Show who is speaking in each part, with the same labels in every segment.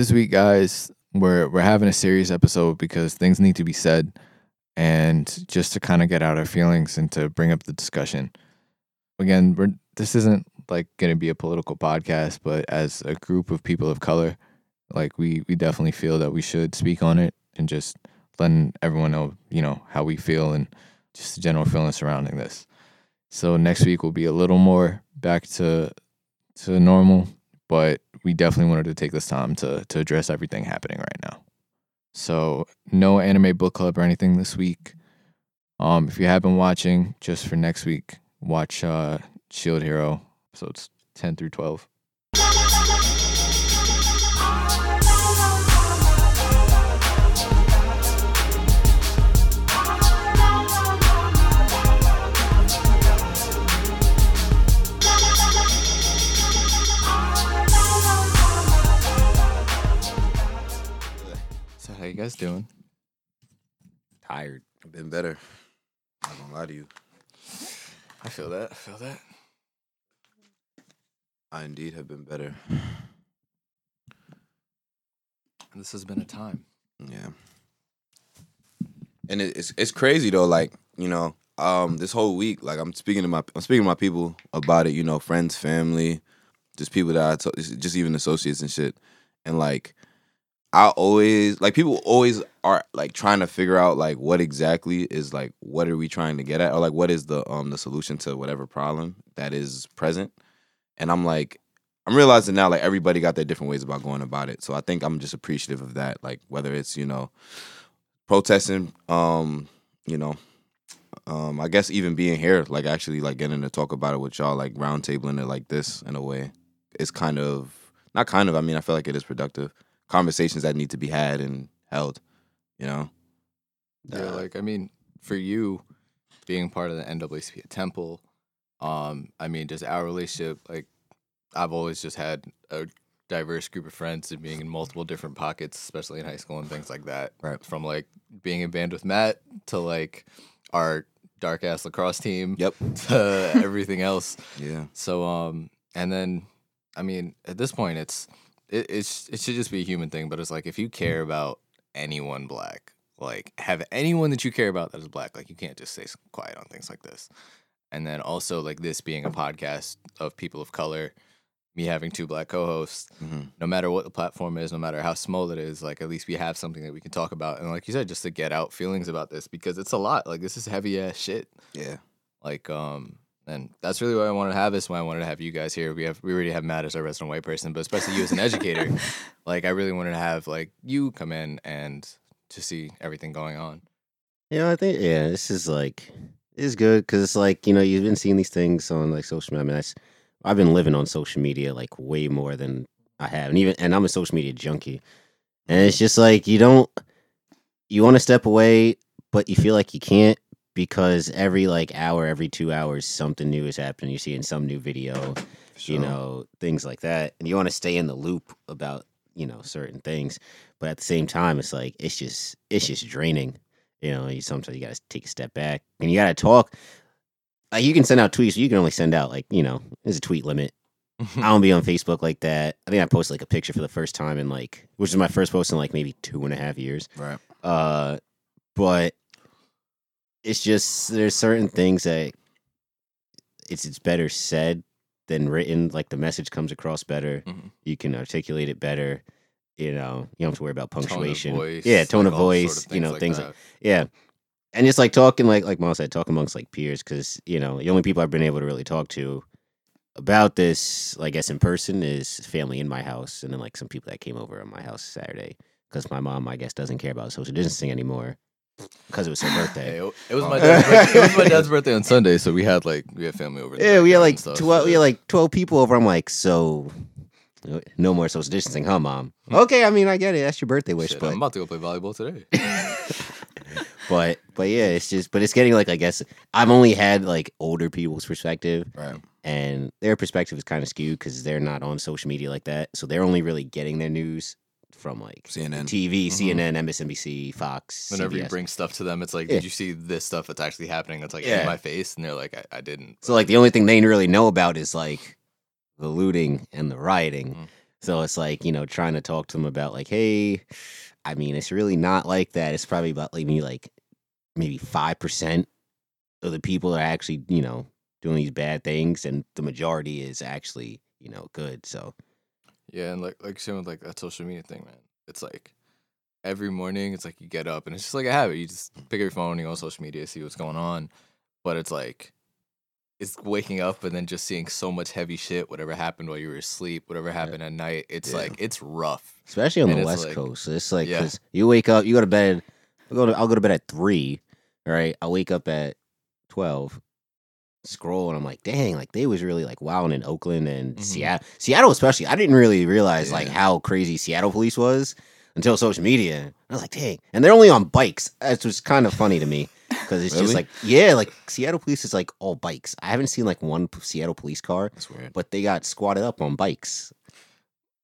Speaker 1: this week, guys, we're we're having a serious episode because things need to be said, and just to kind of get out our feelings and to bring up the discussion. Again, we're this isn't like going to be a political podcast, but as a group of people of color, like we we definitely feel that we should speak on it and just letting everyone know, you know, how we feel and just the general feeling surrounding this. So next week will be a little more back to to normal, but we definitely wanted to take this time to to address everything happening right now. So no anime book club or anything this week. Um, if you have been watching, just for next week, watch uh, Shield Hero episodes ten through twelve. Guys doing?
Speaker 2: Tired.
Speaker 3: I've been better. Not gonna lie to you.
Speaker 1: I feel that. I feel that.
Speaker 3: I indeed have been better.
Speaker 1: This has been a time.
Speaker 3: Yeah. And it, it's it's crazy though. Like you know, um, this whole week, like I'm speaking to my I'm speaking to my people about it. You know, friends, family, just people that I to, just even associates and shit. And like, I always like people always are like trying to figure out like what exactly is like what are we trying to get at or like what is the um the solution to whatever problem that is present. And I'm like, I'm realizing now like everybody got their different ways about going about it. So I think I'm just appreciative of that. Like whether it's, you know, protesting, um, you know, um, I guess even being here, like actually like getting to talk about it with y'all, like roundtabling it like this in a way. It's kind of not kind of, I mean, I feel like it is productive. Conversations that need to be had and held, you know?
Speaker 1: Yeah, like I mean, for you being part of the NAACP at Temple, um, I mean, just our relationship, like I've always just had a diverse group of friends and being in multiple different pockets, especially in high school and things like that.
Speaker 3: Right.
Speaker 1: From like being in band with Matt to like our dark ass lacrosse team
Speaker 3: Yep.
Speaker 1: to everything else.
Speaker 3: Yeah.
Speaker 1: So um and then I mean at this point it's it, it's it should just be a human thing, but it's like if you care about anyone black, like have anyone that you care about that is black, like you can't just stay quiet on things like this. And then also like this being a podcast of people of color, me having two black co-hosts,
Speaker 3: hmm
Speaker 1: no matter what the platform is, no matter how small it is, like at least we have something that we can talk about. And like you said, just to get out feelings about this because it's a lot. Like this is heavy ass shit.
Speaker 3: Yeah.
Speaker 1: Like, um, and that's really why I wanted to have this. Why I wanted to have you guys here. We have we already have Matt as our resident white person, but especially you as an educator. like, I really wanted to have like you come in and to see everything going on.
Speaker 2: You know, I think yeah, this is like is good because it's like you know you've been seeing these things on like social media. I mean, that's, I've been living on social media like way more than I have, and even and I'm a social media junkie, and it's just like you don't you want to step away, but you feel like you can't because every like hour, every two hours, something new is happening. You're seeing some new video, you know, things like that. And you want to stay in the loop about, you know, certain things. But at the same time, it's like it's just it's just draining. You know, you sometimes you gotta take a step back and you gotta talk. Like you can send out tweets, you can only send out like, you know, there's a tweet limit. I don't be on Facebook like that. I think I posted like a picture for the first time in like which is my first post in like maybe two and a half years.
Speaker 3: Right.
Speaker 2: Uh, but it's just there's certain things that it's it's better said than written. Like the message comes across better.
Speaker 1: Mhm.
Speaker 2: You can articulate it better. You know, you don't have to worry about punctuation.
Speaker 1: Tone of voice,
Speaker 2: yeah, tone
Speaker 1: like,
Speaker 2: of
Speaker 1: all sort
Speaker 2: voice. you know, things like yeah. And just like talking, like like Mom said, talk amongst like peers, because you know the only people I've been able to really talk to about this, I guess, in person is family in my house, and then like some people that came over at my house Saturday, because my mom, I guess, doesn't care about social distancing anymore because it was her birthday.
Speaker 1: it it was my
Speaker 3: Oh.
Speaker 1: dad's birthday. it was my dad's birthday on Sunday, so we had like we had family over.
Speaker 2: yeah, we had like twelve. We had like twelve people over. I'm like, so no more social distancing, huh, mom?
Speaker 1: Hmm.
Speaker 2: Okay, I mean, I get it. That's your birthday wish,
Speaker 1: Shit,
Speaker 2: but
Speaker 1: I'm about to go play volleyball today.
Speaker 2: but but yeah, it's just but it's getting like I guess I've only had like older people's perspective,
Speaker 3: Right.
Speaker 2: and their perspective is kind of skewed because they're not on social media like that, so they're only really getting their news from like
Speaker 3: CNN.
Speaker 2: TV,
Speaker 1: Mhm.
Speaker 2: CNN, MSNBC, Fox.
Speaker 1: Whenever you bring stuff to them, it's like,
Speaker 2: Yeah.
Speaker 1: did you see this stuff that's actually happening? That's like
Speaker 2: Yeah.
Speaker 1: in my face, and they're like, I, I didn't.
Speaker 2: So like the only thing they really know about is like the looting and the rioting.
Speaker 1: Mhm.
Speaker 2: So it's like, you know, trying to talk to them about like, hey, I mean, it's really not like that. It's probably about like maybe like maybe five percent of the people are actually, you know, doing these bad things and the majority is actually, you know, good. So
Speaker 1: Yeah, and like like same with like that social media thing, man. It's like every morning, it's like you get up and it's just like a habit. You just pick up your phone, you go on social media, see what's going on. But it's like it's waking up and then just seeing so much heavy shit, whatever happened while you were asleep, whatever happened at night. It's
Speaker 3: Yeah.
Speaker 1: like it's rough.
Speaker 2: especially on
Speaker 1: And
Speaker 2: the West
Speaker 1: like-
Speaker 2: Coast. It's like
Speaker 1: Yeah.
Speaker 2: because you wake up, you go to bed. I'll go to I'll go to bed at three. All right, I wake up at twelve. Scroll and I'm like, dang, like they was really like wilding in Oakland and
Speaker 1: Mhm.
Speaker 2: Seattle. Seattle especially. I didn't really realize like how crazy Seattle police was until social media. I was like, dang, and they're only on bikes. That's was kind of funny to me because it's
Speaker 3: Really?
Speaker 2: just like, yeah, like Seattle police is like all bikes. I haven't seen like one Seattle police car,
Speaker 3: That's weird.
Speaker 2: but they got squatted up on bikes.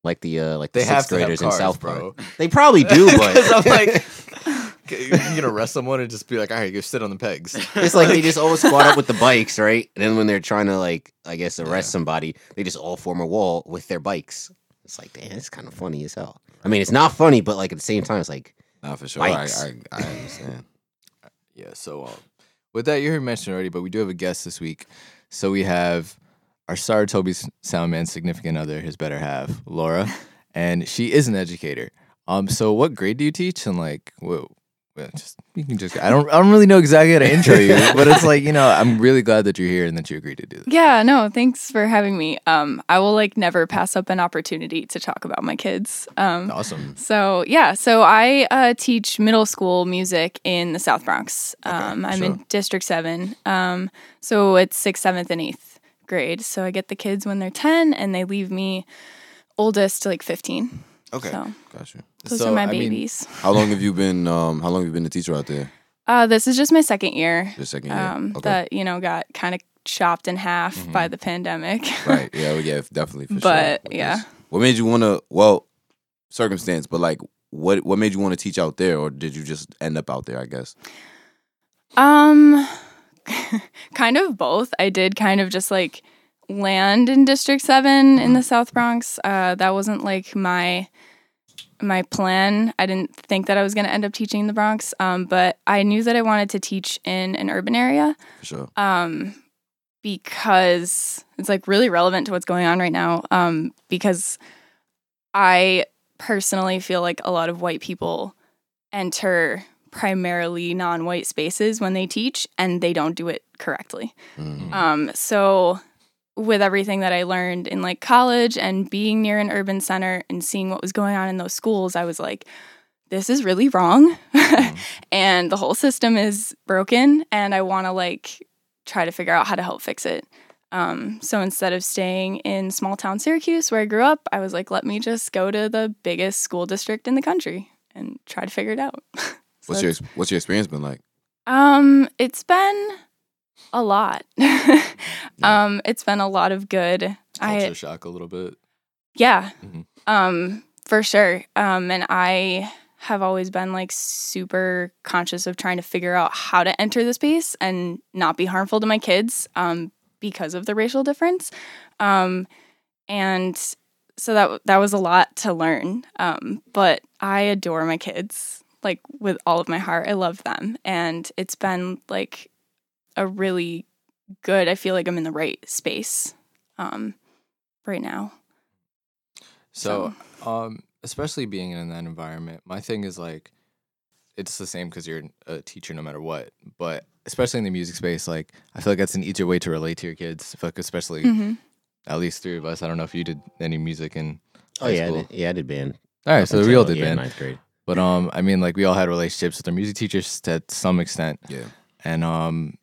Speaker 2: Like the uh like the
Speaker 1: They have
Speaker 2: sixth
Speaker 1: have
Speaker 2: graders
Speaker 1: cars,
Speaker 2: in South
Speaker 1: bro.
Speaker 2: Park. They probably do, but
Speaker 1: I'm like, you can arrest someone and just be like, all right, go sit on the pegs.
Speaker 2: it's like they just all squat up with the bikes, right? And then when they're trying to like, I guess arrest
Speaker 3: Yeah.
Speaker 2: somebody, they just all form a wall with their bikes. It's like, damn, it's kind of funny as hell. I mean, it's not funny, but like at the same time, it's like,
Speaker 3: Nah, for sure. I,
Speaker 2: Bikes.
Speaker 3: I, I understand.
Speaker 1: Yeah, so um, with that, you heard mentioned already, but we do have a guest this week. So we have our star Toby's Soundman significant other, his better half, Laura, and she is an educator. Um, so what grade do you teach? And like, what? Well, just you can just. I don't. I don't really know exactly how to intro you, but it's like you know. I'm really glad that you're here and that you agreed to do this.
Speaker 4: Yeah, no, thanks for having me. Um, I will like never pass up an opportunity to talk about my kids. Um,
Speaker 1: Awesome.
Speaker 4: so yeah, so I uh, teach middle school music in the South Bronx. Um, I'm
Speaker 3: sure.
Speaker 4: in District Seven. Um, so it's sixth, seventh, and eighth grade. So I get the kids when they're ten, and they leave me oldest to like fifteen.
Speaker 3: Okay,
Speaker 4: So
Speaker 3: got you.
Speaker 4: those
Speaker 1: So,
Speaker 4: are my
Speaker 1: I mean,
Speaker 4: babies.
Speaker 3: How long have you been? Um, how long have you been a teacher out there?
Speaker 4: uh, this is just my second year.
Speaker 3: Your second year.
Speaker 4: Um,
Speaker 3: okay.
Speaker 4: That you know got kind of chopped in half
Speaker 1: Mhm.
Speaker 4: by the pandemic.
Speaker 3: right. Yeah. well, Yeah. Definitely. For sure.
Speaker 4: But, yeah.
Speaker 3: this. What made you want to? Well, circumstance, but like, what what made you want to teach out there, or did you just end up out there? I guess.
Speaker 4: Um, kind of both. I did kind of just like land in District Seven in the South Bronx. Uh, that wasn't like my my plan. I didn't think that I was going to end up teaching in the Bronx. Um, but I knew that I wanted to teach in an urban area.
Speaker 3: For sure.
Speaker 4: Um, because it's like really relevant to what's going on right now. Um, because I personally feel like a lot of white people enter primarily non-white spaces when they teach and they don't do it correctly.
Speaker 3: Mhm.
Speaker 4: Um, so with everything that I learned in like college and being near an urban center and seeing what was going on in those schools, I was like, this is really wrong. and the whole system is broken and I want to like try to figure out how to help fix it. Um, so instead of staying in small town Syracuse where I grew up, I was like, let me just go to the biggest school district in the country and try to figure it out. So
Speaker 3: What's your What's your experience been like?
Speaker 4: um, it's been a lot. um, it's been a lot of good.
Speaker 1: Culture
Speaker 4: I
Speaker 1: shock a little bit.
Speaker 4: yeah.
Speaker 1: Mhm.
Speaker 4: Um, for sure. Um, and I have always been like super conscious of trying to figure out how to enter the space and not be harmful to my kids um, because of the racial difference. Um, and so that that was a lot to learn. Um, but I adore my kids like with all of my heart. I love them, and it's been like a really good. I feel like I'm in the right space um, right now.
Speaker 1: So, um, especially being in that environment, my thing is like, it's the same because you're a teacher no matter what. But especially in the music space, like I feel like that's an easier way to relate to your kids. I feel like especially
Speaker 4: hmm
Speaker 1: at least three of us. I don't know if you did any music in.
Speaker 2: oh
Speaker 1: high
Speaker 2: yeah, I did, yeah, I did band.
Speaker 1: All right,
Speaker 2: Up
Speaker 1: so we all did
Speaker 2: yeah,
Speaker 1: band.
Speaker 2: ninth grade.
Speaker 1: But um, I mean, like we all had relationships with our music teachers to some extent,
Speaker 3: Yeah.
Speaker 1: and um,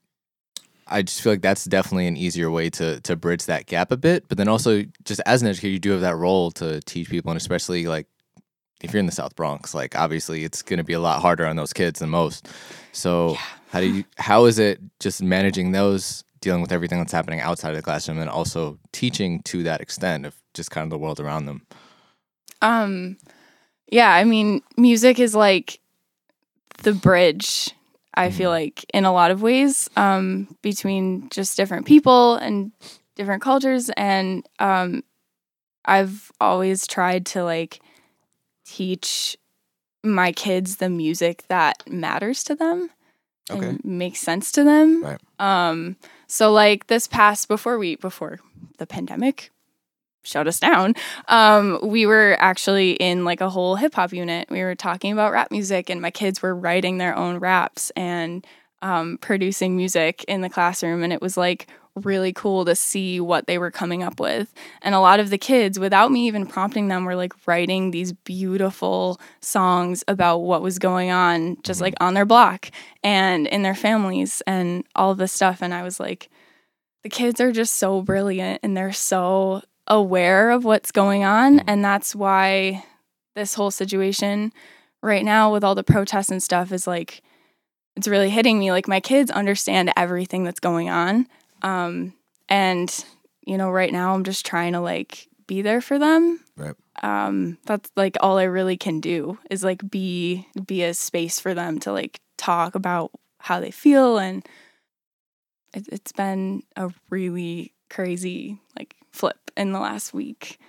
Speaker 1: I just feel like that's definitely an easier way to to bridge that gap a bit. But then also, just as an educator, you do have that role to teach people, and especially like if you're in the South Bronx, like obviously it's going to be a lot harder on those kids than most. So how do you how is it just managing those, dealing with everything that's happening outside of the classroom, and also teaching to that extent of just kind of the world around them?
Speaker 4: Um, yeah, I mean, music is like the bridge. I feel like in a lot of ways um, between just different people and different cultures, and um, I've always tried to like teach my kids the music that matters to them
Speaker 3: Okay.
Speaker 4: and makes sense to them.
Speaker 3: Right.
Speaker 4: Um so like this past before we before the pandemic shut us down, um we were actually in like a whole hip hop unit. We were talking about rap music and my kids were writing their own raps and um producing music in the classroom and it was like really cool to see what they were coming up with. And a lot of the kids without me even prompting them were like writing these beautiful songs about what was going on just like on their block and in their families and all this stuff. And I was like, the kids are just so brilliant and they're so aware of what's going on. And that's why this whole situation right now with all the protests and stuff is like, it's really hitting me. Like, my kids understand everything that's going on. Um, and, you know, right now I'm just trying to like be there for them.
Speaker 3: Right.
Speaker 4: Um, that's like all I really can do is like be be a space for them to like talk about how they feel and it, it's been a really crazy like flip in the last week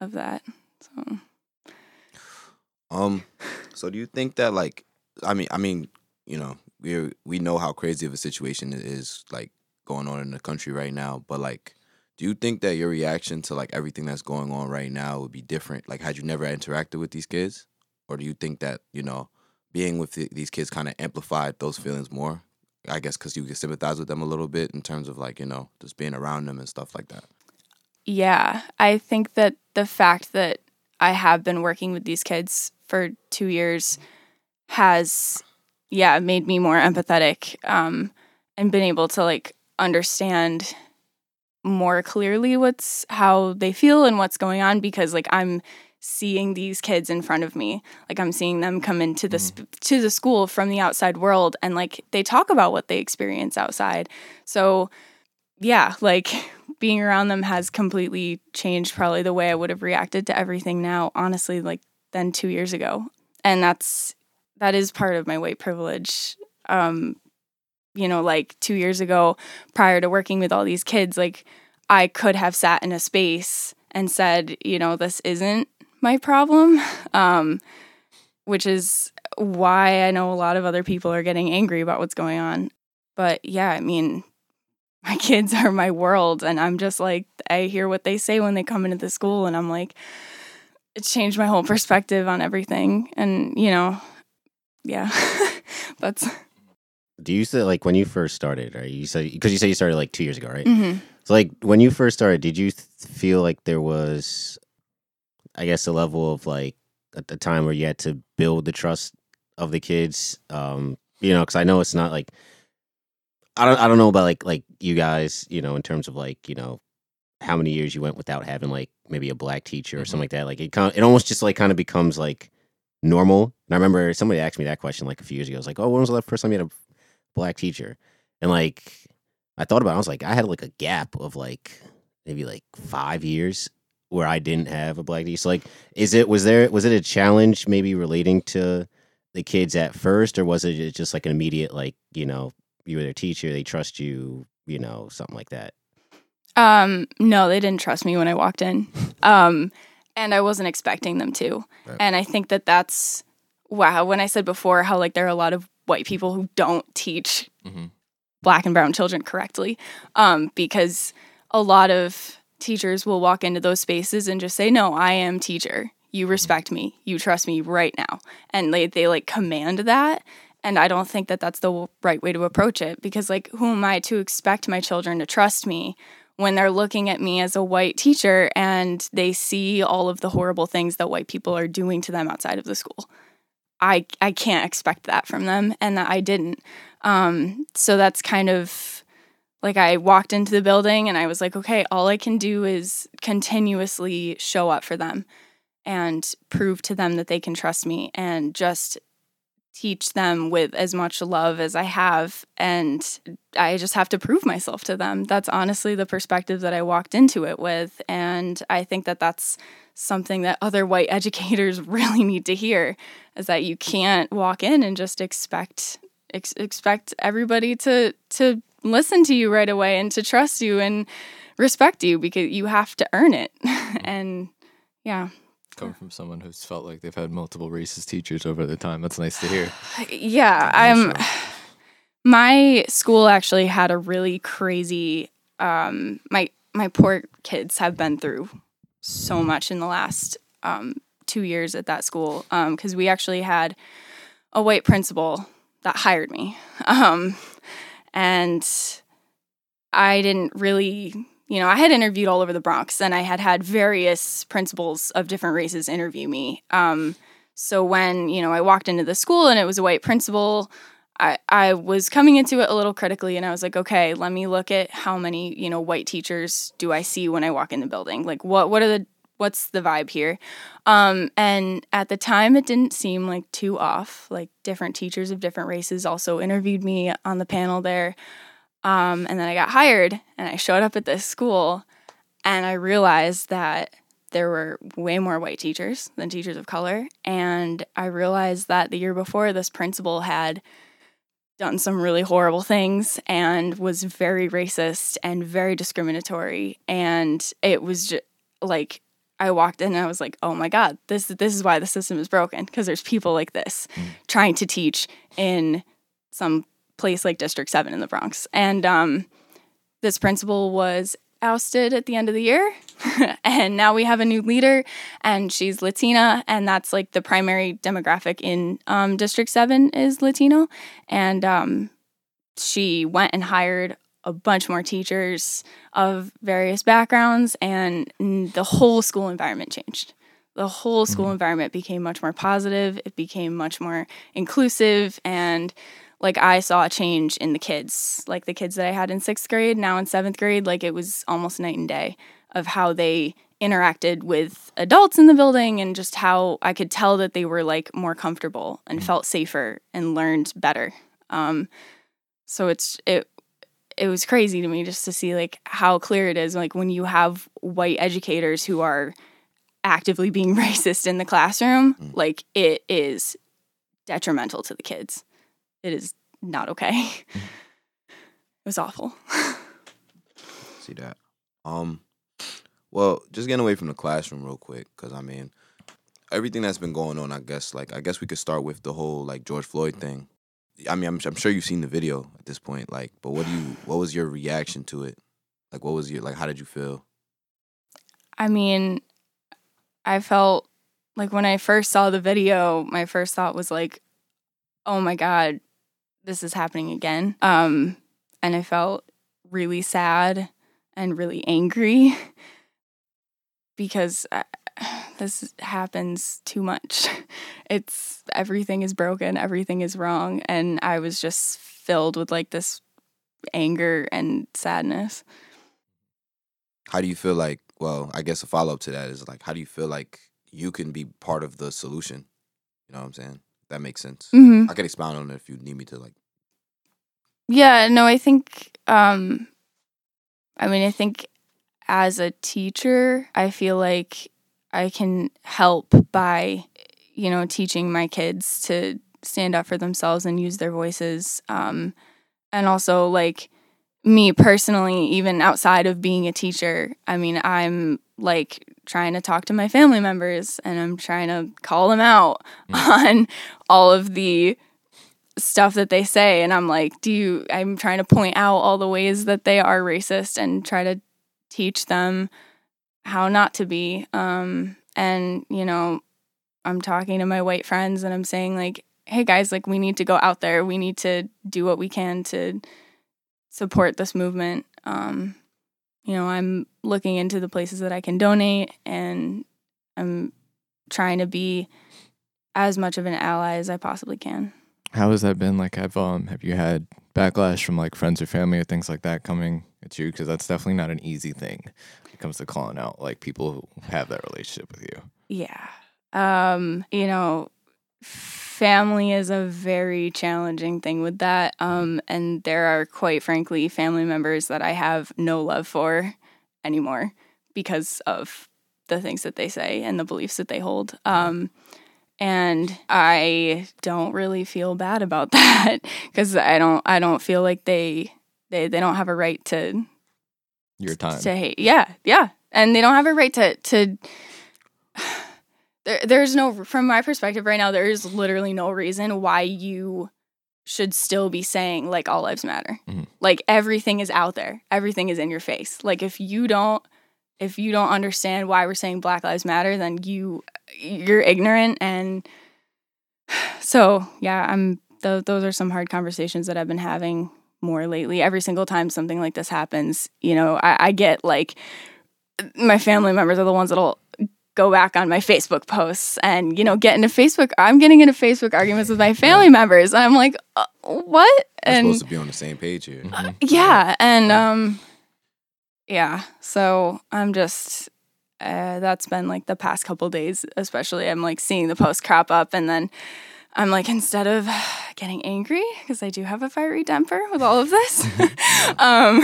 Speaker 4: of that. So
Speaker 3: Um, so do you think that like, I mean, I mean, you know, we we know how crazy of a situation it is like going on in the country right now, but like, do you think that your reaction to like everything that's going on right now would be different? Like, had you never interacted with these kids, or do you think that you know, being with the, these kids kind of amplified those feelings more? I guess because you can sympathize with them a little bit in terms of like you know just being around them and stuff like that.
Speaker 4: Yeah, I think that the fact that I have been working with these kids for two years has, yeah, made me more empathetic um, and been able to like understand more clearly what's how they feel and what's going on because like I'm seeing these kids in front of me. Like i'm seeing them come into the sp- to the school from the outside world and like they talk about what they experience outside. So yeah like being around them has completely changed probably the way I would have reacted to everything now, honestly, like than two years ago. And that's that is part of my white privilege. Um, you know, like two years ago, prior to working with all these kids, like I could have sat in a space and said, you know, this isn't my problem. Um, which is why I know a lot of other people are getting angry about what's going on. But yeah, I mean, my kids are my world and i'm just like i hear what they say when they come into the school and i'm like it changed my whole perspective on everything and you know yeah that's
Speaker 2: Do you say like when you first started, right? You said because you said you started like two years ago, right?
Speaker 4: mhm.
Speaker 2: So like when you first started, did you th- feel like there was, I guess, a level of like at the time where you had to build the trust of the kids? Um, you know, because I know it's not like I don't I don't know about like like you guys, you know, in terms of like you know how many years you went without having like maybe a black teacher or mm-hmm. something like that. Like it kind it almost just like kind of becomes like normal. And I remember somebody asked me that question like a few years ago. I was like, oh, when was the first time you had a black teacher? And like I thought about it. I was like, I had like a gap of like maybe like five years where I didn't have a black teacher. So like, is it was there was it a challenge maybe relating to the kids at first, or was it just like an immediate like you know you were their teacher, they trust you, you know, something like that?
Speaker 4: um no they didn't trust me when i walked in. Um and i wasn't expecting them to.
Speaker 3: Right.
Speaker 4: and i think that that's wow when i said before how like there are a lot of white people who don't teach
Speaker 1: Mhm.
Speaker 4: black and brown children correctly um, because a lot of teachers will walk into those spaces and just say no i am teacher. You respect me. You trust me right now. And they, they like command that and i don't think that that's the right way to approach it because like who am i to expect my children to trust me when they're looking at me as a white teacher and they see all of the horrible things that white people are doing to them outside of the school? I i can't expect that from them and that i didn't. Um, so that's kind of like I walked into the building and I was like, okay, all I can do is continuously show up for them and prove to them that they can trust me and just teach them with as much love as I have. And I just have to prove myself to them. That's honestly the perspective that I walked into it with. And I think that that's something that other white educators really need to hear is that you can't walk in and just expect ex- expect everybody to to listen to you right away and to trust you and respect you because you have to earn it and Yeah.
Speaker 1: Coming from someone who's felt like they've had multiple racist teachers over the time, that's nice to hear.
Speaker 4: Yeah, I'm. My school actually had a really crazy. Um, my my poor kids have been through so much in the last um, two years at that school because we actually had a white principal that hired me, um, and I didn't really. You know, I had interviewed all over the Bronx, and I had had various principals of different races interview me. Um, so when you know I walked into the school and it was a white principal, I, I was coming into it a little critically and I was like, okay, let me look at how many, you know, white teachers do I see when I walk in the building? Like what what are the what's the vibe here? Um, and at the time it didn't seem like too off. Like different teachers of different races also interviewed me on the panel there. Um, and then I got hired and I showed up at this school and I realized that there were way more white teachers than teachers of color. And I realized that the year before, this principal had done some really horrible things and was very racist and very discriminatory. And it was just like, I walked in and I was like, "Oh my god, this this is why the system is broken because there's people like this
Speaker 1: Mm.
Speaker 4: trying to teach in some place like District 7 in the Bronx." And um this principal was ousted at the end of the year and now we have a new leader and she's latina and that's like the primary demographic in um, district 7 is latino. And um, she went and hired a bunch more teachers of various backgrounds and the whole school environment changed. The whole school environment became much more positive it became much more inclusive and like I saw a change in the kids, like the kids that I had in sixth grade, now in seventh grade, like it was almost night and day of how they interacted with adults in the building and just how I could tell that they were like more comfortable and felt safer and learned better. Um, so it's it it was crazy to me just to see like how clear it is like when you have white educators who are actively being racist in the classroom, like it is detrimental to the kids it is not okay. it was awful.
Speaker 3: See that. Um, well, just getting away from the classroom real quick, because I mean, everything that's been going on. I guess, like, I guess we could start with the whole like George Floyd thing. I mean, I'm, I'm sure you've seen the video at this point. Like, but what do you? What was your reaction to it? Like, what was your like? How did you feel?
Speaker 4: I mean, I felt like when I first saw the video, my first thought was like, "Oh my god, this is happening again." Um, and I felt really sad and really angry because I, this happens too much. It's everything is broken, everything is wrong, and I was just filled with like this anger and sadness.
Speaker 3: How do you feel like? Well, I guess a follow up to that is like, how do you feel like you can be part of the solution? You know what I'm saying? That makes sense.
Speaker 4: Mm-hmm.
Speaker 3: I can expound on it if you need me to. Like,
Speaker 4: Yeah, no, I think um I mean, I think as a teacher, I feel like I can help by you know, teaching my kids to stand up for themselves and use their voices um and also like me personally even outside of being a teacher, I mean, I'm like trying to talk to my family members and I'm trying to call them out on all of the stuff that they say and I'm like, do you I'm trying to point out all the ways that they are racist and try to teach them how not to be. Um and you know, I'm talking to my white friends and I'm saying like, hey guys, like we need to go out there. We need to do what we can to support this movement. Um you know, I'm looking into the places that I can donate and I'm trying to be as much of an ally as I possibly can.
Speaker 1: How has that been? Like, have um, have you had backlash from like friends or family or things like that coming at you? Because that's definitely not an easy thing when it comes to calling out like people who have that relationship with you.
Speaker 4: Yeah. Um, you know, family is a very challenging thing with that. Um, and there are quite frankly family members that I have no love for anymore because of the things that they say and the beliefs that they hold. Um, and I don't really feel bad about that because I don't I don't feel like they they they don't have a right to
Speaker 1: Your time.
Speaker 4: to hate. Yeah, yeah, and they don't have a right to to there, there's no from my perspective right now there is literally no reason why you should still be saying like all lives matter.
Speaker 1: Mhm.
Speaker 4: like everything is out there. Everything is in your face. Like if you don't if you don't understand why we're saying black lives matter then you you're ignorant and so yeah i'm th- those are some hard conversations that i've been having more lately. Every single time something like this happens you know i, I get like my family members are the ones that'll go back on my Facebook posts and you know get into Facebook. I'm getting into Facebook arguments with my family members, and I'm like, uh, what?
Speaker 3: We're
Speaker 4: And
Speaker 3: supposed to be on the same page here.
Speaker 1: Mhm.
Speaker 4: yeah, and um, yeah. So I'm just. Uh, that's been like the past couple days, especially. I'm like seeing the post crop up, and then I'm like, instead of getting angry, because I do have a fiery temper with all of this, um,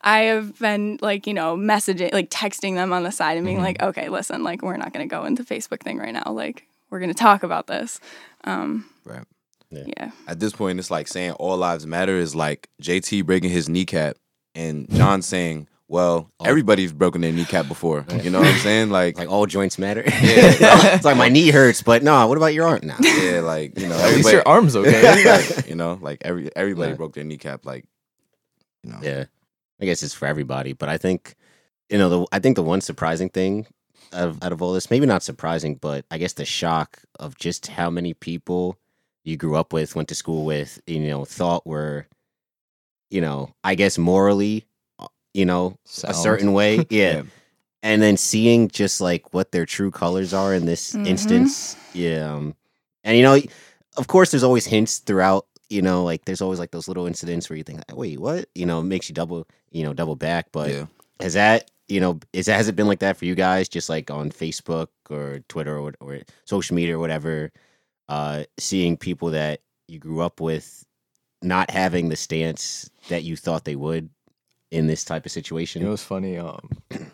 Speaker 4: I have been like, you know, messaging, like texting them on the side and being like, okay, listen, like, we're not going to go into Facebook thing right now. Like, we're going to talk about this. Um,
Speaker 3: Right.
Speaker 2: Yeah.
Speaker 4: yeah.
Speaker 3: At this point, it's like saying all lives matter is like JT breaking his kneecap and John saying, "Well,
Speaker 2: Oh.
Speaker 3: everybody's broken their kneecap before." You know what I'm saying? Like,
Speaker 2: Like all joints matter.
Speaker 3: Yeah.
Speaker 2: it's like my knee hurts, but no. What about your arm? No.
Speaker 3: yeah, like you know,
Speaker 1: At least your arm's okay.
Speaker 3: like, you know, like every everybody
Speaker 2: Yeah.
Speaker 3: broke their kneecap. Like, you know,
Speaker 2: Yeah, I guess it's for everybody, but I think you know the I think the one surprising thing out of, out of all this, maybe not surprising, but I guess the shock of just how many people you grew up with, went to school with, you know, thought were, you know, I guess morally, you know, a certain way, yeah.
Speaker 3: Yeah.
Speaker 2: And then seeing just like what their true colors are in this
Speaker 4: Mhm.
Speaker 2: instance, yeah. Um, and you know, of course, there's always hints throughout. You know, like there's always like those little incidents where you think, "Wait, what?" You know, makes you double, you know, double back. But
Speaker 3: yeah.
Speaker 2: has that, you know, is that has it been like that for you guys? Just like on Facebook or Twitter or, or social media or whatever, uh, seeing people that you grew up with not having the stance that you thought they would in this type of situation.
Speaker 1: You know what's funny? Um,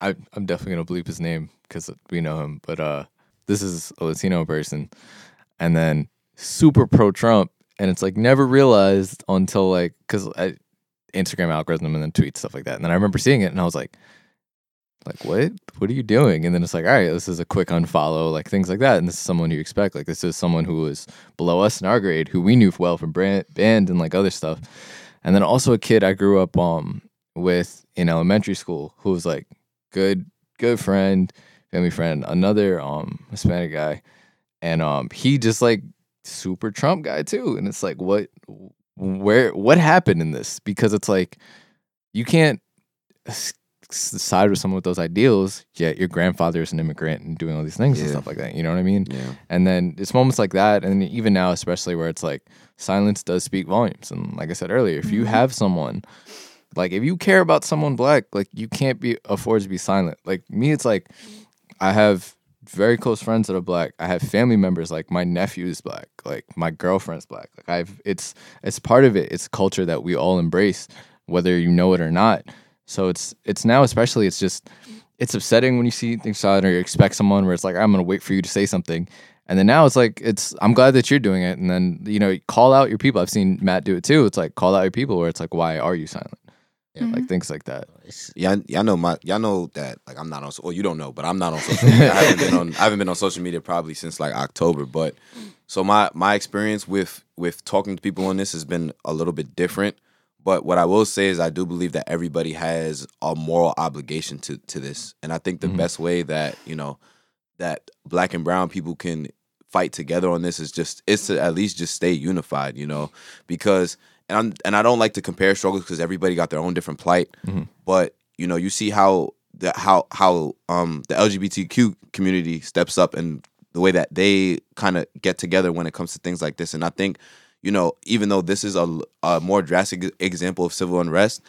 Speaker 1: I I'm definitely gonna bleep his name because we know him. But uh, this is a Latino person, and then super pro Trump, and it's like never realized until like because I Instagram algorithm and then tweets stuff like that, and then I remember seeing it, and I was like, like what? What are you doing? And then it's like, all right, this is a quick unfollow, like things like that, and this is someone you expect. Like this is someone who was below us in our grade, who we knew well from brand, band and like other stuff, and then also a kid I grew up um with in elementary school who was like good good friend family friend another um hispanic guy. And um he just like super trump guy too. And it's like what where what happened in this? Because it's like you can't side with someone with those ideals yet your grandfather is an immigrant and doing all these things and stuff like that. You know what i mean?
Speaker 3: Yeah.
Speaker 1: and then it's moments like that, and even now, especially where it's like silence does speak volumes. And like I said earlier, if you
Speaker 4: Mhm.
Speaker 1: have someone, like if you care about someone black, like you can't be afford to be silent. Like me, it's like I have very close friends that are black. I have family members like my nephew is black, like my girlfriend's black. Like I've it's it's part of it. It's culture that we all embrace, whether you know it or not. So it's it's now especially it's just it's upsetting when you see things silent or you expect someone where it's like I'm gonna wait for you to say something, and then now it's like it's I'm glad that you're doing it, and then you know call out your people. I've seen Matt do it too. It's like call out your people where it's like why are you silent?
Speaker 2: Yeah.
Speaker 1: Like things like that.
Speaker 2: It's-
Speaker 3: Yeah, y'all know my y'all know that like I'm not on. Well, you don't know, but I'm not on social media. I haven't been on. I haven't been on social media probably since like October. But so my my experience with with talking to people on this has been a little bit different. But what I will say is I do believe that everybody has a moral obligation to to this, and I think the
Speaker 1: Mhm.
Speaker 3: best way that you know that black and brown people can fight together on this is just it's to at least just stay unified. You know, because and I'm, and I don't like to compare struggles because everybody got their own different plight.
Speaker 1: Mhm.
Speaker 3: But you know, you see how the how how um the LGBTQ community steps up and the way that they kind of get together when it comes to things like this. And I think you know, even though this is a, a more drastic example of civil unrest,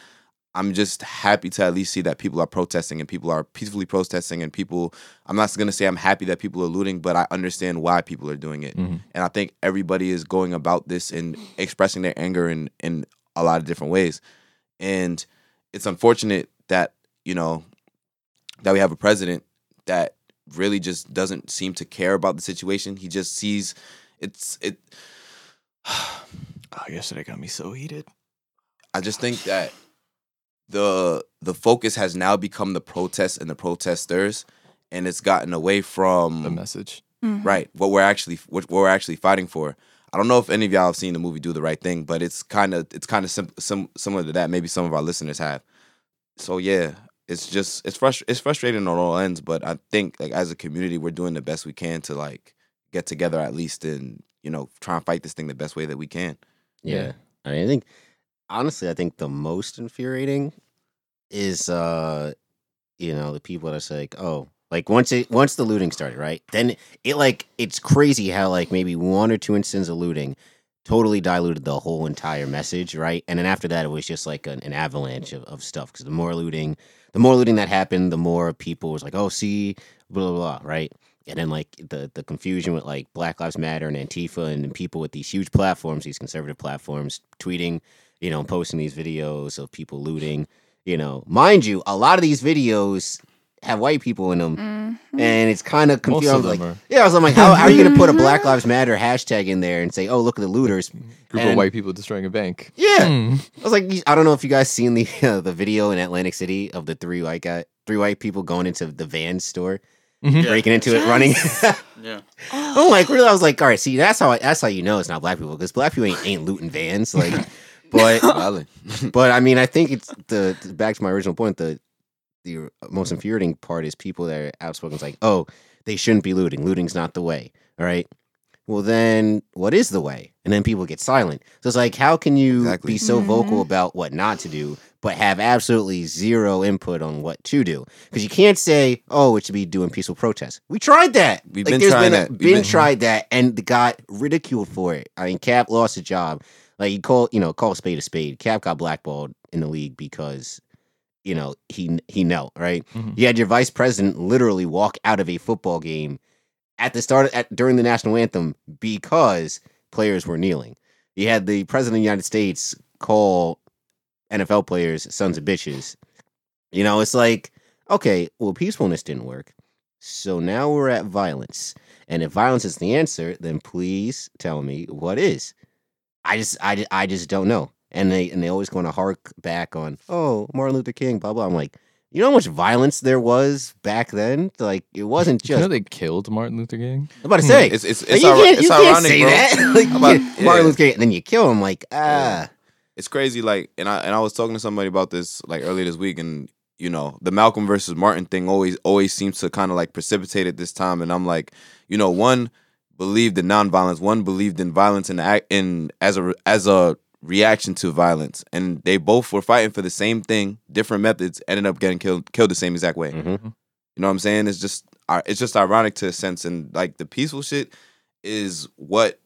Speaker 3: I'm just happy to at least see that people are protesting and people are peacefully protesting and people. I'm not going to say I'm happy that people are looting, but I understand why people are doing it.
Speaker 1: Mhm.
Speaker 3: And I think everybody is going about this and expressing their anger in in a lot of different ways. And it's unfortunate that you know that we have a president that really just doesn't seem to care about the situation. He just sees it's it.
Speaker 1: Oh, yesterday got me so heated.
Speaker 3: I just think that the the focus has now become the protests and the protesters, and it's gotten away from
Speaker 1: The message.
Speaker 4: Mhm.
Speaker 3: right what we're actually what we're actually fighting for. I don't know if any of y'all have seen the movie Do the Right Thing, but it's kind of it's kind of sim- sim- similar to that. Maybe some of our listeners have. So yeah, it's just it's frust- it's frustrating on all ends, but I think like as a community, we're doing the best we can to like get together at least and you know try and fight this thing the best way that we can.
Speaker 2: Yeah.
Speaker 1: Yeah.
Speaker 2: I, mean, I think honestly, I think the most infuriating is uh you know, the people that say like, oh, like once it once the looting started, right? Then it like it's crazy how like maybe one or two instances of looting totally diluted the whole entire message, right? And then after that it was just like an, an avalanche of, of stuff. Cause the more looting the more looting that happened, the more people was like, Oh, see, blah blah blah, right? And then like the the confusion with like Black Lives Matter and Antifa and, people with these huge platforms, these conservative platforms, tweeting, you know, posting these videos of people looting. You know, mind you, a lot of these videos have white people in them,
Speaker 4: Mhm.
Speaker 2: and it's kind of confusing. I was like,
Speaker 1: are
Speaker 2: yeah, I was like, how, how are you going to put a Black Lives Matter hashtag in there and say, oh, look at the looters?
Speaker 1: group
Speaker 2: And-
Speaker 1: of white people destroying a bank.
Speaker 2: Yeah,
Speaker 1: Hmm.
Speaker 2: I was like, I don't know if you guys seen the uh, the video in Atlantic City of the three white guy, three white people going into the van store,
Speaker 1: Mhm.
Speaker 5: Yeah.
Speaker 2: breaking into it, running.
Speaker 5: Yeah.
Speaker 2: I'm like, really? I was like, all right, see, that's how I, that's how you know it's not black people because black people ain't, ain't looting vans, like, but but I mean, I think it's the the- back to my original point. The the most infuriating part is people that are outspoken. It's like, oh, they shouldn't be looting. Looting's not the way. All right. Well, then what is the way? And then people get silent. So it's like, how can you
Speaker 3: Exactly.
Speaker 2: be so vocal
Speaker 4: Mhm.
Speaker 2: about what not to do, but have absolutely zero input on what to do? Because you can't say, oh, it should be doing peaceful protests. We tried that.
Speaker 3: We've
Speaker 2: Like,
Speaker 3: been trying
Speaker 2: been a-
Speaker 3: that. We've
Speaker 2: Been
Speaker 3: been-
Speaker 2: tried that and got ridiculed for it. I mean, Kap lost his job. Like you call, you know, call a spade a spade. Kap got blackballed in the league because, you know, he he knelt right.
Speaker 1: Mhm.
Speaker 2: You had your vice president literally walk out of a football game at the start at during the national anthem because players were kneeling. You had the president of the United States call NFL players sons of bitches. You know, it's like okay, well, peacefulness didn't work, so now we're at violence. And if violence is the answer, then please tell me what is. I just, I, ju- I just don't know. And they, and they always going to hark back on, oh, Martin Luther King, blah blah. I'm like, you know how much violence there was back then? Like, it wasn't
Speaker 1: You
Speaker 2: just.
Speaker 1: know they killed Martin Luther King.
Speaker 2: I'm about to say,
Speaker 3: It's it's
Speaker 2: you
Speaker 3: it's,
Speaker 2: can't,
Speaker 3: ir-
Speaker 2: you
Speaker 3: it's
Speaker 2: can't
Speaker 3: ironic,
Speaker 2: say
Speaker 3: bro.
Speaker 2: that. like,
Speaker 3: about-
Speaker 2: yeah, Martin. Luther King, and then you kill him. Like, ah,
Speaker 3: it's crazy like and i and i was talking to somebody about this like earlier this week and you know the malcolm versus martin thing always always seems to kind of like precipitate at this time and i'm like you know one believed in nonviolence one believed in violence and in as a as a reaction to violence and they both were fighting for the same thing different methods ended up getting killed killed the same exact way
Speaker 2: Mhm.
Speaker 3: you know what i'm saying it's just it's just ironic to a sense and like the peaceful shit is what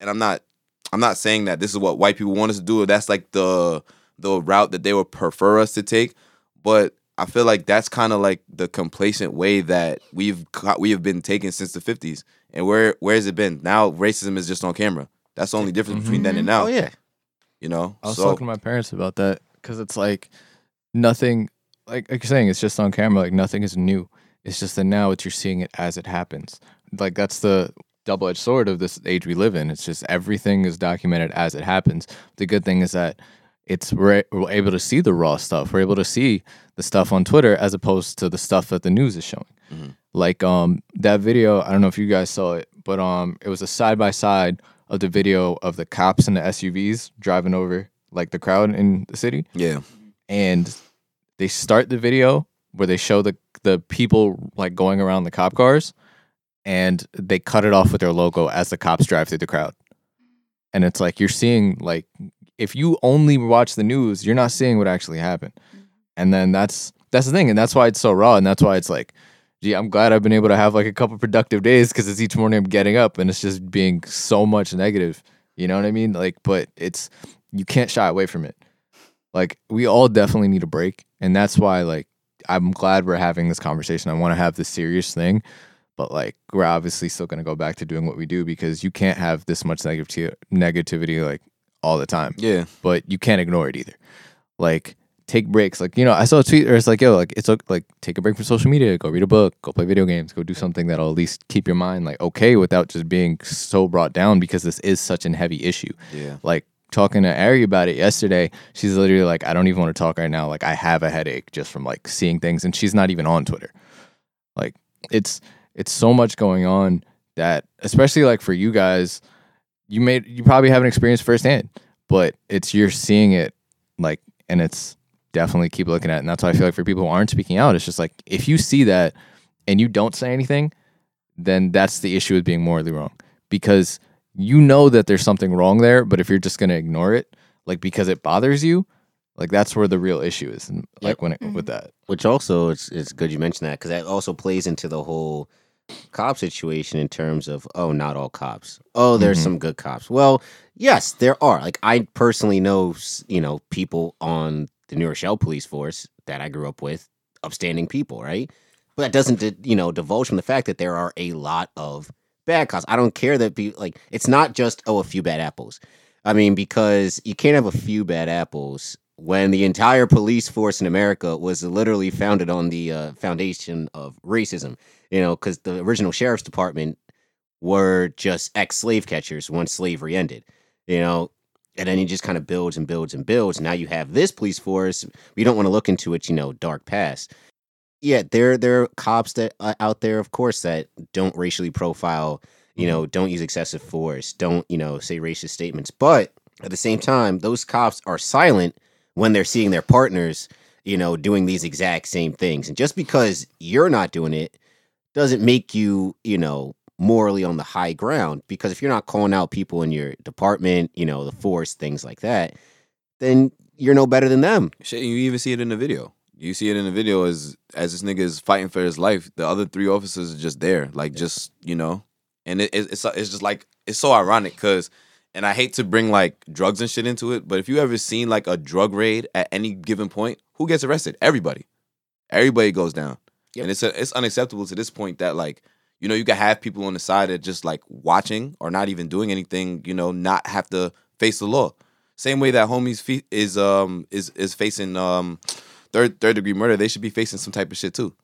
Speaker 3: and i'm not I'm not saying that this is what white people want us to do, or that's like the the route that they would prefer us to take. But I feel like that's kind of like the complacent way that we've co- we have been taken since the '50s. And where where has it been? Now racism is just on camera. That's the only difference mm-hmm. between then and mm-hmm. now.
Speaker 2: oh yeah,
Speaker 3: You know.
Speaker 1: I was
Speaker 3: so
Speaker 1: talking to my parents about that because it's like nothing, like, like you're saying, it's just on camera. Like nothing is new. It's just that now it's you're seeing it as it happens. Like that's the double edged sword of this age we live in. It's just everything is documented as it happens. The good thing is that it's we're, we're able to see the raw stuff. We're able to see the stuff on Twitter as opposed to the stuff that the news is showing.
Speaker 3: Mhm.
Speaker 1: Like um that video, I don't know if you guys saw it, but um it was a side by side of the video of the cops and the SUVs driving over like the crowd in the city
Speaker 3: yeah,
Speaker 1: and they start the video where they show the the people like going around the cop cars and they cut it off with their logo as the cops drive through the crowd and it's like you're seeing like if you only watch the news you're not seeing what actually happened. Mm-hmm. And then that's that's the thing and that's why it's so raw and that's why it's like gee i'm glad i've been able to have like a couple productive days because it's each morning i'm getting up and it's just being so much negative you know what i mean? Like but it's you can't shy away from it. Like we all definitely need a break and that's why like i'm glad we're having this conversation. I want to have this serious thing but like we're obviously still going to go back to doing what we do because you can't have this much negativity negativity like all the time
Speaker 3: yeah,
Speaker 1: but you can't ignore it either like take breaks like you know i saw a tweet where it's like yo like it's like take a break from social media go read a book go play video games go do something that'll at least keep your mind like okay without just being so brought down because this is such an heavy issue
Speaker 3: yeah.
Speaker 1: like talking to Ari about it yesterday, she's literally like, I don't even want to talk right now. Like I have a headache just from like seeing things and she's not even on Twitter. Like it's it's so much going on that especially like for you guys, you made you probably haven't experienced firsthand, but it's you're seeing it like and it's definitely keep looking at it. And that's why I feel like for people who aren't speaking out, it's just like if you see that and you don't say anything, then that's the issue with being morally wrong. Because you know that there's something wrong there, but if you're just gonna ignore it, like because it bothers you, like that's where the real issue is. And like
Speaker 2: Yep.
Speaker 1: when it with mm-hmm. that.
Speaker 2: Which also it's it's good you mentioned that because that also plays into the whole cop situation in terms of oh not all cops. Oh there's
Speaker 1: Mhm.
Speaker 2: some good cops. Well yes there are. Like I personally know you know people on the New Rochelle police force that I grew up with upstanding people right? But that doesn't you know divulge from the fact that there are a lot of bad cops. I don't care that be like it's not just oh a few bad apples. I mean because you can't have a few bad apples when the entire police force in America was literally founded on the uh, foundation of racism. You know, because the original sheriff's department were just ex slave catchers once slavery ended. You know, and then it just kind of builds and builds and builds. Now you have this police force. We don't want to look into its you know dark past. Yeah, there there are cops that uh, out there, of course, that don't racially profile. You know, don't use excessive force. Don't you know say racist statements. But at the same time, those cops are silent when they're seeing their partners, you know, doing these exact same things. And just because you're not doing it doesn't make you, you know, morally on the high ground. Because if you're not calling out people in your department, you know, the force, things like that, then you're no better than them.
Speaker 3: Shit, you even see it in the video. You see it in the video as as this nigga is fighting for his life. The other three officers are just there, like just you know, and it, it's it's just like it's so ironic because, and I hate to bring like drugs and shit into it, but if you ever seen like a drug raid at any given point, who gets arrested? Everybody, everybody goes down,
Speaker 2: Yep.
Speaker 3: and it's a, it's unacceptable to this point that like you know you can have people on the side that just like watching or not even doing anything, you know, not have to face the law. Same way that homies fe- is um is is facing um third third degree murder, they should be facing some type of shit too.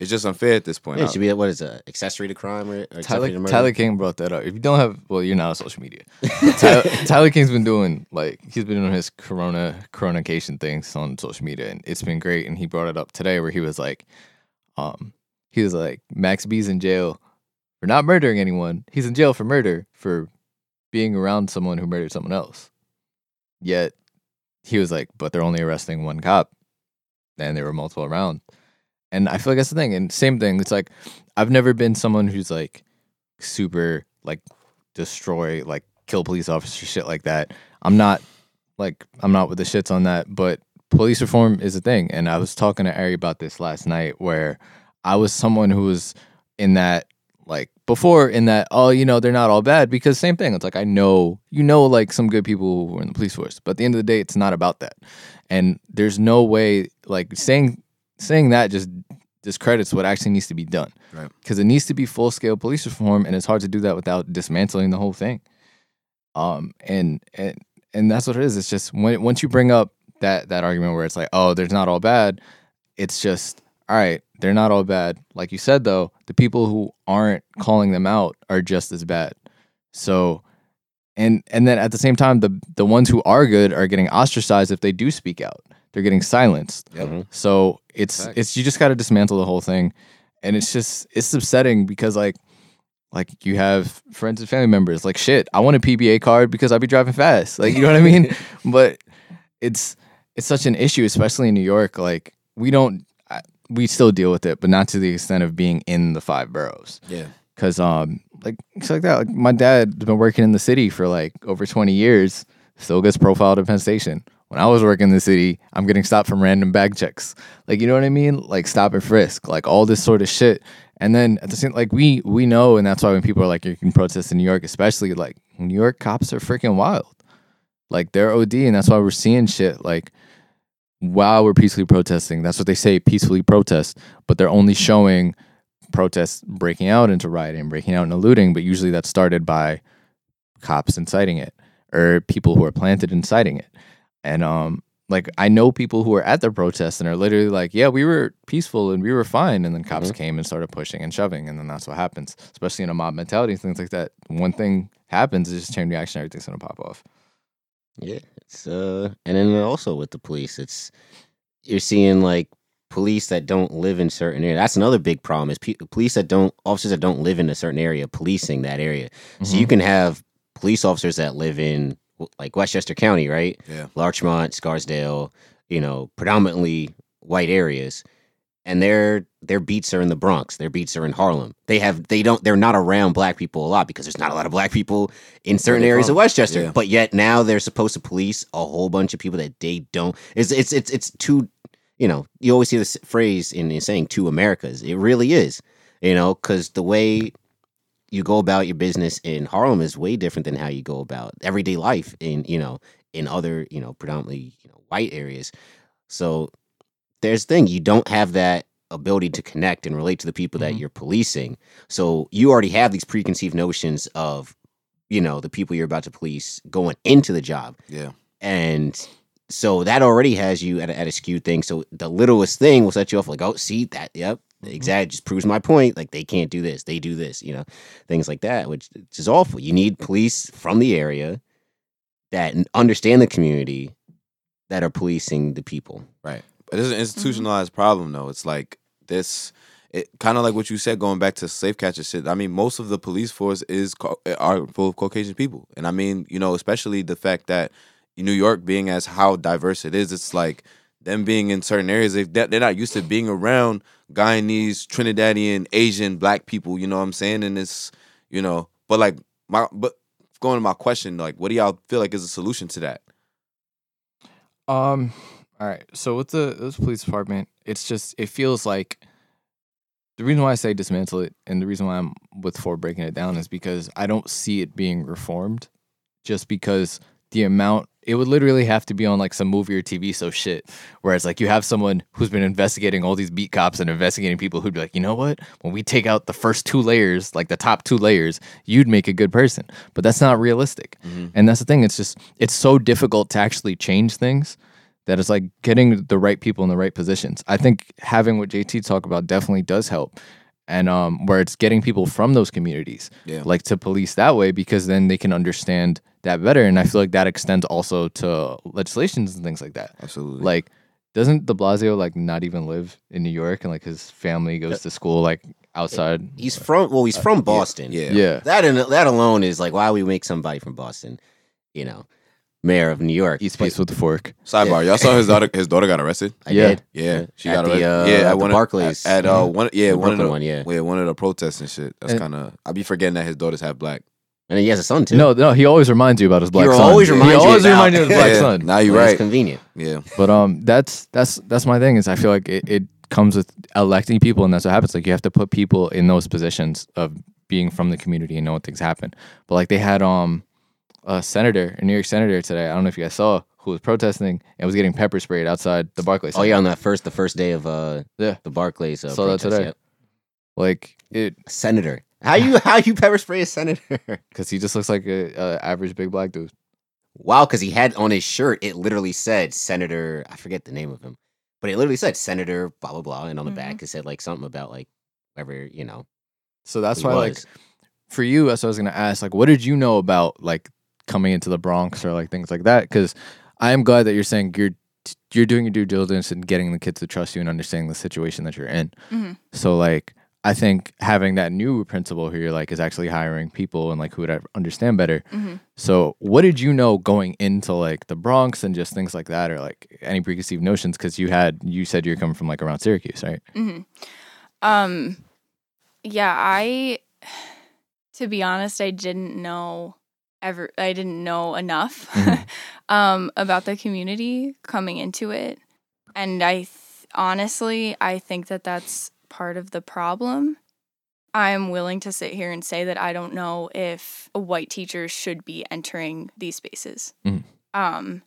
Speaker 2: Yep.
Speaker 3: It's just unfair at this point.
Speaker 2: Yeah, it should be what is it, accessory to crime or, or accessory to
Speaker 1: Tyler,
Speaker 2: murder?
Speaker 1: Tyler King brought that up. If you don't have, well, you're not on social media. Tyler, Tyler King's been doing like he's been doing his corona coronacation things on social media, and it's been great. And he brought it up today where he was like, um, he was like, Max B's in jail for not murdering anyone. He's in jail for murder for being around someone who murdered someone else. Yet he was like, but they're only arresting one cop, and there were multiple around. And I feel like that's the thing. And same thing. It's like I've never been someone who's like super like destroy like kill police officers shit like that. I'm not like I'm not with the shits on that, but police reform is a thing. And I was talking to Ari about this last night where I was someone who was in that like before in that oh you know they're not all bad because same thing it's like I know you know like some good people who are in the police force but at the end of the day it's not about that and there's no way like saying saying that just discredits what actually needs to be done.
Speaker 3: Right.
Speaker 1: because it needs to be full scale police reform and it's hard to do that without dismantling the whole thing. Um and and and that's what it is. It's just when once you bring up that that argument where it's like oh there's not all bad it's just all right they're not all bad. Like you said though the people who aren't calling them out are just as bad. So and and then at the same time the the ones who are good are getting ostracized if they do speak out they're getting silenced
Speaker 3: Yep.
Speaker 2: Mhm.
Speaker 1: so it's it's you just got to dismantle the whole thing, and it's just it's upsetting because like like you have friends and family members like shit. I want a PBA card because I'd be driving fast. Like you know what I mean? But it's it's such an issue, especially in New York. Like we don't we still deal with it, but not to the extent of being in the five boroughs
Speaker 3: Yeah.
Speaker 1: because um like it's like that like my dad's been working in the city for like over 20 years still gets profiled at penn station when i was working in the city i'm getting stopped from random bag checks. Like you know what i mean? Like stop and frisk like all this sort of shit. And then at the same like we we know and that's why when people are like you can protest in new york especially like new york cops are freaking wild. Like they're od and that's why we're seeing shit like while we're peacefully protesting. That's what they say peacefully protest but they're only showing protests breaking out into rioting, breaking out into looting, but usually that's started by cops inciting it or people who are planted inciting it. And um like I know people who are at the protest and are literally like, yeah, we were peaceful and we were fine, and then cops came and started pushing and shoving, and then that's what happens, especially in a mob mentality, things like that. One thing happens, it's just chain reaction, everything's gonna pop off.
Speaker 2: Yeah, it's uh, and then also with the police, it's you're seeing like police that don't live in certain areas. That's another big problem is pe- police that don't officers that don't live in a certain area policing that area. So you
Speaker 1: Mhm.
Speaker 2: can have police officers that live in like Westchester County, right?
Speaker 3: Yeah.
Speaker 2: Larchmont, Scarsdale, you know, predominantly white areas. And their their beats are in the Bronx. Their beats are in Harlem. They have they don't they're not around black people a lot because there's not a lot of black people in certain areas
Speaker 3: from.
Speaker 2: of Westchester.
Speaker 3: Yeah.
Speaker 2: But yet now they're supposed to police a whole bunch of people that they don't. It's it's it's it's too. You know, you always hear this phrase in, in saying two Americas. It really is. You know, because the way you go about your business in Harlem is way different than how you go about everyday life in you know in other you know predominantly you know white areas. So there's the thing you don't have that ability to connect and relate to the people that
Speaker 1: Mhm.
Speaker 2: you're policing. So you already have these preconceived notions of you know the people you're about to police going into the job
Speaker 3: Yeah.
Speaker 2: and so that already has you at a, at a skewed thing. So the littlest thing will set you off like, oh, see that? Yep, exactly. Just proves my point. Like they can't do this, they do this, you know, things like that, which, which is awful. You need police from the area that understand the community that are policing the people.
Speaker 3: Right. But it's an mm-hmm. institutionalized problem though. It's like this it kind of like what you said going back to safe catcher shit. I mean, most of the police force is eh, are full of Caucasian people. And I mean, you know, especially the fact that New York being as how diverse it is, it's like them being in certain areas, they they're not used to being around Guyanese, Trinidadian, Asian, black people, you know what I'm saying? And it's, you know, but like my but going to my question, like what do y'all feel like is a solution to that?
Speaker 1: Um. All right. So with the this police department, it's just it feels like the reason why I say dismantle it, and the reason why I'm with for breaking it down is because I don't see it being reformed. Just because the amount it would literally have to be on like some movie or TV so shit. Whereas like you have someone who's been investigating all these beat cops and investigating people who'd be like, you know what? When we take out the first two layers, like the top two layers, you'd make a good person. But that's not realistic. Mm-hmm. And that's the thing. It's just it's so difficult to actually change things that it's like getting the right people in the right positions. I think having what JT talk about definitely does help. And um, where it's getting people from those communities,
Speaker 3: Yeah.
Speaker 1: like to police that way, because then they can understand that better. And I feel like that extends also to legislations and things like that.
Speaker 3: Absolutely.
Speaker 1: Like, doesn't De Blasio like not even live in New York, and like his family goes to school like outside?
Speaker 2: He's from well, he's from Boston.
Speaker 3: yeah.
Speaker 1: Yeah,
Speaker 2: That and that alone is like why we make somebody from Boston, you know, mayor of New York.
Speaker 1: East
Speaker 2: But
Speaker 1: piece with the fork.
Speaker 3: Sidebar, y'all saw his daughter his daughter got arrested?
Speaker 2: I
Speaker 1: Yeah.
Speaker 2: did.
Speaker 3: Yeah, she
Speaker 2: At
Speaker 3: got
Speaker 2: the,
Speaker 3: arrested.
Speaker 2: uh,
Speaker 3: yeah,
Speaker 2: at
Speaker 3: at
Speaker 2: the
Speaker 3: one
Speaker 2: Barclays.
Speaker 3: Of, at, at uh, one, yeah,
Speaker 2: The
Speaker 3: one of the
Speaker 2: one, yeah.
Speaker 3: yeah, one of the protests and shit. That's
Speaker 1: And-
Speaker 3: kind of I be forgetting that his daughter's half black.
Speaker 2: And he has a son too.
Speaker 1: No, no, he always reminds you about his black
Speaker 2: He'll
Speaker 1: son.
Speaker 2: always
Speaker 1: he
Speaker 2: you
Speaker 1: always
Speaker 2: about-
Speaker 1: reminds you of his black
Speaker 3: Yeah,
Speaker 1: son.
Speaker 3: Now you
Speaker 2: When it's
Speaker 3: right.
Speaker 2: convenient.
Speaker 3: Yeah,
Speaker 1: But um, that's that's that's my thing is I feel like it, it comes with electing people, and that's what happens. Like you have to put people in those positions of being from the community and know what things happen. But like they had um a senator, a New York senator today. I don't know if you guys saw who was protesting and was getting pepper sprayed outside the Barclays.
Speaker 2: Oh yeah, on that first the first day of uh
Speaker 1: Yeah.
Speaker 2: the Barclays uh,
Speaker 1: Saw that today.
Speaker 2: yep.
Speaker 1: like it
Speaker 2: Senator. How you how you pepper spray a senator?
Speaker 1: because he just looks like a, a average big black dude.
Speaker 2: wow, because he had on his shirt it literally said Senator. I forget the name of him, but it literally said Senator blah blah blah, and on the
Speaker 4: Mhm.
Speaker 2: back it said like something about like whatever you know.
Speaker 1: So that's
Speaker 2: he
Speaker 1: why like for you, that's what I was gonna ask. Like, what did you know about like coming into the Bronx or like things like that? Because I am glad that you're saying you're you're doing your due diligence and getting the kids to trust you and understanding the situation that you're in.
Speaker 4: Mhm.
Speaker 1: So like, I think having that new principal who you're like is actually hiring people and like who would understand better.
Speaker 4: Mhm.
Speaker 1: So what did you know going into like the Bronx and just things like that, or like any preconceived notions? Because you had you said you're coming from like around Syracuse, right?
Speaker 4: hmm Um, yeah, I, to be honest, I didn't know ever, I didn't know enough
Speaker 1: Mhm.
Speaker 4: um, about the community coming into it. And I th- honestly, I think that that's part of the problem. I'm willing to sit here and say that I don't know if a white teachers should be entering these spaces.
Speaker 1: Mhm.
Speaker 4: Um,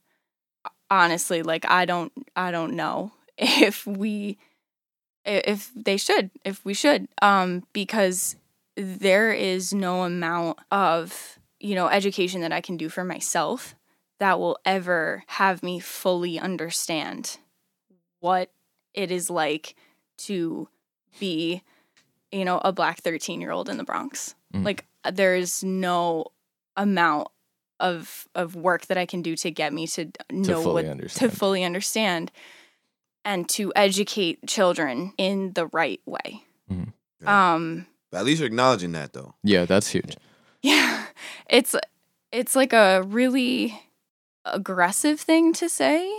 Speaker 4: honestly, like I don't, I don't know if we if they should if we should um because there is no amount of you know education that i can do for myself that will ever have me fully understand what it is like to be you know a black 13 year old in the bronx
Speaker 1: Mm.
Speaker 4: like there's no amount of of work that i can do to get me to know
Speaker 1: fully
Speaker 4: what
Speaker 1: understand.
Speaker 4: to fully understand and to educate children in the right way.
Speaker 1: Mhm.
Speaker 3: Yeah.
Speaker 4: Um,
Speaker 3: But at least you're acknowledging that though.
Speaker 1: Yeah, that's huge.
Speaker 4: yeah, it's it's like a really aggressive thing to say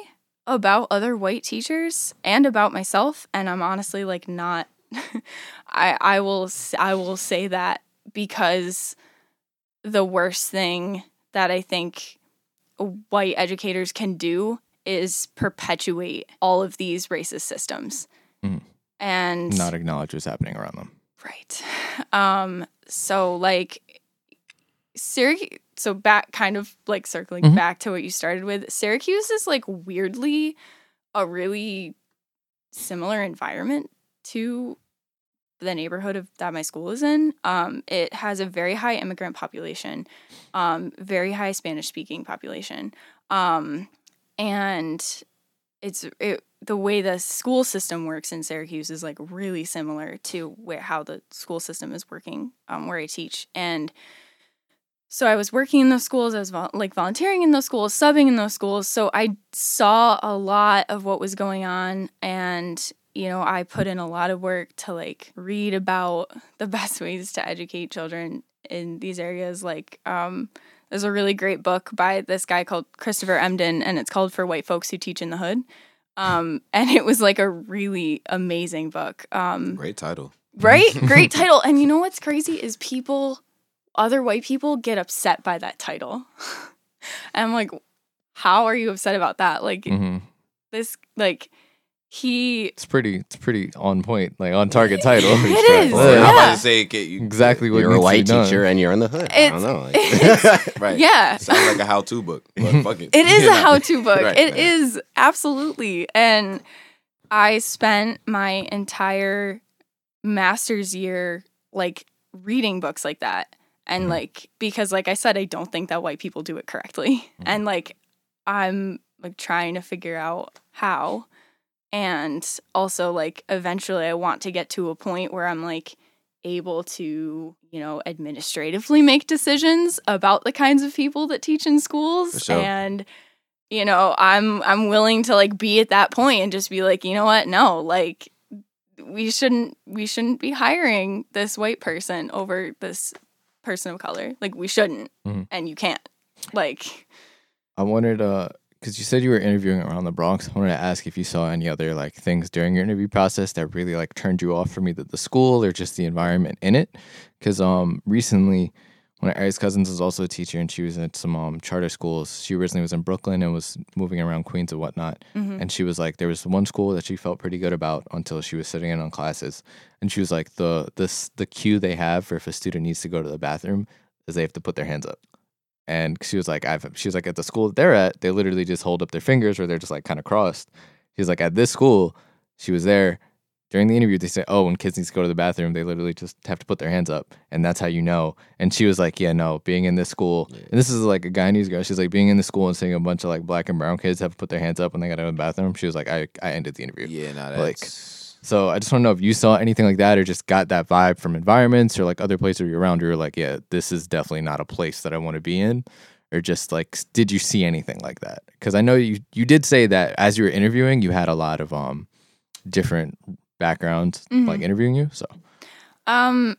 Speaker 4: about other white teachers and about myself, and I'm honestly like not. I I will I will say that because the worst thing that I think white educators can do is perpetuate all of these racist systems.
Speaker 1: Mhm.
Speaker 4: And
Speaker 1: Not acknowledge what's happening around them.
Speaker 4: Right. Um, so like Syracuse so back kind of like circling
Speaker 1: Mhm.
Speaker 4: back to what you started with, Syracuse is like weirdly a really similar environment to the neighborhood of that my school is in. Um, it has a very high immigrant population, um, very high Spanish speaking population. Um, and it's it the way the school system works in Syracuse is like really similar to where how the school system is working um, where I teach and so I was working in those schools I was vol- like volunteering in those schools subbing in those schools so I saw a lot of what was going on and you know I put in a lot of work to like read about the best ways to educate children in these areas like um there's a really great book by this guy called Christopher Emdin, and it's called For White Folks Who Teach in the Hood. Um, and it was like a really amazing book. Um,
Speaker 3: Great title.
Speaker 4: right? Great title. And you know what's crazy is people, other white people get upset by that title. and I'm like, how are you upset about that? Like,
Speaker 1: hmm
Speaker 4: this, like, he,
Speaker 1: It's pretty. It's pretty on point, like on target title.
Speaker 4: It is,
Speaker 3: Well, I'm
Speaker 4: yeah.
Speaker 3: about to say, okay, you,
Speaker 1: Exactly what
Speaker 2: You're a
Speaker 1: needs to be
Speaker 2: white
Speaker 1: done.
Speaker 2: teacher and you're in the hood. I don't know.
Speaker 4: it's-
Speaker 3: Right.
Speaker 4: yeah.
Speaker 3: Sounds like a how-to book, but fuck it.
Speaker 4: It is
Speaker 3: You
Speaker 4: a how to book.
Speaker 3: Right,
Speaker 4: It
Speaker 3: right.
Speaker 4: is absolutely. And I spent my entire master's year like reading books like that. And
Speaker 1: Mhm.
Speaker 4: like, because like I said, I don't think that white people do it correctly.
Speaker 1: Mhm.
Speaker 4: And like, I'm like trying to figure out how. And also, like, eventually I want to get to a point where I'm like, able to, you know, administratively make decisions about the kinds of people that teach in schools
Speaker 3: sure.
Speaker 4: and you know, I'm I'm willing to like be at that point and just be like, you know what? No, like we shouldn't we shouldn't be hiring this white person over this person of color. Like we shouldn't.
Speaker 1: Mhm.
Speaker 4: And you can't. Like
Speaker 1: I wanted uh because you said you were interviewing around the Bronx. I wanted to ask if you saw any other like things during your interview process that really like turned you off from either the school or just the environment in it. Because um recently, one of Ari's cousins is also a teacher and she was at some um charter schools. She originally was in Brooklyn and was moving around Queens and whatnot.
Speaker 4: mhm.
Speaker 1: And she was like, there was one school that she felt pretty good about until she was sitting in on classes. And she was like, the this the cue they have for if a student needs to go to the bathroom is they have to put their hands up. And she was like, I've she was like, at the school that they're at, they literally just hold up their fingers or they're just like kind of crossed. She was like, at this school, she was there. During the interview, they say, "Oh, when kids need to go to the bathroom, they literally just have to put their hands up, and that's how you know." And she was like, "Yeah, no, being in this school, and this is like a Guyanese girl. She's like being in the school and seeing a bunch of like black and brown kids have to put their hands up when they got out of the bathroom. She was like, I, I ended the interview.
Speaker 3: Yeah,
Speaker 1: Like, So I just want to know if you saw anything like that or just got that vibe from environments or like other places where you're around. Where you're like, yeah, this is definitely not a place that I want to be in. Or just like, did you see anything like that? Because I know you you did say that as you were interviewing, you had a lot of um different backgrounds like
Speaker 4: Mhm.
Speaker 1: interviewing you. So
Speaker 4: Um,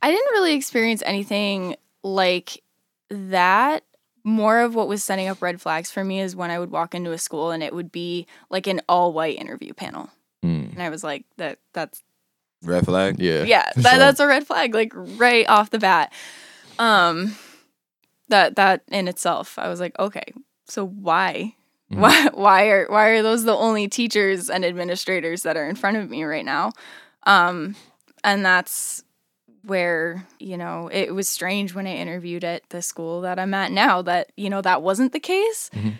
Speaker 4: I didn't really experience anything like that. More of what was setting up red flags for me is when I would walk into a school and it would be like an all white interview panel,
Speaker 1: mm,
Speaker 4: and I was like, "That that's
Speaker 3: red flag.
Speaker 1: yeah,
Speaker 4: yeah, that,
Speaker 1: sure.
Speaker 4: that's a red flag, like right off the bat." Um, that that in itself, I was like, "Okay, so why?"
Speaker 1: Mhm.
Speaker 4: Why, why are why are those the only teachers and administrators that are in front of me right now? Um, and that's where you know it was strange when I interviewed at the school that I'm at now that you know that wasn't the case,
Speaker 1: Mhm.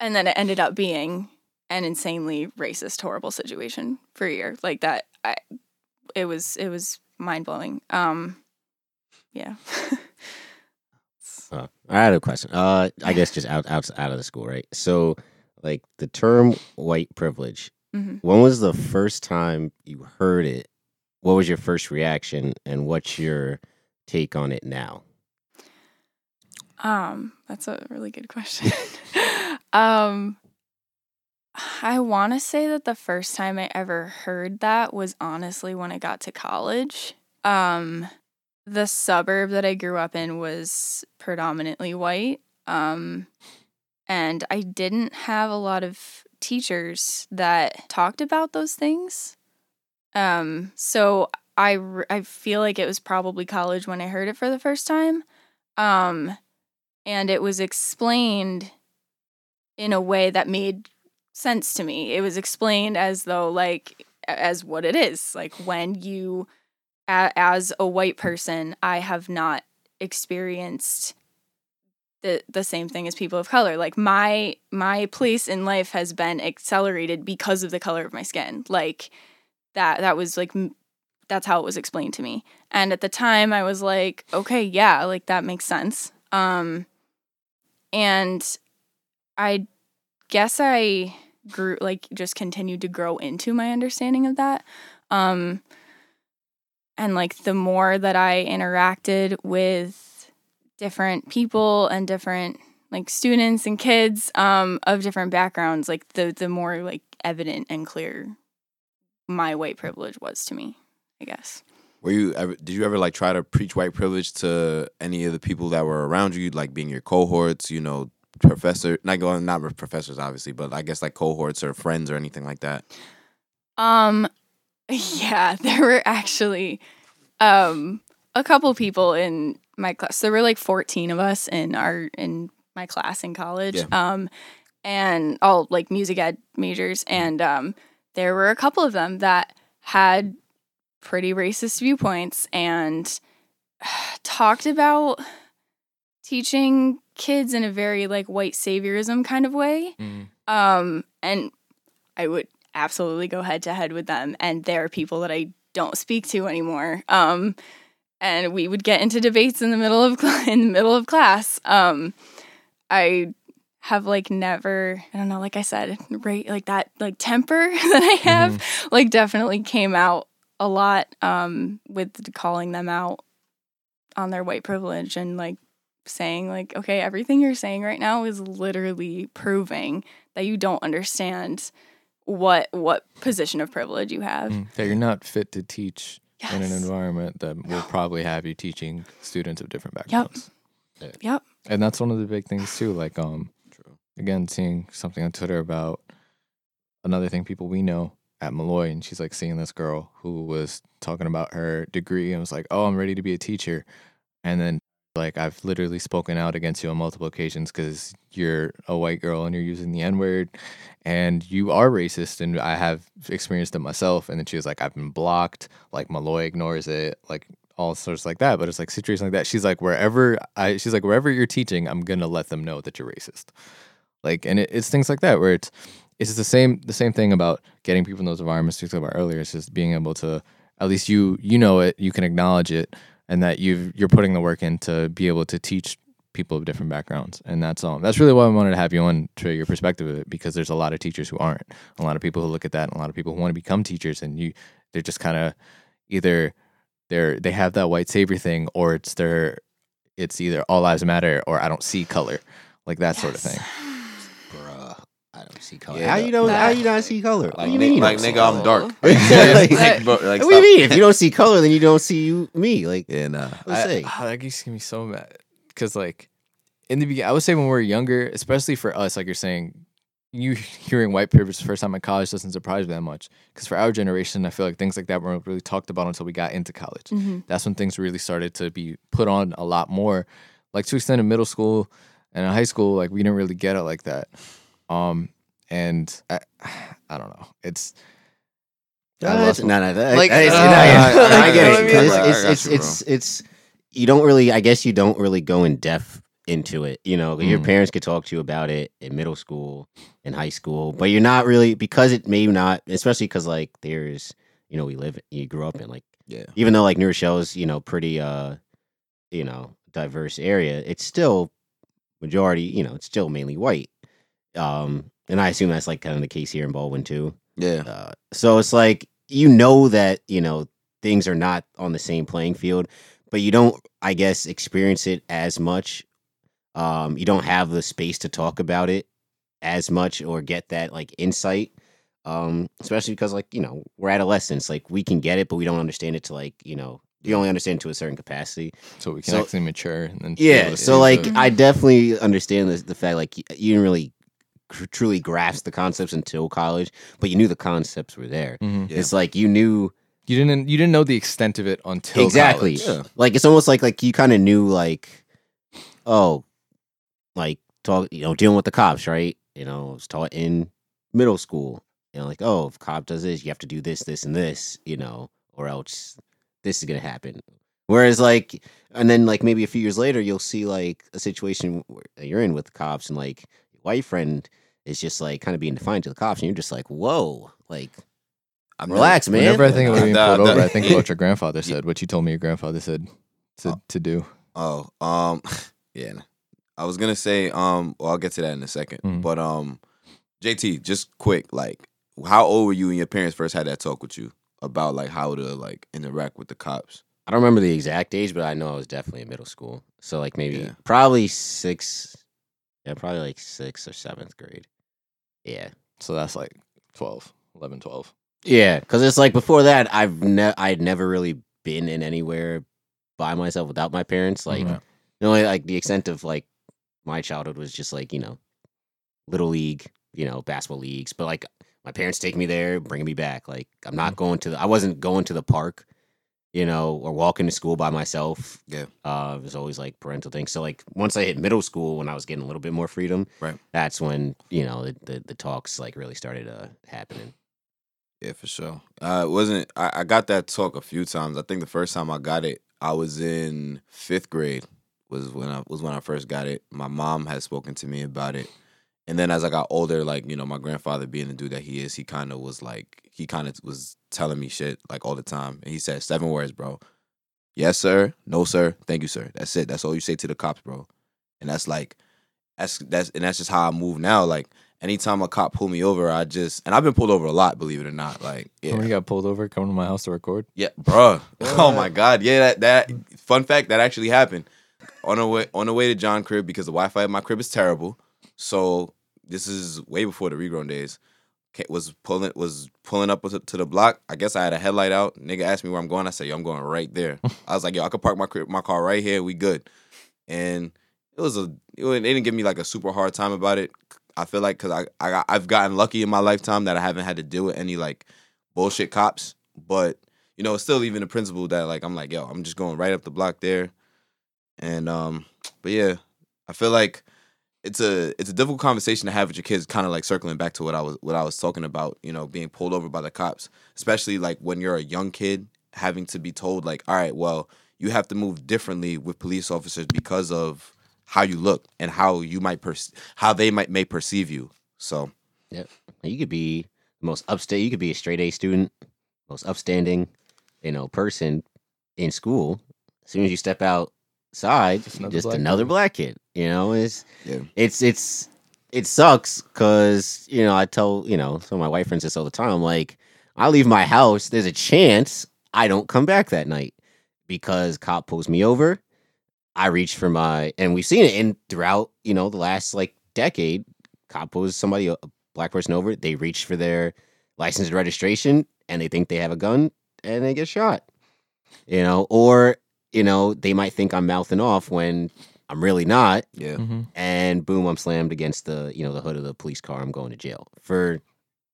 Speaker 4: and then it ended up being an insanely racist, horrible situation for a year like that. I, it was it was mind blowing. Um, yeah.
Speaker 2: I had a question. Uh, I guess just out, out out of the school, right? So, like the term white privilege.
Speaker 4: Mhm.
Speaker 2: When was the first time you heard it? What was your first reaction, and what's your take on it now?
Speaker 4: Um, that's a really good question. um, I want to say that the first time I ever heard that was honestly when I got to college. Um, the suburb that I grew up in was predominantly white. Um, and I didn't have a lot of teachers that talked about those things. Um, so I feel like it was probably college when I heard it for the first time. Um, and it was explained in a way that made sense to me. It was explained as though, like, as what it is. Like, when you, as a white person, I have not experienced the the same thing as people of color. Like my my place in life has been accelerated because of the color of my skin. Like that that was like that's how it was explained to me. And at the time I was like, okay, yeah, like that makes sense. Um and I guess I grew like just continued to grow into my understanding of that. Um and like the more that I interacted with different people and different like students and kids um of different backgrounds like the the more like evident and clear my white privilege was to me i guess
Speaker 3: Were you ever? Did you ever like try to preach white privilege to any of the people that were around you, like being your cohorts? You know, professor, not going, not professors, obviously, but I guess like cohorts or friends or anything like that.
Speaker 4: um yeah there were actually um a couple people in my class. There were like 14 of us in our in my class in college
Speaker 3: Yeah.
Speaker 4: um and all like music ed majors. And um there were a couple of them that had pretty racist viewpoints and talked about teaching kids in a very like white saviorism kind of way. Um and i would absolutely go head to head with them and there are people that i don't speak to anymore. Um and we would get into debates in the middle of in the middle of class. Um i have like never i don't know like i said right like that like temper that i have like definitely came out a lot um with calling them out on their white privilege and like saying like okay everything you're saying right now is literally proving that you don't understand what what position of privilege you have.
Speaker 1: Mm, that you're not fit to teach in an environment that will probably have you teaching students of different backgrounds.
Speaker 4: yep.
Speaker 1: And that's one of the big things too. Like um
Speaker 3: True.
Speaker 1: again, seeing something on Twitter about another thing people we know at Molloy and she's like seeing this girl who was talking about her degree and was like, Oh, I'm ready to be a teacher. And then like I've literally spoken out against you on multiple occasions because you're a white girl and you're using the N word and you are racist and I have experienced it myself and then she was like I've been blocked like Molloy ignores it like all sorts like that but it's like situations like that. She's like wherever I she's like wherever you're teaching I'm gonna let them know that you're racist. Like and it, it's things like that where it's it's the same the same thing about getting people in those environments we talked about earlier. It's just being able to at least you you know it you can acknowledge it and that you you're putting the work in to be able to teach people of different backgrounds and that's um that's really why I wanted to have you on to your perspective of it because there's a lot of teachers who aren't a lot of people who look at that and a lot of people who want to become teachers and you they're just kind of either they're they have that white savior thing or it's their it's either all lives matter or I don't see color like that sort of thing
Speaker 2: Bruh, I don't see color.
Speaker 3: Yeah,
Speaker 2: how you don't? how you not see color? What
Speaker 3: Like,
Speaker 2: do you mean?
Speaker 3: like
Speaker 2: don't
Speaker 3: nigga, I'm dark.
Speaker 2: like,
Speaker 3: like, bro, like,
Speaker 2: what do you mean? If you don't see color, then you don't see you me. Like,
Speaker 3: Yeah, nah.
Speaker 2: let's
Speaker 1: I,
Speaker 2: say.
Speaker 1: oh, that used to get me so mad because like in the beginning, I would say when we were younger, especially for us, like you're saying, you hearing white privilege the first time in college doesn't surprise me that much because for our generation, I feel like things like that weren't really talked about until we got into college.
Speaker 4: hmm
Speaker 1: That's when things really started to be put on a lot more, like to extend in middle school and in high school, like we didn't really get it like that. Um, and I, I don't know, it's. I
Speaker 2: No,
Speaker 1: lost
Speaker 2: no, no, that-
Speaker 1: Like,
Speaker 2: I, I,
Speaker 1: uh,
Speaker 2: I, I,
Speaker 1: like,
Speaker 2: get it.
Speaker 1: what I
Speaker 2: 'cause
Speaker 1: mean?
Speaker 2: It's, it's, it's, it's, you don't really. I guess you don't really go in depth into it. You know, your
Speaker 1: Mm.
Speaker 2: parents could talk to you about it in middle school, in high school, but you're not really because it may not, especially because like there's, you know, we live, you grew up in like
Speaker 3: Yeah.
Speaker 2: even though like New Rochelle's, you know, pretty uh, you know, diverse area, it's still majority, you know, it's still mainly white. Um, and I assume that's like kind of the case here in Baldwin too.
Speaker 3: Yeah.
Speaker 2: Uh, so it's like you know that you know things are not on the same playing field, but you don't, I guess, experience it as much. Um, you don't have the space to talk about it as much or get that like insight. Um, especially because like, you know, we're adolescents. Like we can get it, but we don't understand it to like, you know, you only understand to a certain capacity.
Speaker 1: So we can
Speaker 2: So-
Speaker 1: actually mature and then
Speaker 2: Yeah. So
Speaker 1: see
Speaker 2: like
Speaker 1: the-
Speaker 2: I definitely understand the, the fact like y- you didn't really tr- truly grasp the concepts until college, but you knew the concepts were there.
Speaker 1: Mhm.
Speaker 3: Yeah.
Speaker 2: It's like you knew
Speaker 1: you didn't you didn't know the extent of it until
Speaker 2: exactly.
Speaker 3: Yeah.
Speaker 2: Like it's almost like like you kind of knew like, oh, like talk you know dealing with the cops, right? You know, I was taught in middle school. You know, like oh, if cop does this, you have to do this, this, and this. You know, or else this is gonna happen. Whereas like, and then like maybe a few years later, you'll see like a situation where you're in with the cops, and like your white friend is just like kind of being defiant to the cops, and you're just like, whoa, like
Speaker 3: I've
Speaker 2: relax, man.
Speaker 1: Whenever I think about being
Speaker 3: That-
Speaker 1: pulled over,
Speaker 3: that-
Speaker 1: I think
Speaker 3: yeah.
Speaker 1: about your grandfather said what you told me your grandfather said to,
Speaker 3: Oh.
Speaker 1: to do.
Speaker 3: Oh, um, yeah. I was gonna say, um, well, I'll get to that in a 2nd
Speaker 1: Mhm.
Speaker 3: But um, JT, just quick, like, how old were you when your parents first had that talk with you about like how to like interact with the cops?
Speaker 2: I don't remember the exact age, but I know I was definitely in middle school. So like maybe
Speaker 3: Yeah.
Speaker 2: probably six, yeah, probably like sixth or seventh grade. Yeah,
Speaker 1: So that's like 12, 11, 12.
Speaker 2: Yeah, because it's like before that, I've ne- I'd never really been in anywhere by myself without my parents. Like,
Speaker 1: Mhm.
Speaker 2: you know, like the extent of like my childhood was just like you know, little league, you know, basketball leagues. But like my parents take me there, bringing me back. Like I'm not going to the, I wasn't going to the park, you know, or walking to school by myself.
Speaker 3: Yeah.
Speaker 2: Uh, it was always like parental things. So like once I hit middle school, when I was getting a little bit more freedom,
Speaker 3: Right.
Speaker 2: That's when you know the the, the talks like really started uh happening.
Speaker 3: Yeah, for sure. Uh, it wasn't I, I got that talk a few times. I think the first time I got it, I was in fifth grade. Was when I was when I first got it. My mom had spoken to me about it, and then as I got older, like you know, my grandfather being the dude that he is, he kind of was like he kind of was telling me shit like all the time, and he said seven words, bro. Yes, sir. No, sir. Thank you, sir. That's it. That's all you say to the cops, bro. And that's like, that's that's and that's just how I move now. Like anytime a cop pull me over, I just and I've been pulled over a lot, believe it or not. Like, yeah,
Speaker 1: When you got pulled over, coming to my house to record.
Speaker 3: yeah, bruh. Oh my god. Yeah, that that fun fact that actually happened. On the way on the way to John crib because the Wi-Fi at my crib is terrible. So this is way before the regrown days. Was pulling was pulling up to, to the block. I guess I had a headlight out. Nigga asked me where I'm going. I said, "Yo, I'm going right there." I was like, "Yo, I could park my crib, my car right here. We good." And it was a it, they didn't give me like a super hard time about it. I feel like because I, I I've gotten lucky in my lifetime that I haven't had to deal with any like bullshit cops. But you know, it's still even the principle that like I'm like, yo, I'm just going right up the block there. And um, but yeah, I feel like it's a it's a difficult conversation to have with your kids, kind of like circling back to what I was what I was talking about, you know, being pulled over by the cops, especially like when you're a young kid having to be told like, all right, well, you have to move differently with police officers because of how you look and how you might per- how they might may perceive you. So yeah,
Speaker 2: You could be the most upstate. You could be a straight A student, most upstanding, you know, person in school. As soon as you step outside,
Speaker 1: Just
Speaker 2: just
Speaker 1: another
Speaker 2: another,
Speaker 1: black
Speaker 2: black,
Speaker 1: kid.
Speaker 2: kid. You know, it's
Speaker 3: Yeah.
Speaker 2: it's it's it sucks because you know I tell you know some of my white friends this all the time. I'm like, I leave my house. There's a chance I don't come back that night because cop pulls me over. I reach for my, and we've seen it in throughout you know the last like decade. Cop pulls somebody a black person over. They reach for their license and registration, and they think they have a gun, and they get shot. You know, or you know they might think I'm mouthing off when I'm really not
Speaker 3: yeah,
Speaker 1: Mm-hmm.
Speaker 2: and boom, I'm slammed against the you know the hood of the police car. I'm going to jail for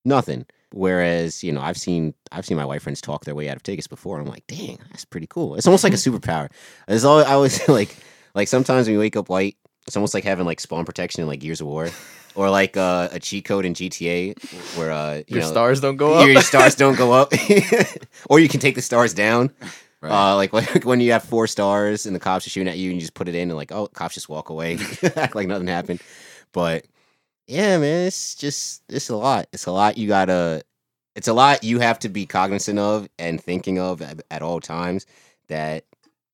Speaker 2: nothing. Whereas you know I've seen I've seen my white friends talk their way out of tickets before. I'm like, dang, that's pretty cool. It's almost like a superpower. It's all I was like like sometimes when you wake up white, it's almost like having like spawn protection in like Gears of War, or like uh, a cheat code in GTA where uh, you
Speaker 1: Your
Speaker 2: know,
Speaker 1: stars don't go up.
Speaker 2: your stars don't go up, or you can take the stars down.
Speaker 3: right.
Speaker 2: Uh, like when, when you have four stars and the cops are shooting at you and you just put it in and like, oh, cops just walk away, act like nothing happened. But yeah, man, it's just it's a lot. It's a lot you gotta. It's a lot you have to be cognizant of and thinking of at, at all times that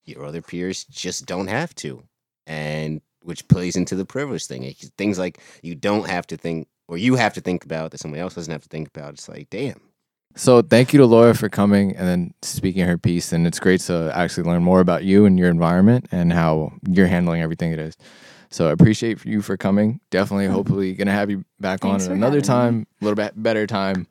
Speaker 2: your other peers just don't have to, and which plays into the privilege thing. It's things like you don't have to think, or you have to think about that somebody else doesn't have to think about. It's like, damn.
Speaker 1: So thank you to Laura for coming and then speaking her piece. And it's great to actually learn more about you and your environment and how you're handling everything it is. So I appreciate you for coming. Definitely, hopefully, gonna have you back
Speaker 4: Thanks
Speaker 1: on at another
Speaker 4: having
Speaker 1: time, a little bit better time.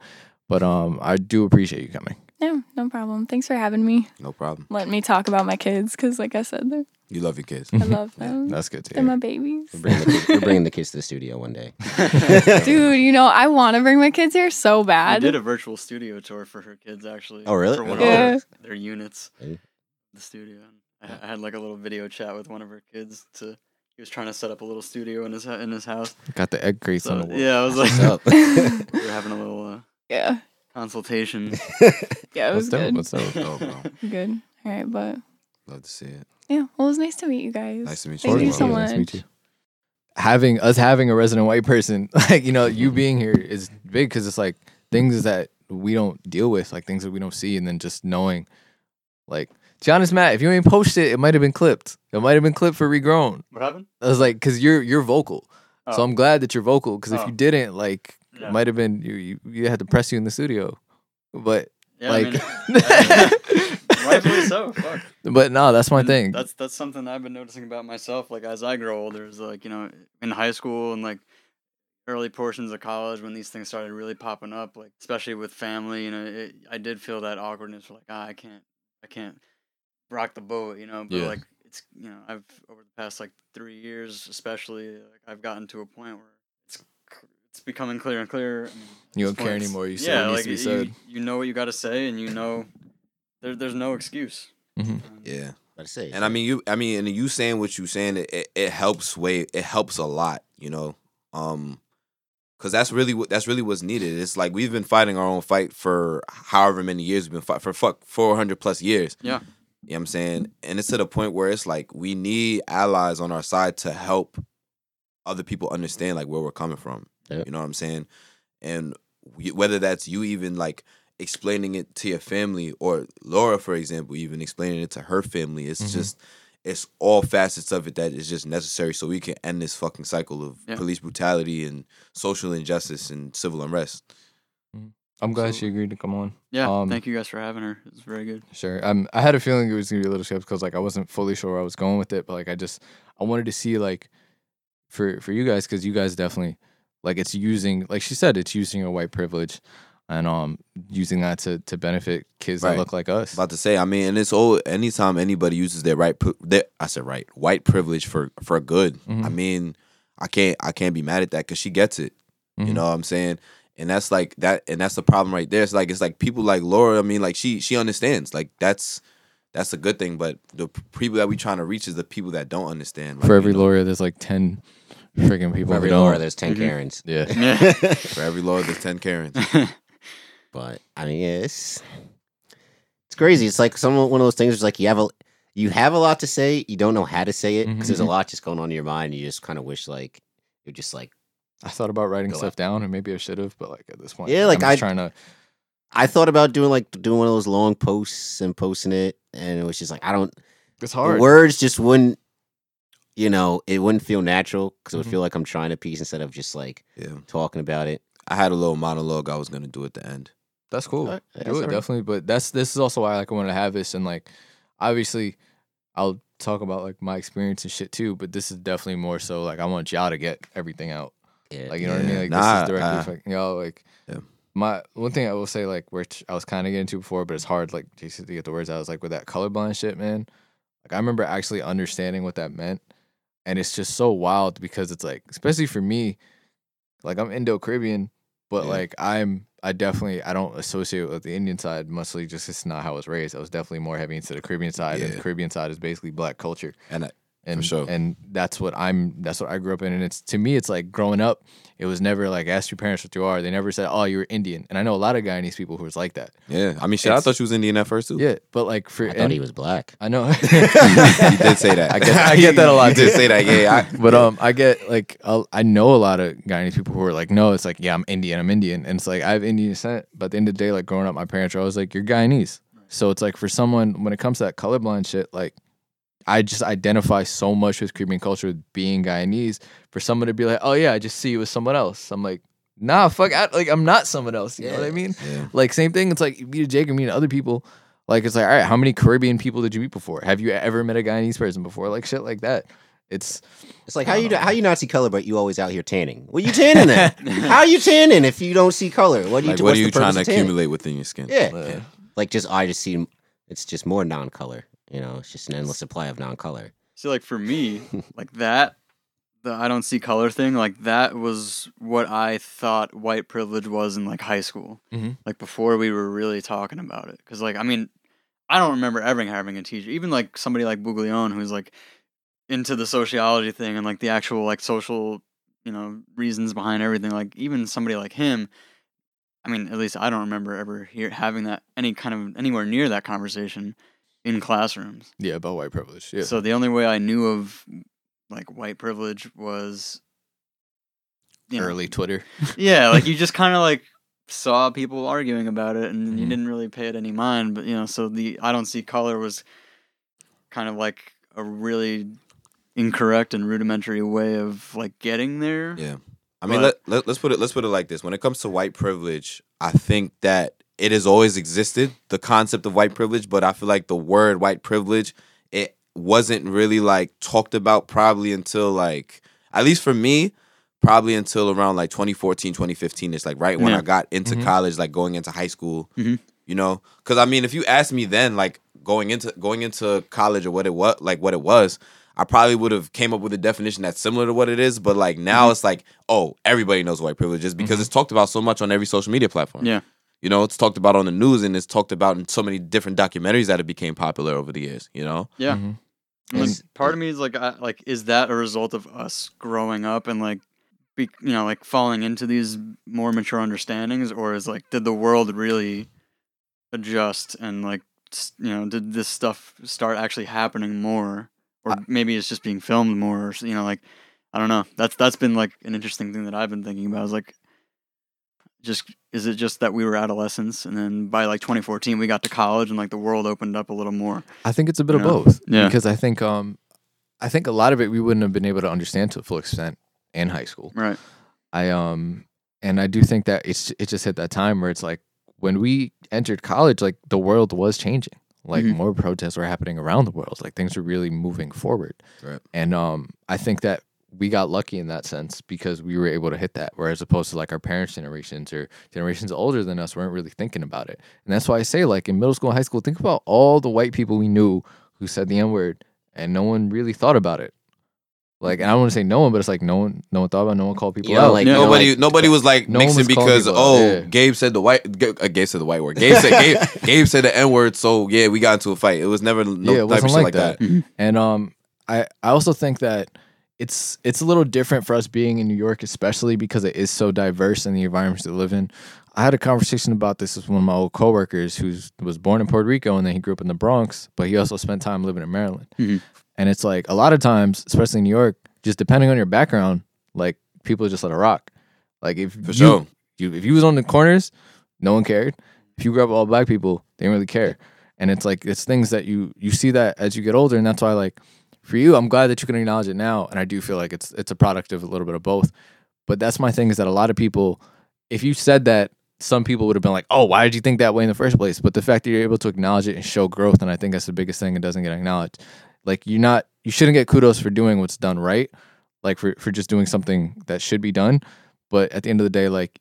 Speaker 1: But um, I do appreciate you coming.
Speaker 4: Yeah, no problem. Thanks for having me.
Speaker 3: No problem.
Speaker 4: Letting me talk about my kids because, like I said, they're-
Speaker 3: You love your kids.
Speaker 4: I love them.
Speaker 1: That's good to
Speaker 4: They're my babies.
Speaker 2: We're bringing, the kids, we're bringing the kids to the studio one day.
Speaker 4: Dude, you know, I want to bring my kids here so bad.
Speaker 5: I did a virtual studio tour for her kids actually.
Speaker 2: Oh, really?
Speaker 5: For one
Speaker 4: Yeah.
Speaker 5: of their, their units,
Speaker 2: Hey.
Speaker 5: the studio. I, I had like a little video chat with one of her kids. To he was trying to set up a little studio in his in his house.
Speaker 1: Got the egg crates on
Speaker 5: So,
Speaker 1: the wall.
Speaker 5: yeah, I was like, we were having a little uh,
Speaker 4: yeah.
Speaker 5: consultation.
Speaker 4: Yeah, it was
Speaker 1: What's dope?
Speaker 4: good.
Speaker 1: What's dope?
Speaker 3: Oh, bro.
Speaker 4: Good. All right, but
Speaker 3: Love to see it.
Speaker 4: yeah, well, it was nice to meet you guys.
Speaker 3: Nice to meet you.
Speaker 4: Thank you
Speaker 3: as
Speaker 4: so
Speaker 3: well.
Speaker 1: Nice to meet
Speaker 4: much.
Speaker 1: you. Having us having a resident white person, like you know, you being here is big because it's like things that we don't deal with, like things that we don't see, and then just knowing, like, honest, Matt, if you ain't post it, it might have been clipped. It might have been clipped for regrown.
Speaker 5: what happened?
Speaker 1: I was like, because you're you're vocal, so
Speaker 5: Oh.
Speaker 1: I'm glad that you're vocal. Because if
Speaker 5: Oh.
Speaker 1: you didn't, like,
Speaker 5: Yeah.
Speaker 1: it might have been you, you. You had to press you in the studio, but
Speaker 5: Yeah,
Speaker 1: like,
Speaker 5: I mean, rightfully so. Fuck.
Speaker 1: but no, that's my
Speaker 5: And
Speaker 1: thing.
Speaker 5: That's that's something I've been noticing about myself. Like as I grow older, is like you know in high school and like early portions of college when these things started really popping up, like especially with family. You know, it, I did feel that awkwardness. Like ah, I can't, I can't rock the boat. You know, but
Speaker 3: Yeah.
Speaker 5: like it's you know I've over the past like three years, especially like I've gotten to a point where it's it's becoming clearer and clearer. I mean,
Speaker 1: You don't care anymore. You say
Speaker 5: yeah,
Speaker 1: what needs
Speaker 5: like
Speaker 1: to be
Speaker 5: you,
Speaker 1: said.
Speaker 5: you know what you got to say, and you know there, there's no excuse.
Speaker 1: Mhm.
Speaker 5: Um,
Speaker 3: Yeah.
Speaker 2: About to say.
Speaker 3: And I mean you I mean and you saying what you saying it, it, it helps way it helps a lot, you know. Um cuz that's really what that's really what's needed. It's like we've been fighting our own fight for however many years we've been fighting for fuck 400 plus years.
Speaker 5: Yeah.
Speaker 3: You know what I'm saying? And it's to the point where it's like we need allies on our side to help other people understand like where we're coming from.
Speaker 2: Yeah.
Speaker 3: You know what I'm saying? And we, whether that's you even like explaining it to your family or Laura, for example, even explaining it to her family, it's
Speaker 1: Mhm.
Speaker 3: just it's all facets of it that is just necessary so we can end this fucking cycle of
Speaker 5: Yeah.
Speaker 3: police brutality and social injustice and civil unrest.
Speaker 1: I'm glad
Speaker 5: So-
Speaker 1: she agreed to come on.
Speaker 5: Yeah,
Speaker 1: Um,
Speaker 5: thank you guys for having her. It's very good.
Speaker 1: Sure. Um, I had a feeling it was gonna be a little skeptical because like I wasn't fully sure where I was going with it, but like I just I wanted to see like for for you guys because you guys definitely like it's using like she said it's using your white privilege and um using that to to benefit kids
Speaker 3: Right.
Speaker 1: that look like us.
Speaker 3: About to say, I mean, and it's all anytime anybody uses their right, pri- their, I said right, white privilege for for good. I
Speaker 1: Mhm.
Speaker 3: mean, I can't I can't be mad at that because she gets it. You
Speaker 1: Mhm.
Speaker 3: know what I'm saying? And that's like that, and that's the problem right there. It's like it's like people like Laura. I mean, like she she understands. Like that's that's a good thing. But the people that we trying to reach is the people that don't understand. Like,
Speaker 1: for every
Speaker 3: you know,
Speaker 1: Laura, there's like ten freaking people
Speaker 2: For every
Speaker 1: who don't.
Speaker 2: Laura, there's 10
Speaker 5: Mhm.
Speaker 2: Karens.
Speaker 1: yeah.
Speaker 5: Yeah.
Speaker 3: for every Laura there's ten Karens.
Speaker 2: But I mean, yeah, it's it's crazy. It's like some one of those things. Where it's like you have a you have a lot to say, you don't know how to say it because there's a
Speaker 1: Mhm.
Speaker 2: lot just going on in your mind. And you just kind of wish like you're just like
Speaker 1: I thought about writing
Speaker 2: Go
Speaker 1: stuff down, and maybe I should have, but like at this point,
Speaker 2: Yeah, like,
Speaker 1: I'm just
Speaker 2: I-
Speaker 1: trying to.
Speaker 2: I thought about doing like doing one of those long posts and posting it, and it was just like I don't.
Speaker 1: It's hard.
Speaker 2: words just wouldn't, you know, it wouldn't feel natural because it would mm-hmm. feel like I'm trying to piece instead of just like
Speaker 3: Yeah,
Speaker 2: talking about it.
Speaker 3: I had a little monologue I was gonna do at the end.
Speaker 1: That's cool.
Speaker 2: Alright, yeah,
Speaker 1: Do it
Speaker 2: alright.
Speaker 1: definitely, but that's this is also why like I wanted to have this and like obviously I'll talk about like my experience and shit too, but this is definitely more so like I want y'all to get everything out.
Speaker 2: Yeah,
Speaker 1: Like you know what I mean? Like
Speaker 3: Nah,
Speaker 1: this is directly
Speaker 3: uh,
Speaker 1: affecting y'all. Like
Speaker 3: Yeah.
Speaker 1: my one thing I will say like which I was kind of getting to before, but it's hard like to get the words out. I was like with that colorblind shit, man. Like I remember actually understanding what that meant, and it's just so wild because it's like especially for me, like I'm Indo Caribbean, but
Speaker 3: Yeah.
Speaker 1: like I'm I definitely I don't associate with the Indian side mostly just it's not how I was raised. I was definitely more heavy into the Caribbean side, and
Speaker 3: Yeah.
Speaker 1: the Caribbean side is basically black culture
Speaker 3: And I,
Speaker 1: and
Speaker 3: sure.
Speaker 1: and that's what I'm that's what I grew up in and it's to me it's like growing up it was never like ask your parents what you are they never said oh you're Indian and I know a lot of Guyanese people who was like that
Speaker 3: yeah, I mean, shit. I thought she was Indian at first too.
Speaker 1: yeah but like for
Speaker 2: I thought
Speaker 1: and-
Speaker 2: he was black.
Speaker 1: I know
Speaker 3: he did say that.
Speaker 1: I get I get that a lot
Speaker 3: He did
Speaker 1: too.
Speaker 3: say that. Yeah, I,
Speaker 1: but um I get like i I know a lot of Guyanese people who are like no it's like yeah I'm Indian I'm Indian and it's like I have Indian descent but at the end of the day like growing up my parents are always like you're Guyanese so it's like for someone when it comes to that colorblind shit like I just identify so much with Caribbean culture with being Guyanese. For someone to be like, "Oh yeah, I just see you as someone else," I'm like, "Nah, fuck, I, like I'm not someone else." You know what I mean?
Speaker 3: yeah.
Speaker 1: Like same thing. It's like you meet a Jake and meet other people. Like it's like, all right, how many Caribbean people did you meet before? Have you ever met a Guyanese person before? Like shit like that. it's
Speaker 2: It's like how you
Speaker 1: know.
Speaker 2: how you not see color, but you always out here tanning. Well, you tanning at? how you tanning if you don't see color? What do you?
Speaker 3: Like, what
Speaker 2: what's
Speaker 3: are
Speaker 2: the
Speaker 3: you trying to accumulate within your skin?
Speaker 2: Yeah.
Speaker 1: uh,
Speaker 2: like just I just see it's just more non-color. You know, it's just an endless supply of non-color.
Speaker 5: See, like for me, like that, the I don't see color thing, like that was what I thought white privilege was in like high school.
Speaker 1: Mhm.
Speaker 5: Like before we were really talking about it, because like I mean, I don't remember ever having a teacher, even like somebody like Buglione, who's like into the sociology thing and like the actual like social, you know, reasons behind everything. Like even somebody like him. I mean, at least I don't remember ever hear, having that any kind of anywhere near that conversation in classrooms.
Speaker 1: yeah about white privilege. Yeah.
Speaker 5: So the only way I knew of like white privilege was you know,
Speaker 1: Early Twitter.
Speaker 5: Yeah, like you just kind of like saw people arguing about it and you
Speaker 1: Mhm.
Speaker 5: didn't really pay it any mind, but you know, so the I don't see color was kind of like a really incorrect and rudimentary way of like getting there.
Speaker 3: Yeah. I mean,
Speaker 5: But-
Speaker 3: let, let, let's put it let's put it like this. When it comes to white privilege, I think that it has always existed, the concept of white privilege, but I feel like the word white privilege, it wasn't really like talked about probably until like at least for me, probably until around like 2014, 2015. It's like right when
Speaker 5: Yeah.
Speaker 3: I got into
Speaker 1: Mhm.
Speaker 3: college, like going into high school.
Speaker 5: Mhm.
Speaker 3: You know? Cuz I mean, if you asked me then like going into going into college or what it was, like what it was, I probably would have came up with a definition that's similar to what it is, but like now it's like, oh, everybody knows white privilege is because
Speaker 1: Mhm.
Speaker 3: it's talked about so much on every social media platform.
Speaker 5: Yeah.
Speaker 3: You know, it's talked about on the news and it's talked about in so many different documentaries that it became popular over the years, you know?
Speaker 5: Yeah.
Speaker 1: Mhm.
Speaker 5: And, like, part of me is like, I, like, is that a result of us growing up and like, be, you know, like falling into these more mature understandings, or is like, did the world really adjust and like, you know, did this stuff start actually happening more, or maybe it's just being filmed more, or you know, like, I don't know. That's that's been like an interesting thing that I've been thinking about. Is like, just is it just that we were adolescents, and then by like 2014 we got to college, and like the world opened up a little more.
Speaker 1: I think it's a bit
Speaker 5: Yeah.
Speaker 1: of both.
Speaker 5: Yeah.
Speaker 1: Because I think um I think a lot of it we wouldn't have been able to understand to a full extent in high school.
Speaker 5: Right.
Speaker 1: I um and I do think that it's it just hit that time where it's like when we entered college, like the world was changing. Like
Speaker 5: Mhm.
Speaker 1: more protests were happening around the world. Like things were really moving forward.
Speaker 3: Right.
Speaker 1: And um I think that we got lucky in that sense because we were able to hit that. Whereas opposed to like our parents' generations or generations older than us weren't really thinking about it. And that's why I say like in middle school and high school, think about all the white people we knew who said the N word and no one really thought about it. Like and I don't want to say no one, but it's like no one no one thought about it, no one called people
Speaker 2: You know,
Speaker 1: out.
Speaker 2: like-
Speaker 5: Yeah.
Speaker 3: Nobody,
Speaker 2: like-
Speaker 3: nobody was like
Speaker 1: No
Speaker 3: mixing
Speaker 1: was
Speaker 3: because oh,
Speaker 1: yeah.
Speaker 3: Gabe said the white, Ga- uh, Gabe said the white word. Gabe said Gabe, Gabe said the n word. So yeah, we got into a fight. It was never no
Speaker 1: Yeah, it
Speaker 3: type of
Speaker 1: wasn't
Speaker 3: shit
Speaker 1: like
Speaker 3: like that.
Speaker 5: that.
Speaker 1: And um, I I also think that it's it's a little different for us being in New York, especially because it is so diverse in the environments they live in. I had a conversation about this with one of my old coworkers who was born in Puerto Rico and then he grew up in the Bronx, but he also spent time living in Maryland.
Speaker 5: Mhm.
Speaker 1: And it's like a lot of times, especially in New York, just depending on your background, like people just let it rock. Like if
Speaker 3: For
Speaker 1: you,
Speaker 3: sure.
Speaker 1: you if you was on the corners, no one cared. If you grew up with all black people, they didn't really care. And it's like it's things that you you see that as you get older, and that's why like for you, I'm glad that you can acknowledge it now, and I do feel like it's it's a product of a little bit of both. But that's my thing is that a lot of people, if you said that, some people would have been like, "Oh, why did you think that way in the first place?" But the fact that you're able to acknowledge it and show growth, and I think that's the biggest thing, it doesn't get acknowledged. Like you're not, you shouldn't get kudos for doing what's done right, like for for just doing something that should be done. But at the end of the day, like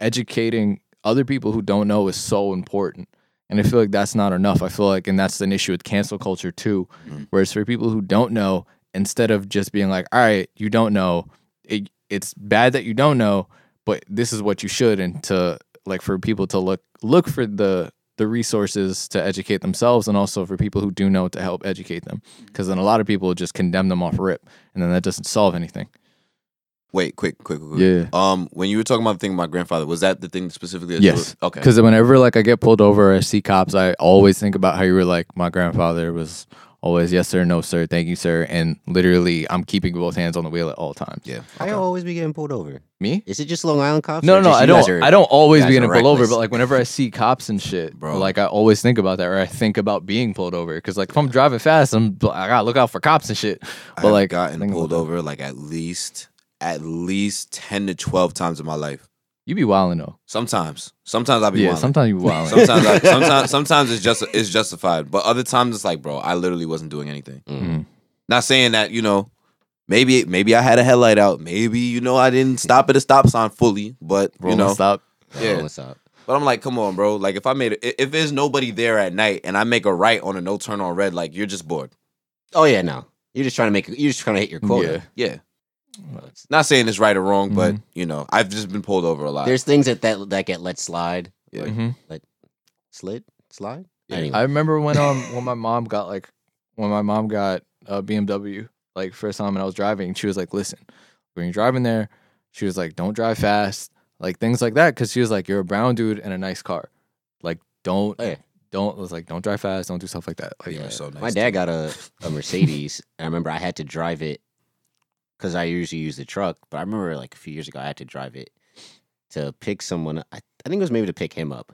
Speaker 1: educating other people who don't know is so important. And I feel like that's not enough. I feel like, and that's an issue with cancel culture too.
Speaker 3: Mhm.
Speaker 1: Whereas for people who don't know, instead of just being like, all right, you don't know, it, it's bad that you don't know, but this is what you should. And to like for people to look, look for the, the resources to educate themselves and also for people who do know to help educate them. Cause then a lot of people just condemn them off rip and then that doesn't solve anything.
Speaker 3: Wait, quick, quick, quick. quick.
Speaker 1: Yeah.
Speaker 3: Um, when you were talking about the thing about my grandfather, was that the thing specifically? that you
Speaker 1: Yes.
Speaker 3: were- Okay.
Speaker 1: Because whenever like I get pulled over or I see cops, I always think about how you were like, my grandfather was always yes sir, no sir, thank you sir, and literally I'm keeping both hands on the wheel at all times.
Speaker 3: Yeah.
Speaker 2: I always be getting pulled over.
Speaker 1: Me?
Speaker 2: Is it just Long Island cops?
Speaker 1: No,
Speaker 2: or
Speaker 1: no, I don't.
Speaker 2: are-
Speaker 1: I don't always be getting pulled over, but like whenever I see cops and shit,
Speaker 3: Bro.
Speaker 1: like I always think about that, or I think about being pulled over. Because like if I'm driving fast, I'm I gotta look out for cops and shit.
Speaker 3: I
Speaker 1: But
Speaker 3: have
Speaker 1: like
Speaker 3: gotten
Speaker 1: think
Speaker 3: pulled
Speaker 1: about that.
Speaker 3: over like at least at least ten to twelve times in my life.
Speaker 1: You be wilding though.
Speaker 3: Sometimes, sometimes I'll be
Speaker 1: Yeah,
Speaker 3: wildin'.
Speaker 1: sometimes you be wilding.
Speaker 3: sometimes, I, sometimes, sometimes it's just it's justified, but other times it's like, bro, I literally wasn't doing anything.
Speaker 1: Mhm.
Speaker 3: Not saying that you know, maybe maybe I had a headlight out. Maybe you know I didn't stop at a stop sign fully, but you know,
Speaker 1: stop.
Speaker 3: Yeah.
Speaker 2: what's up?
Speaker 3: but I'm like, come on, bro. Like if I made it, if there's nobody there at night and I make a right on a no turn on red, like you're just bored.
Speaker 2: Oh yeah, no. You're just trying to make. You're just trying to hit your quota.
Speaker 1: Yeah.
Speaker 3: Yeah. Not saying it's right or wrong, but
Speaker 1: Mhm.
Speaker 3: you know, I've just been pulled over a lot.
Speaker 2: There's things that that that get let slide.
Speaker 3: Yeah.
Speaker 1: Mhm.
Speaker 2: Slid, slide.
Speaker 3: Yeah.
Speaker 2: Anyway.
Speaker 1: I remember when um when my mom got like when my mom got a BMW like first time and I was driving, she was like, "Listen, when you're driving there, she was like, don't drive fast, like things like that, because she was like, you're a brown dude in a nice car, like don't
Speaker 2: Oh, yeah.
Speaker 1: don't was like don't drive fast, don't do stuff like that. Like,
Speaker 3: Yeah, so nice.
Speaker 2: My dad got a, a Mercedes. and I remember I had to drive it because I usually use the truck. But I remember like a few years ago, I had to drive it to pick someone. I, I think it was maybe to pick him up.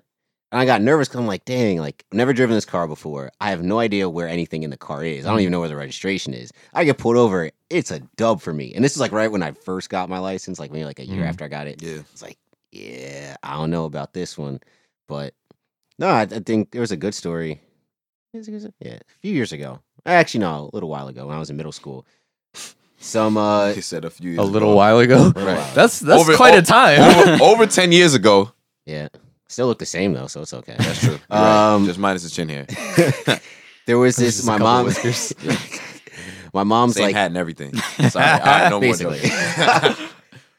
Speaker 2: And I got nervous because I'm like, dang, like I've never driven this car before. I have no idea where anything in the car is. I don't even know where the registration is. I get pulled over. It's a dub for me. And this is like right when I first got my license, like maybe like a year
Speaker 1: Mhm.
Speaker 2: after I got it.
Speaker 3: Yeah.
Speaker 2: It's like, yeah, I don't know about this one, but no, I, I think there was a good story. It- it- Yeah, a few years ago. Actually, no, a little while ago when I was in middle school. Some uh,
Speaker 3: He said a few years
Speaker 1: a little
Speaker 3: ago.
Speaker 1: while ago.
Speaker 2: Little while.
Speaker 1: That's that's
Speaker 3: Over-
Speaker 1: quite
Speaker 3: o-
Speaker 1: a time.
Speaker 3: over, over ten years ago.
Speaker 2: yeah, still look the same though, so it's okay.
Speaker 3: That's true. You're right.
Speaker 2: Um,
Speaker 3: Just minus the chin hair.
Speaker 2: there was this
Speaker 1: a
Speaker 2: my mom.
Speaker 1: whiskers.
Speaker 2: my mom's
Speaker 3: Same
Speaker 2: like
Speaker 3: hat and everything. Sorry. All right, no more
Speaker 2: Basically.
Speaker 3: jokes.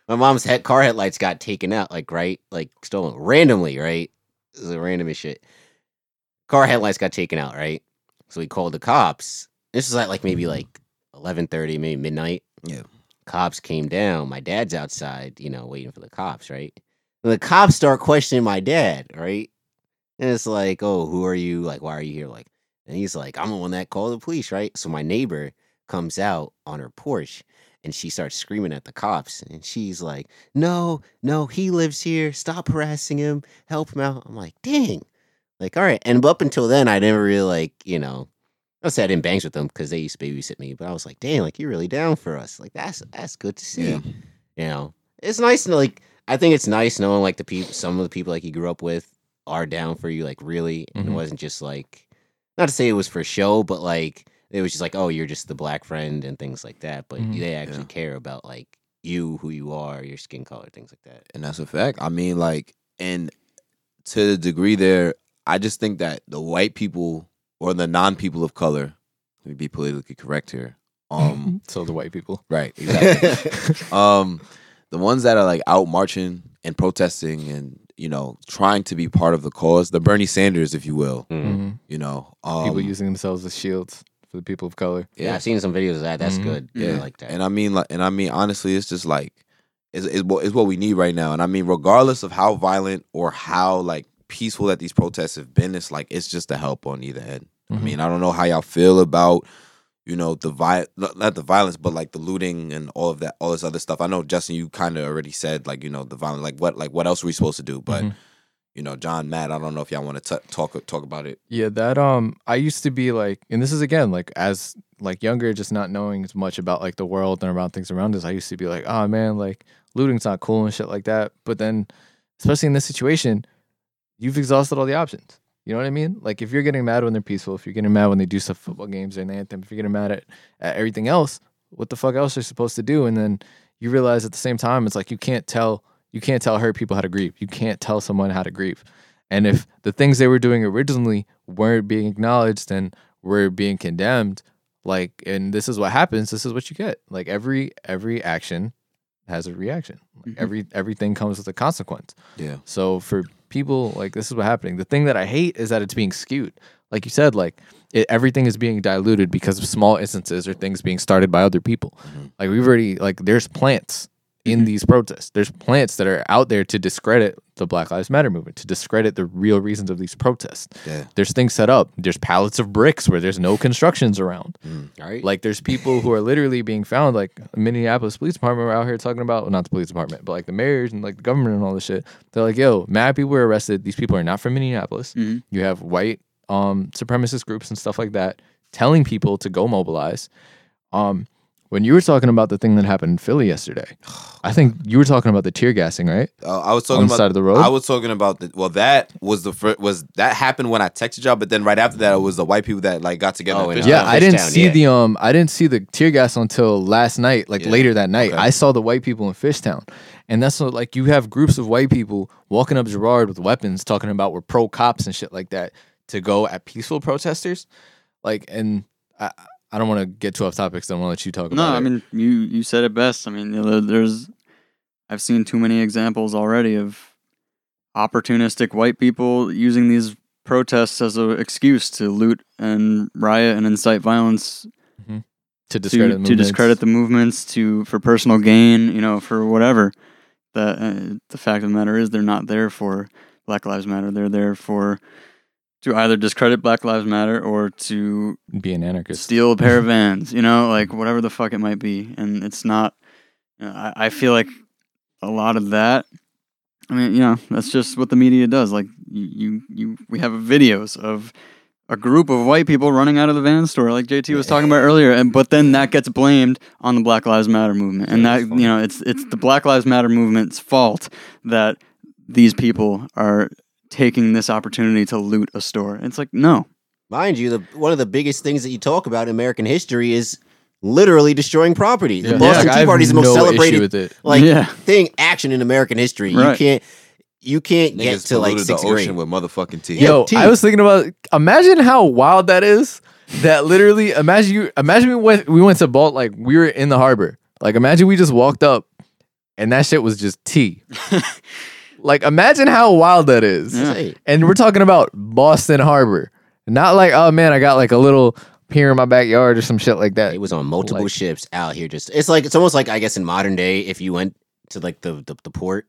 Speaker 2: my mom's head car headlights got taken out, like right, like stolen randomly, right? This is a random as shit. Car headlights got taken out, right? So we called the cops. This is at like maybe like eleven thirty, maybe midnight.
Speaker 3: Yeah.
Speaker 2: Cops came down. My dad's outside, you know, waiting for the cops, right? And the cops start questioning my dad, right? And it's like, oh, who are you? Like, why are you here? Like, and he's like, I'm the one that called the police, right? So my neighbor comes out on her porch and she starts screaming at the cops. And she's like, no, no, he lives here. Stop harassing him. Help him out. I'm like, dang. Like, all right. And up until then, I never really, like, you know, I said I didn't bangs with them because they used to babysit me. But I was like, dang, like, you're really down for us. Like, that's that's good to see.
Speaker 3: Yeah.
Speaker 2: You know, it's nice to, like, I think it's nice knowing, like, the people, some of the people, like, you grew up with are down for you, like, really. And
Speaker 1: Mhm.
Speaker 2: it wasn't just, like, not to say it was for show, but, like, it was just like, oh, you're just the black friend and things like that. But
Speaker 1: Mhm.
Speaker 2: they actually
Speaker 3: Yeah.
Speaker 2: care about like you, who you are, your skin color, things like that.
Speaker 3: and that's a fact. I mean, like, and to the degree there, I just think that the white people or the non-people of color, let me be politically correct here. Um,
Speaker 1: so the white people.
Speaker 3: right, exactly. um, the ones that are like out marching and protesting and you know trying to be part of the cause, the Bernie Sanders, if you will,
Speaker 1: Mhm.
Speaker 3: you know, um,
Speaker 1: people using themselves as shields for the people of color.
Speaker 2: Yeah, I've seen some videos of that. That's
Speaker 1: Mhm.
Speaker 2: good. Yeah,
Speaker 3: Yeah,
Speaker 2: I like that.
Speaker 3: And I mean, like, and I mean, honestly, it's just like, it's, it's, what, it's what we need right now. And I mean, regardless of how violent or how like peaceful that these protests have been, it's like it's just a help on either end. I
Speaker 1: Mhm.
Speaker 3: mean, I don't know how y'all feel about, you know, the vi- not the violence, but like the looting and all of that, all this other stuff. I know Justin, you kind of already said like, you know, the violence, like what, like what else are we supposed to do? But
Speaker 1: Mhm.
Speaker 3: you know, John, Matt, I don't know if y'all want to talk talk about it.
Speaker 1: Yeah, that um I used to be like and this is again like as like younger just not knowing as much about like the world and around things around us. I used to be like, "Oh man, like looting's not cool and shit like that." But then especially in this situation, you've exhausted all the options. You know what I mean? Like if you're getting mad when they're peaceful, if you're getting mad when they do stuff football games or an anthem, if you're getting mad at, at everything else, what the fuck else are you supposed to do? And then you realize at the same time it's like you can't tell you can't tell hurt people how to grieve. You can't tell someone how to grieve. And if the things they were doing originally weren't being acknowledged and were being condemned, like and this is what happens, this is what you get. Like every every action has a reaction. Like
Speaker 5: Mhm.
Speaker 1: every everything comes with a consequence.
Speaker 3: Yeah.
Speaker 1: So for people, like this is what happening. The thing that I hate is that it's being skewed. Like you said, like it, everything is being diluted because of small instances or things being started by other people.
Speaker 3: Mhm.
Speaker 1: Like we've already like there's plants in these protests. There's plants that are out there to discredit the Black Lives Matter movement, to discredit the real reasons of these protests.
Speaker 3: Yeah.
Speaker 1: There's things set up. There's pallets of bricks where there's no constructions around.
Speaker 2: Right.
Speaker 1: Like there's people who are literally being found, like Minneapolis Police Department were out here talking about, well, not the police department, but like the mayors and like the government and all this shit. They're like, yo, mad people were arrested. These people are not from Minneapolis.
Speaker 5: Mhm.
Speaker 1: You have white um supremacist groups and stuff like that telling people to go mobilize. Um when you were talking about the thing that happened in Philly yesterday, I think you were talking about the tear gassing, right?
Speaker 3: Uh, I was talking
Speaker 1: On the side of the road?
Speaker 3: I was talking about the well. That was the first. Was that happened when I texted y'all? But then right after that, it was the white people that like got together.
Speaker 2: Oh,
Speaker 3: and
Speaker 2: and
Speaker 1: Yeah,
Speaker 2: uh,
Speaker 1: I didn't
Speaker 2: Fishtown,
Speaker 1: see
Speaker 2: yeah.
Speaker 1: the um I didn't see the tear gas until last night, like
Speaker 3: Yeah.
Speaker 1: later that night.
Speaker 3: Okay.
Speaker 1: I saw the white people in Fishtown. And that's what like you have groups of white people walking up Girard with weapons talking about we're pro cops and shit like that to go at peaceful protesters. Like and I I don't want to get too off topic, so I want to let you talk
Speaker 5: No,
Speaker 1: about
Speaker 5: I
Speaker 1: it.
Speaker 5: mean you you said it best. I mean, there's I've seen too many examples already of opportunistic white people using these protests as an excuse to loot and riot and incite violence
Speaker 1: to discredit
Speaker 5: to, to discredit the movements to for personal gain, you know, for whatever. The uh, the fact of the matter is they're not there for Black Lives Matter. They're there for to either discredit Black Lives Matter or to
Speaker 1: be an anarchist.
Speaker 5: steal a pair of vans, you know, like whatever the fuck it might be. And it's not, you know, I, I feel like a lot of that, I mean, you know, that's just what the media does. Like, you, you, you we have videos of a group of white people running out of the van store, like JT was talking about earlier. And, but then that gets blamed on the Black Lives Matter movement. And that, you know, it's, it's the Black Lives Matter movement's fault that these people are taking this opportunity to loot a store. It's like, no,
Speaker 2: Mind you, the one of the biggest things that you talk about in American history is literally destroying property. The
Speaker 1: Yeah.
Speaker 2: Boston
Speaker 1: Like,
Speaker 2: Tea Party is the most
Speaker 1: no
Speaker 2: celebrated
Speaker 1: with it.
Speaker 2: like
Speaker 5: Yeah.
Speaker 2: thing action in American history. You can't you can't get
Speaker 3: Niggas
Speaker 2: to like
Speaker 3: polluted
Speaker 2: sixth
Speaker 3: the
Speaker 2: grade.
Speaker 3: with motherfucking tea.
Speaker 2: Yeah,
Speaker 1: Yo,
Speaker 2: tea.
Speaker 1: I was thinking about imagine how wild that is. That literally imagine you imagine we went we went to Balt like we were in the harbor. Like imagine we just walked up and that shit was just tea. like imagine how wild that is.
Speaker 5: Yeah.
Speaker 1: And we're talking about Boston Harbor. Not like, oh man, I got like a little pier in my backyard or some shit like that.
Speaker 2: It was on multiple
Speaker 1: Like-
Speaker 2: ships out here. Just it's like it's almost like I guess in modern day, if you went to like the the, the port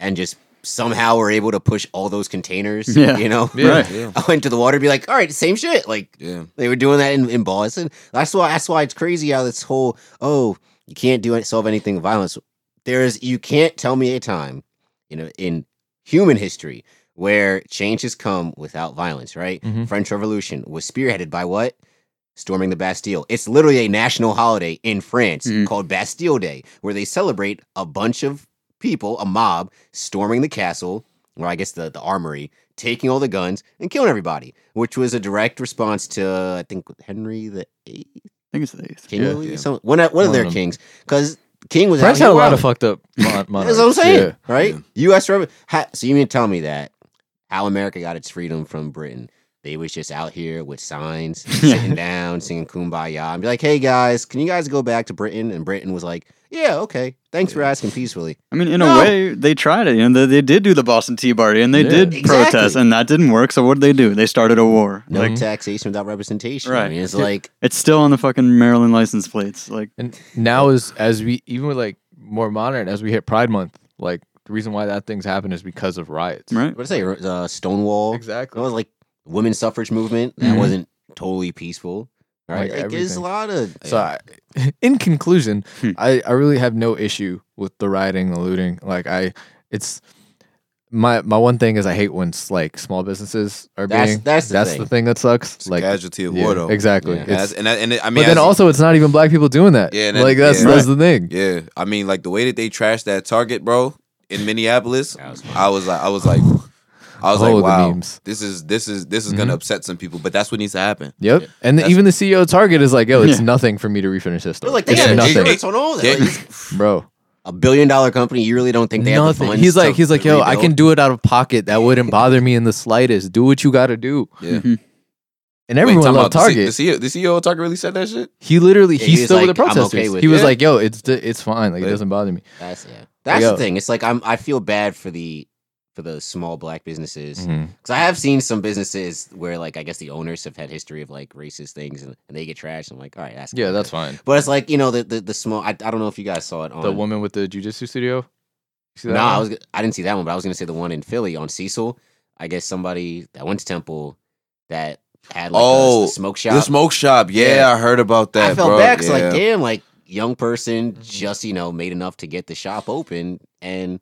Speaker 2: and just somehow were able to push all those containers,
Speaker 5: Yeah.
Speaker 2: you know,
Speaker 1: Yeah.
Speaker 5: Right.
Speaker 3: Yeah,
Speaker 2: out into the water, be like, all right, same shit. Like
Speaker 3: yeah.
Speaker 2: they were doing that in, in Boston. That's why that's why it's crazy how this whole oh you can't do it solve anything violence. There's you can't tell me a time, you know, in human history where change has come without violence. Right?
Speaker 1: Mhm.
Speaker 2: French Revolution was spearheaded by what? Storming the Bastille. It's literally a national holiday in France
Speaker 5: Mhm.
Speaker 2: called Bastille Day, where they celebrate a bunch of people, a mob, storming the castle, or I guess the, the armory, taking all the guns and killing everybody, which was a direct response to I think Henry the Eighth,
Speaker 5: I think it's the eighth.
Speaker 2: King
Speaker 1: Yeah.
Speaker 3: Yeah.
Speaker 2: some one of, one of
Speaker 1: One
Speaker 2: their
Speaker 1: of them.
Speaker 2: kings, because King was out
Speaker 1: had a lot of fucked up mon- monarchs.
Speaker 2: That's what I'm saying,
Speaker 1: Yeah.
Speaker 2: right? U.S. Rev- ha, so you mean to tell me that how America got its freedom from Britain? They was just out here with signs, sitting down, singing "Kumbaya," and be like, "Hey guys, can you guys go back to Britain?" And Britain was like, "Yeah, okay. Thanks for asking peacefully."
Speaker 5: I mean, in
Speaker 2: No.
Speaker 5: a way, they tried it. You know, they, they did do the Boston Tea Party, and they
Speaker 1: Yeah.
Speaker 5: did
Speaker 2: Exactly.
Speaker 5: protest, and that didn't work. So what did they do? They started a war.
Speaker 2: No
Speaker 5: Like,
Speaker 2: taxation without representation. I
Speaker 5: Right.
Speaker 2: mean, it's like
Speaker 5: it's still on the fucking Maryland license plates. Like,
Speaker 1: And now is as we even with like more modern as we hit Pride Month, like the reason why that thing's happened is because of riots.
Speaker 5: right?
Speaker 2: what did I say? Uh, Stonewall.
Speaker 1: Exactly.
Speaker 2: It was like women's suffrage movement that
Speaker 1: Mhm.
Speaker 2: wasn't totally peaceful. Right?
Speaker 1: Like
Speaker 2: Like, there's a lot of
Speaker 1: So, I, in conclusion,
Speaker 5: Hmm.
Speaker 1: I, I really have no issue with the rioting, the looting. Like I, it's my my one thing is I hate when like small businesses are
Speaker 2: That's-
Speaker 1: being.
Speaker 2: that's the
Speaker 1: that's
Speaker 2: thing.
Speaker 1: the thing that sucks.
Speaker 3: It's a
Speaker 1: like
Speaker 3: casualty of
Speaker 1: yeah,
Speaker 3: war, though.
Speaker 1: exactly.
Speaker 2: Yeah.
Speaker 1: It's-
Speaker 3: As- and, that- and it- I mean,
Speaker 1: but then
Speaker 3: as-
Speaker 1: also it's not even black people doing that.
Speaker 3: Yeah, and then-
Speaker 1: like that's
Speaker 3: yeah.
Speaker 1: that's the thing.
Speaker 3: Yeah, I mean, like the way that they trashed that Target, bro, in Minneapolis,
Speaker 2: was.
Speaker 3: I was like, I was like, I was
Speaker 1: Oh,
Speaker 3: like, wow,
Speaker 1: memes.
Speaker 3: this is this is this is gonna
Speaker 1: Mhm.
Speaker 3: upset some people, but that's what needs to happen.
Speaker 1: Yep. And the, even the CEO of Target is like, yo, it's
Speaker 5: Yeah.
Speaker 1: nothing for me to refinish this
Speaker 2: They're
Speaker 1: store.
Speaker 2: like they
Speaker 1: it's
Speaker 2: have
Speaker 3: Yeah,
Speaker 1: nothing,
Speaker 2: insurance on all that. Like,
Speaker 1: bro.
Speaker 2: a billion dollar company, you really don't think they have the
Speaker 1: Nothing.
Speaker 2: funds?
Speaker 1: He's like, he's like,
Speaker 2: to
Speaker 1: yo, I can do it out of pocket. That wouldn't bother me in the slightest. Do what you got to do.
Speaker 3: Yeah.
Speaker 5: Mhm.
Speaker 1: And everyone
Speaker 3: Wait,
Speaker 1: loved
Speaker 3: out. The C-
Speaker 1: Target.
Speaker 3: The CEO, the CEO of Target really said that shit.
Speaker 1: He literally
Speaker 2: Yeah,
Speaker 1: he,
Speaker 2: he was
Speaker 1: stood with the
Speaker 2: like, okay with
Speaker 1: he was like, "Yo, it's it's fine. Like it doesn't bother me."
Speaker 2: That's yeah. That's
Speaker 1: Yo.
Speaker 2: the thing. It's like I'm. I feel bad for the for those small black businesses because
Speaker 1: Mhm.
Speaker 2: I have seen some businesses where like I guess the owners have had history of like racist things and, and they get trashed. I'm like, all right, that's
Speaker 1: Yeah, that's
Speaker 2: good.
Speaker 1: fine.
Speaker 2: But it's like you know the the, the small. I, I don't know if you guys saw it on
Speaker 1: The woman with the jujitsu studio.
Speaker 2: No, I was I didn't see that one, but I was gonna say the one in Philly on Cecil. I guess somebody that went to Temple that had like
Speaker 3: Oh,
Speaker 2: a, a smoke shop.
Speaker 3: The smoke shop. Yeah,
Speaker 2: Yeah.
Speaker 3: I heard about that.
Speaker 2: I felt
Speaker 3: bro.
Speaker 2: bad
Speaker 3: yeah.
Speaker 2: like damn, like young person
Speaker 1: Mm-hmm.
Speaker 2: just you know made enough to get the shop open, and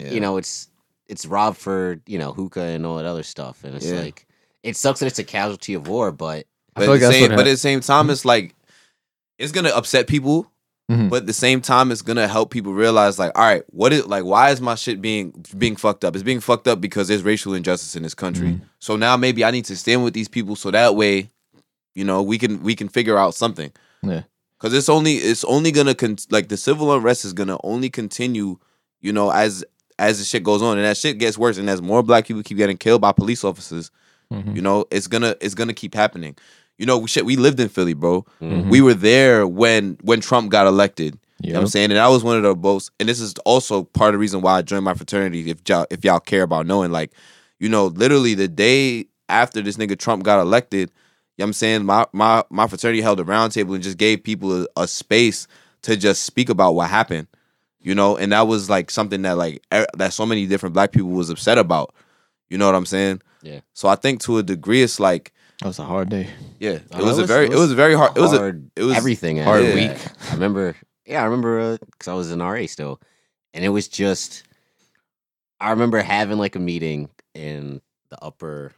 Speaker 3: Yeah.
Speaker 2: you know it's it's robbed for you know hookah and all that other stuff, and it's
Speaker 3: Yeah.
Speaker 2: like it sucks that it's a casualty of war, but
Speaker 1: I
Speaker 3: But,
Speaker 1: feel like
Speaker 3: at the
Speaker 1: that's
Speaker 3: same,
Speaker 1: what
Speaker 3: but at
Speaker 1: hap-
Speaker 3: the same time, it's like it's gonna upset people.
Speaker 1: Mhm.
Speaker 3: but at the same time, it's gonna help people realize like, all right, what is like, why is my shit being being fucked up? It's being fucked up because there's racial injustice in this country.
Speaker 1: Mhm.
Speaker 3: So now maybe I need to stand with these people so that way, you know, we can we can figure out something.
Speaker 1: Yeah.
Speaker 3: Cause it's only it's only gonna con- like the civil unrest is gonna only continue, you know, as as the shit goes on and that shit gets worse and as more black people keep getting killed by police officers,
Speaker 1: Mhm.
Speaker 3: you know, it's gonna it's gonna keep happening. You know, we shit we lived in Philly, bro.
Speaker 1: Mhm.
Speaker 3: We were there when when Trump got elected. You know what I'm saying? And that was one of the most and this is also part of the reason why I joined my fraternity, if y'all if y'all care about knowing, like, you know, literally the day after this nigga Trump got elected, you know what I'm saying? My my my fraternity held a roundtable and just gave people a, a space to just speak about what happened. You know, and that was like something that like er, that so many different black people was upset about. You know what I'm saying?
Speaker 2: Yeah.
Speaker 3: So I think to a degree it's like
Speaker 1: That was a hard day.
Speaker 3: yeah, it
Speaker 2: Uh,
Speaker 3: was
Speaker 2: it
Speaker 3: a very
Speaker 2: it
Speaker 3: it was
Speaker 2: was
Speaker 3: a very hard it was a
Speaker 2: hard,
Speaker 3: it was
Speaker 2: everything
Speaker 1: hard
Speaker 2: yeah.
Speaker 1: week.
Speaker 2: I remember, yeah, I remember because I was in RA still, and it was just. I remember having like a meeting in the upper,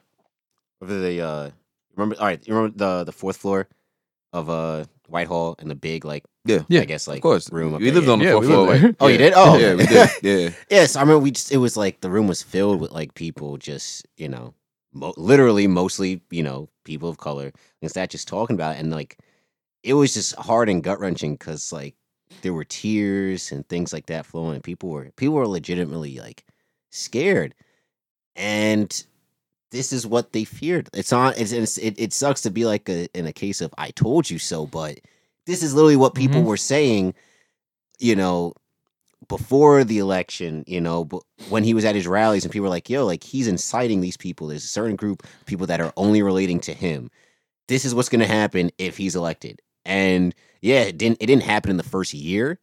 Speaker 2: over the uh, remember? All right, you remember the the fourth floor of uh Whitehall and the big like
Speaker 3: Yeah.
Speaker 1: Yeah,
Speaker 2: I guess like
Speaker 3: of course
Speaker 2: room. Up
Speaker 3: we
Speaker 2: there,
Speaker 3: lived
Speaker 2: yeah.
Speaker 3: on the
Speaker 1: Yeah,
Speaker 3: fourth
Speaker 1: we lived
Speaker 3: floor.
Speaker 1: there.
Speaker 2: Oh, you
Speaker 3: Yeah.
Speaker 2: did? Oh,
Speaker 3: yeah, we did. Yeah.
Speaker 2: Yes, I remember we just it was like the room was filled with like people just, you know, mo- literally mostly, you know, people of color. and that just talking about it. and like it was just hard and gut wrenching cuz like there were tears and things like that flowing and people were people were legitimately like scared. And this is what they feared. It's on it's, it's it, it sucks to be like a, in a case of I told you so, but this is literally what people
Speaker 1: Mhm.
Speaker 2: were saying, you know, before the election, you know, when he was at his rallies and people were like, yo, like he's inciting these people. There's a certain group of people that are only relating to him. This is what's gonna happen if he's elected. And yeah, it didn't it didn't happen in the first year,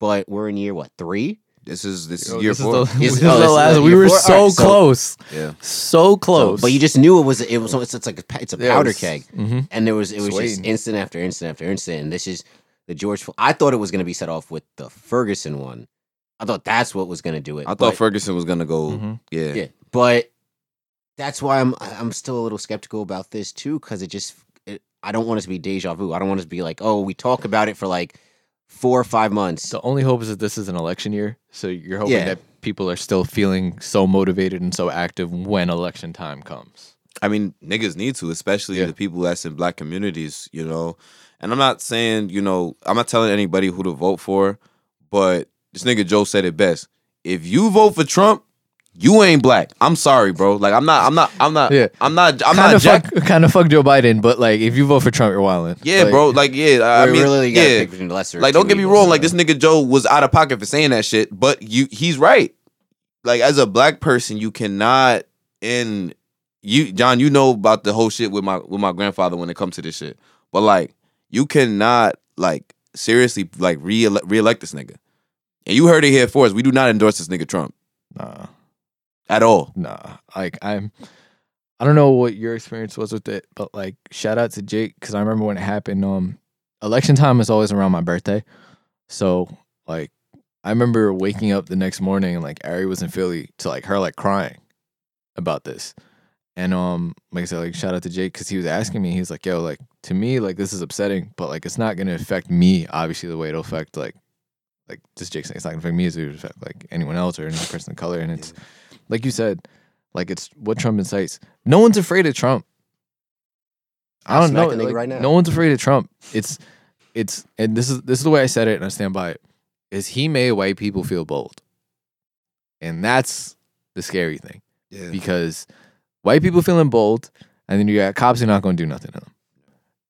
Speaker 2: but we're in year what, three?
Speaker 3: This is this is
Speaker 1: Yo,
Speaker 3: year
Speaker 1: this is the,
Speaker 2: Is-
Speaker 1: this is the last. we were
Speaker 2: four?
Speaker 1: so
Speaker 2: Alright, so-
Speaker 1: close,
Speaker 3: yeah.
Speaker 1: so close.
Speaker 2: but you just knew it was it was it's, it's like a, it's a
Speaker 1: Yeah, it
Speaker 2: powder
Speaker 1: was-
Speaker 2: keg.
Speaker 1: mhm.
Speaker 2: And there was it was just instant after instant after instant. And this is the George I thought it was gonna be set off with the Ferguson one. I thought that's what was gonna do it.
Speaker 3: I thought Ferguson was gonna go.
Speaker 1: Mhm.
Speaker 3: Yeah.
Speaker 2: Yeah, but that's why I'm I'm still a little skeptical about this too because it just it, I don't want it to be deja vu. I don't want it to be like oh we talk about it for like four or five months.
Speaker 1: The only hope is that this is an election year, so you're hoping
Speaker 2: Yeah.
Speaker 1: that people are still feeling so motivated and so active when election time comes.
Speaker 3: I mean, niggas need to, especially
Speaker 1: Yeah.
Speaker 3: the people that's in black communities, you know. And I'm not saying, you know, I'm not telling anybody who to vote for, but this nigga Joe said it best. If you vote for Trump, you ain't black. I'm sorry, bro. Like I'm not, I'm not, I'm not,
Speaker 1: Yeah.
Speaker 3: I'm not, I'm
Speaker 1: kind
Speaker 3: not
Speaker 1: of
Speaker 3: Jack.
Speaker 1: fuck, kind of fuck Joe Biden, but like if you vote for Trump, you're wilding.
Speaker 3: Yeah,
Speaker 1: Like,
Speaker 3: bro. Like, yeah, I
Speaker 2: we
Speaker 3: mean,
Speaker 2: really
Speaker 3: yeah.
Speaker 2: pick between lesser.
Speaker 3: Like, don't get me
Speaker 2: evils,
Speaker 3: wrong. Like, this nigga Joe was out of pocket for saying that shit, but you, he's right. Like, as a black person, you cannot. And you, John, you know about the whole shit with my with my grandfather when it comes to this shit. But like, you cannot like seriously like re reelect this nigga. And you heard it here first. We do not endorse this nigga Trump
Speaker 1: Nah,
Speaker 3: at all.
Speaker 1: nah. Like I'm, I don't know what your experience was with it, but like shout out to Jake because I remember when it happened. Um, election time is always around my birthday, so like I remember waking up the next morning and like Ari was in Philly to like her like crying about this. And um, like I said, like shout out to Jake because he was asking me. he's like, "Yo, like to me, like this is upsetting, but like it's not gonna affect me. Obviously, the way it'll affect like, like just Jake saying it's not gonna affect me as it would affect like anyone else or any person of color. And it's like you said, like it's what Trump incites. No one's afraid of Trump. I don't know. like,
Speaker 2: right now.
Speaker 1: No one's afraid of Trump. It's it's and this is this is the way I said it, and I stand by it. Is he made white people feel bold, and that's the scary thing
Speaker 3: Yeah.
Speaker 1: because white people feeling bold, and then you got cops who are not going to do nothing to them,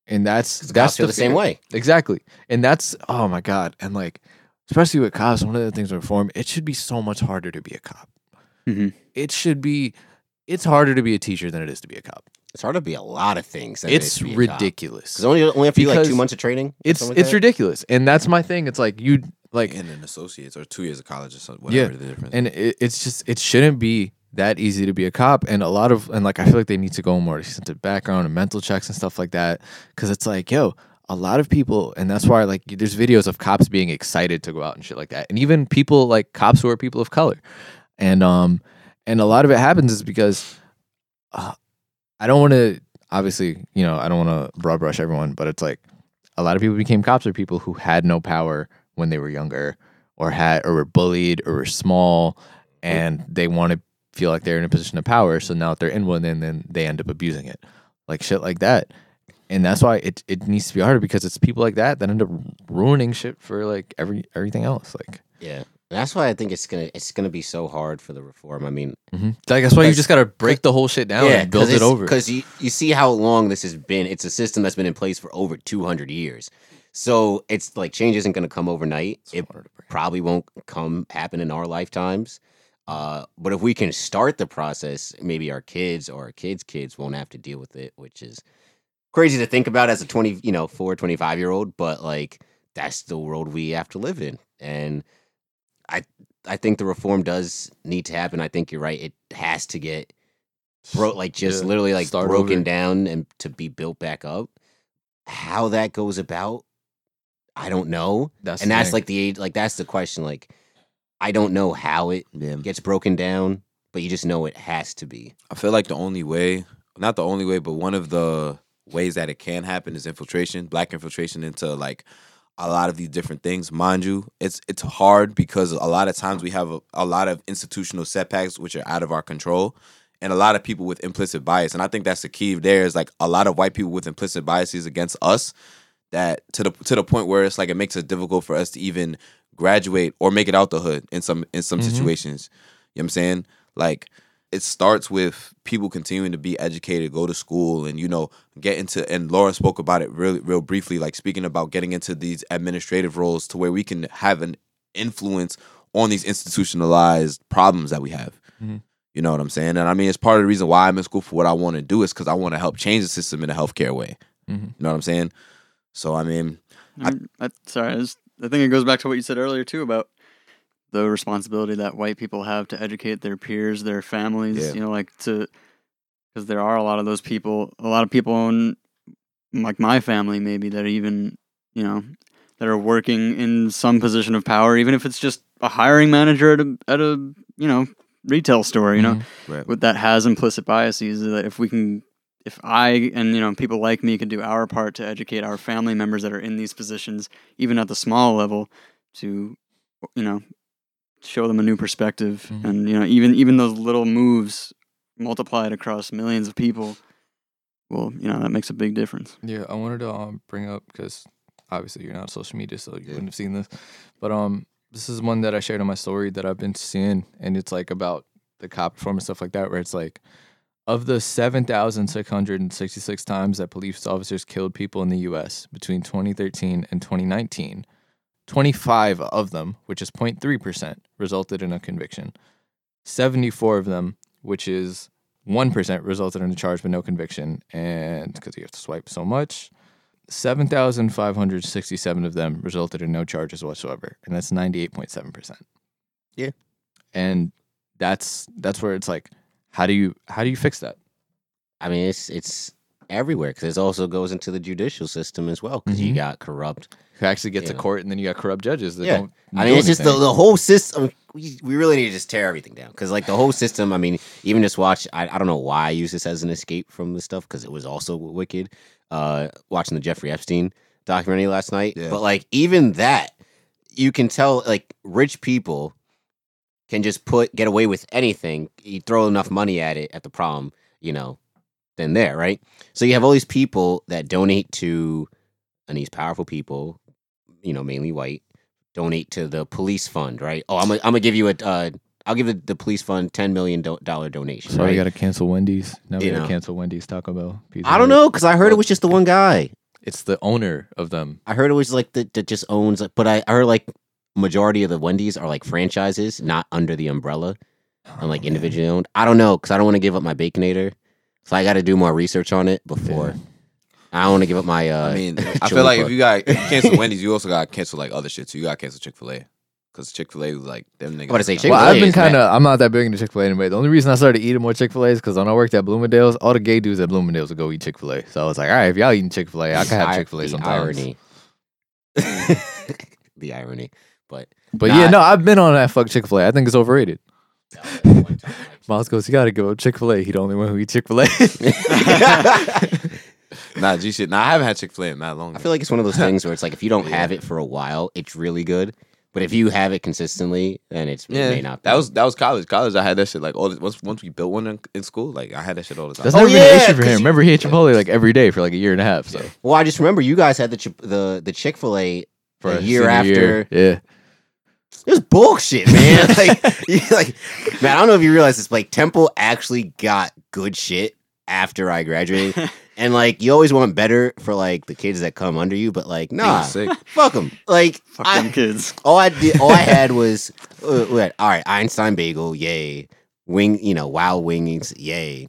Speaker 1: and that's
Speaker 2: Cops
Speaker 1: that's
Speaker 2: feel the same way.
Speaker 1: Exactly, and that's oh my god, and like especially with cops, one of the things with reform, it should be so much harder to be a cop.
Speaker 5: Mhm.
Speaker 1: It should be. It's harder to be a teacher than it is to be a cop.
Speaker 2: It's hard to be a lot of things. than it is
Speaker 1: It's
Speaker 2: to be
Speaker 1: ridiculous.
Speaker 2: Because only only after you like two months of training.
Speaker 1: It's
Speaker 2: like
Speaker 1: it's
Speaker 2: that?
Speaker 1: ridiculous, and that's my thing. It's like you like
Speaker 3: and an associates or two years of college or something.
Speaker 1: Yeah.
Speaker 3: Whatever the difference.
Speaker 1: and it, it's just it shouldn't be that easy to be a cop and a lot of and like i feel like they need to go more into background and mental checks and stuff like that because it's like yo a lot of people and that's why like there's videos of cops being excited to go out and shit like that and even people like cops who are people of color and um and a lot of it happens is because uh, i don't want to obviously you know i don't want to broad brush everyone but it's like a lot of people became cops are people who had no power when they were younger or had or were bullied or were small and they want to feel like they're in a position of power so now that they're in one then then they end up abusing it like shit like that and that's why it, it needs to be harder because it's people like that that end up ruining shit for like every everything else like
Speaker 2: Yeah. That's why I think it's gonna it's gonna be so hard for the reform. I mean,
Speaker 1: like that's why you just gotta break the whole shit down and build it over
Speaker 2: because you you see how long this has been. It's a system that's been in place for over two hundred years. So it's like change isn't gonna come overnight. It
Speaker 1: to break.
Speaker 2: probably won't come happen in our lifetimes. Uh, but if we can start the process, maybe our kids or our kids' kids won't have to deal with it, which is crazy to think about as a 20, you know, four, 25 year old. But like, that's the world we have to live in. And I, I think the reform does need to happen. I think you're right. It has to get bro, like just
Speaker 1: Yeah,
Speaker 2: literally like broken
Speaker 1: over.
Speaker 2: down and to be built back up. How that goes about, I don't know
Speaker 1: that's
Speaker 2: and that's
Speaker 1: thing.
Speaker 2: like the age like that's the question like i don't know how it
Speaker 3: Yeah.
Speaker 2: gets broken down but you just know it has to be
Speaker 3: I feel like the only way, not the only way, but one of the ways that it can happen is infiltration, black infiltration into like a lot of these different things. Mind you, it's it's hard because a lot of times we have a, a lot of institutional setbacks which are out of our control. And a lot of people with implicit bias. And I think that's the key there is like a lot of white people with implicit biases against us that to the to the point where it's like it makes it difficult for us to even graduate or make it out the hood in some in some
Speaker 1: Mhm.
Speaker 3: situations. You know what I'm saying? Like it starts with people continuing to be educated, go to school, and you know get into. And Laura spoke about it really, real briefly, like speaking about getting into these administrative roles to where we can have an influence on these institutionalized problems that we have.
Speaker 1: Mhm.
Speaker 3: You know what I'm saying? And I mean, it's part of the reason why I'm in school for what I want to do is because I want to help change the system in a healthcare way.
Speaker 1: Mhm.
Speaker 3: You know what I'm saying? So I mean,
Speaker 5: I, I, sorry, I, just, I think it goes back to what you said earlier too about the responsibility that white people have to educate their peers, their families.
Speaker 3: Yeah.
Speaker 5: You know, like to because there are a lot of those people, a lot of people in like my family maybe that even you know that are working in some position of power, even if it's just a hiring manager at a at a you know retail store. You know,
Speaker 1: Mhm.
Speaker 3: right.
Speaker 5: with that has implicit biases that if we can if i and you know people like me can do our part to educate our family members that are in these positions even at the small level to you know show them a new perspective
Speaker 1: Mhm.
Speaker 5: and you know even even those little moves multiplied across millions of people well you know that makes a big difference
Speaker 1: Yeah, I wanted to um, bring up because obviously you're not on social media, so you
Speaker 3: Yeah.
Speaker 1: wouldn't have seen this. But um, this is one that I shared on my story that I've been seeing, and it's like about the cop reform and stuff like that, where it's like of the seven thousand six hundred and sixty-six times that police officers killed people in the U.S. between 2013 and 2019, 25 of them, which is 0.3 percent, resulted in a conviction. 74 of them, which is 1% resulted in a charge but no conviction. And because you have to swipe so much, 7,567 of them resulted in no charges whatsoever. And that's 98.7%.
Speaker 2: Yeah.
Speaker 1: And that's that's where it's like how do you how do you fix that?
Speaker 2: i mean it's it's everywhere because it also goes into the judicial system as well because you
Speaker 1: Mhm.
Speaker 2: got corrupt
Speaker 1: You actually get to court and then you got corrupt judges that
Speaker 2: Yeah.
Speaker 1: don't
Speaker 2: i mean it's just the, the whole system we, we really need to just tear everything down because like the whole system i mean even just watch I, I don't know why i use this as an escape from this stuff because it was also wicked uh watching the jeffrey epstein documentary last night
Speaker 3: Yeah.
Speaker 2: but like even that you can tell like rich people can just put get away with anything you throw enough money at it at the problem, you know then there right so you have all these people that donate to and these powerful people you know mainly white donate to the police fund right oh i'm gonna I'm gonna give you a uh, i'll give the, the police fund 10 million do- dollar donation
Speaker 1: So
Speaker 2: right?
Speaker 1: we got to cancel Wendy's. Now we
Speaker 2: You
Speaker 1: got
Speaker 2: know.
Speaker 1: to cancel Wendy's, Taco Bell. Pizza
Speaker 2: i don't
Speaker 1: Hut.
Speaker 2: know because i heard it was just the one guy
Speaker 1: It's the owner of them.
Speaker 2: i heard it was like that that just owns but I, I heard like majority of the wendy's are like franchises not under the umbrella and like
Speaker 1: Oh, man.
Speaker 2: individually owned. I don't know because I don't want to give up my baconator, so I got to do more research on it before.
Speaker 1: Yeah.
Speaker 2: I don't want to give up my. Uh,
Speaker 3: I mean, I feel like if you got if you cancel Wendy's, you also got to cancel like other shit. So you got to cancel Chick Fil A because Chick Fil A was like them niggas.
Speaker 2: about to say Chick-fil-A
Speaker 1: Well, I've been kind of. I'm not that big into Chick Fil A anyway. The only reason I started eating more Chick Fil A is because when I worked at Bloomingdale's, all the gay dudes at Bloomingdale's would go eat Chick Fil A. So I was like, all right, if y'all eating Chick Fil A, I can have Chick Fil A
Speaker 2: the
Speaker 1: sometimes.
Speaker 2: Irony. the irony, but
Speaker 1: But
Speaker 2: Nah.
Speaker 1: yeah, no, I've been on that fuck Chick Fil A. I think it's overrated. Miles goes, you got to go Chick Fil A. He the only one who eats Chick Fil A.
Speaker 3: nah, G shit. Nah, I haven't had Chick Fil A in that long.
Speaker 2: I feel like it's one of those things where it's like if you don't have it for a while, it's really good. But if you have it consistently, then it's it
Speaker 3: yeah,
Speaker 2: may not. Be.
Speaker 3: that was that was college. College, I had that shit like all the, once once we built one in, in school, like I had that shit all the time.
Speaker 1: That's
Speaker 2: Oh,
Speaker 1: never been
Speaker 2: yeah,
Speaker 1: an issue for him.
Speaker 2: you-
Speaker 1: Remember, he ate Chipotle like every day for like a year and a half. So
Speaker 2: well, I just remember you guys had the the the Chick Fil A
Speaker 1: for
Speaker 2: a year after.
Speaker 1: year, yeah.
Speaker 2: It was bullshit, man. like, like, man, I don't know if you realize this. but, Like, Temple actually got good shit after I graduated, and like, you always want better for like the kids that come under you, but like, nah,
Speaker 3: sick.
Speaker 2: fuck them. Like,
Speaker 5: Fuck
Speaker 2: I-
Speaker 5: them kids.
Speaker 2: all I did, all I had was, uh, what? All right, Einstein bagel, yay. Wing, you know, wild wings, yay.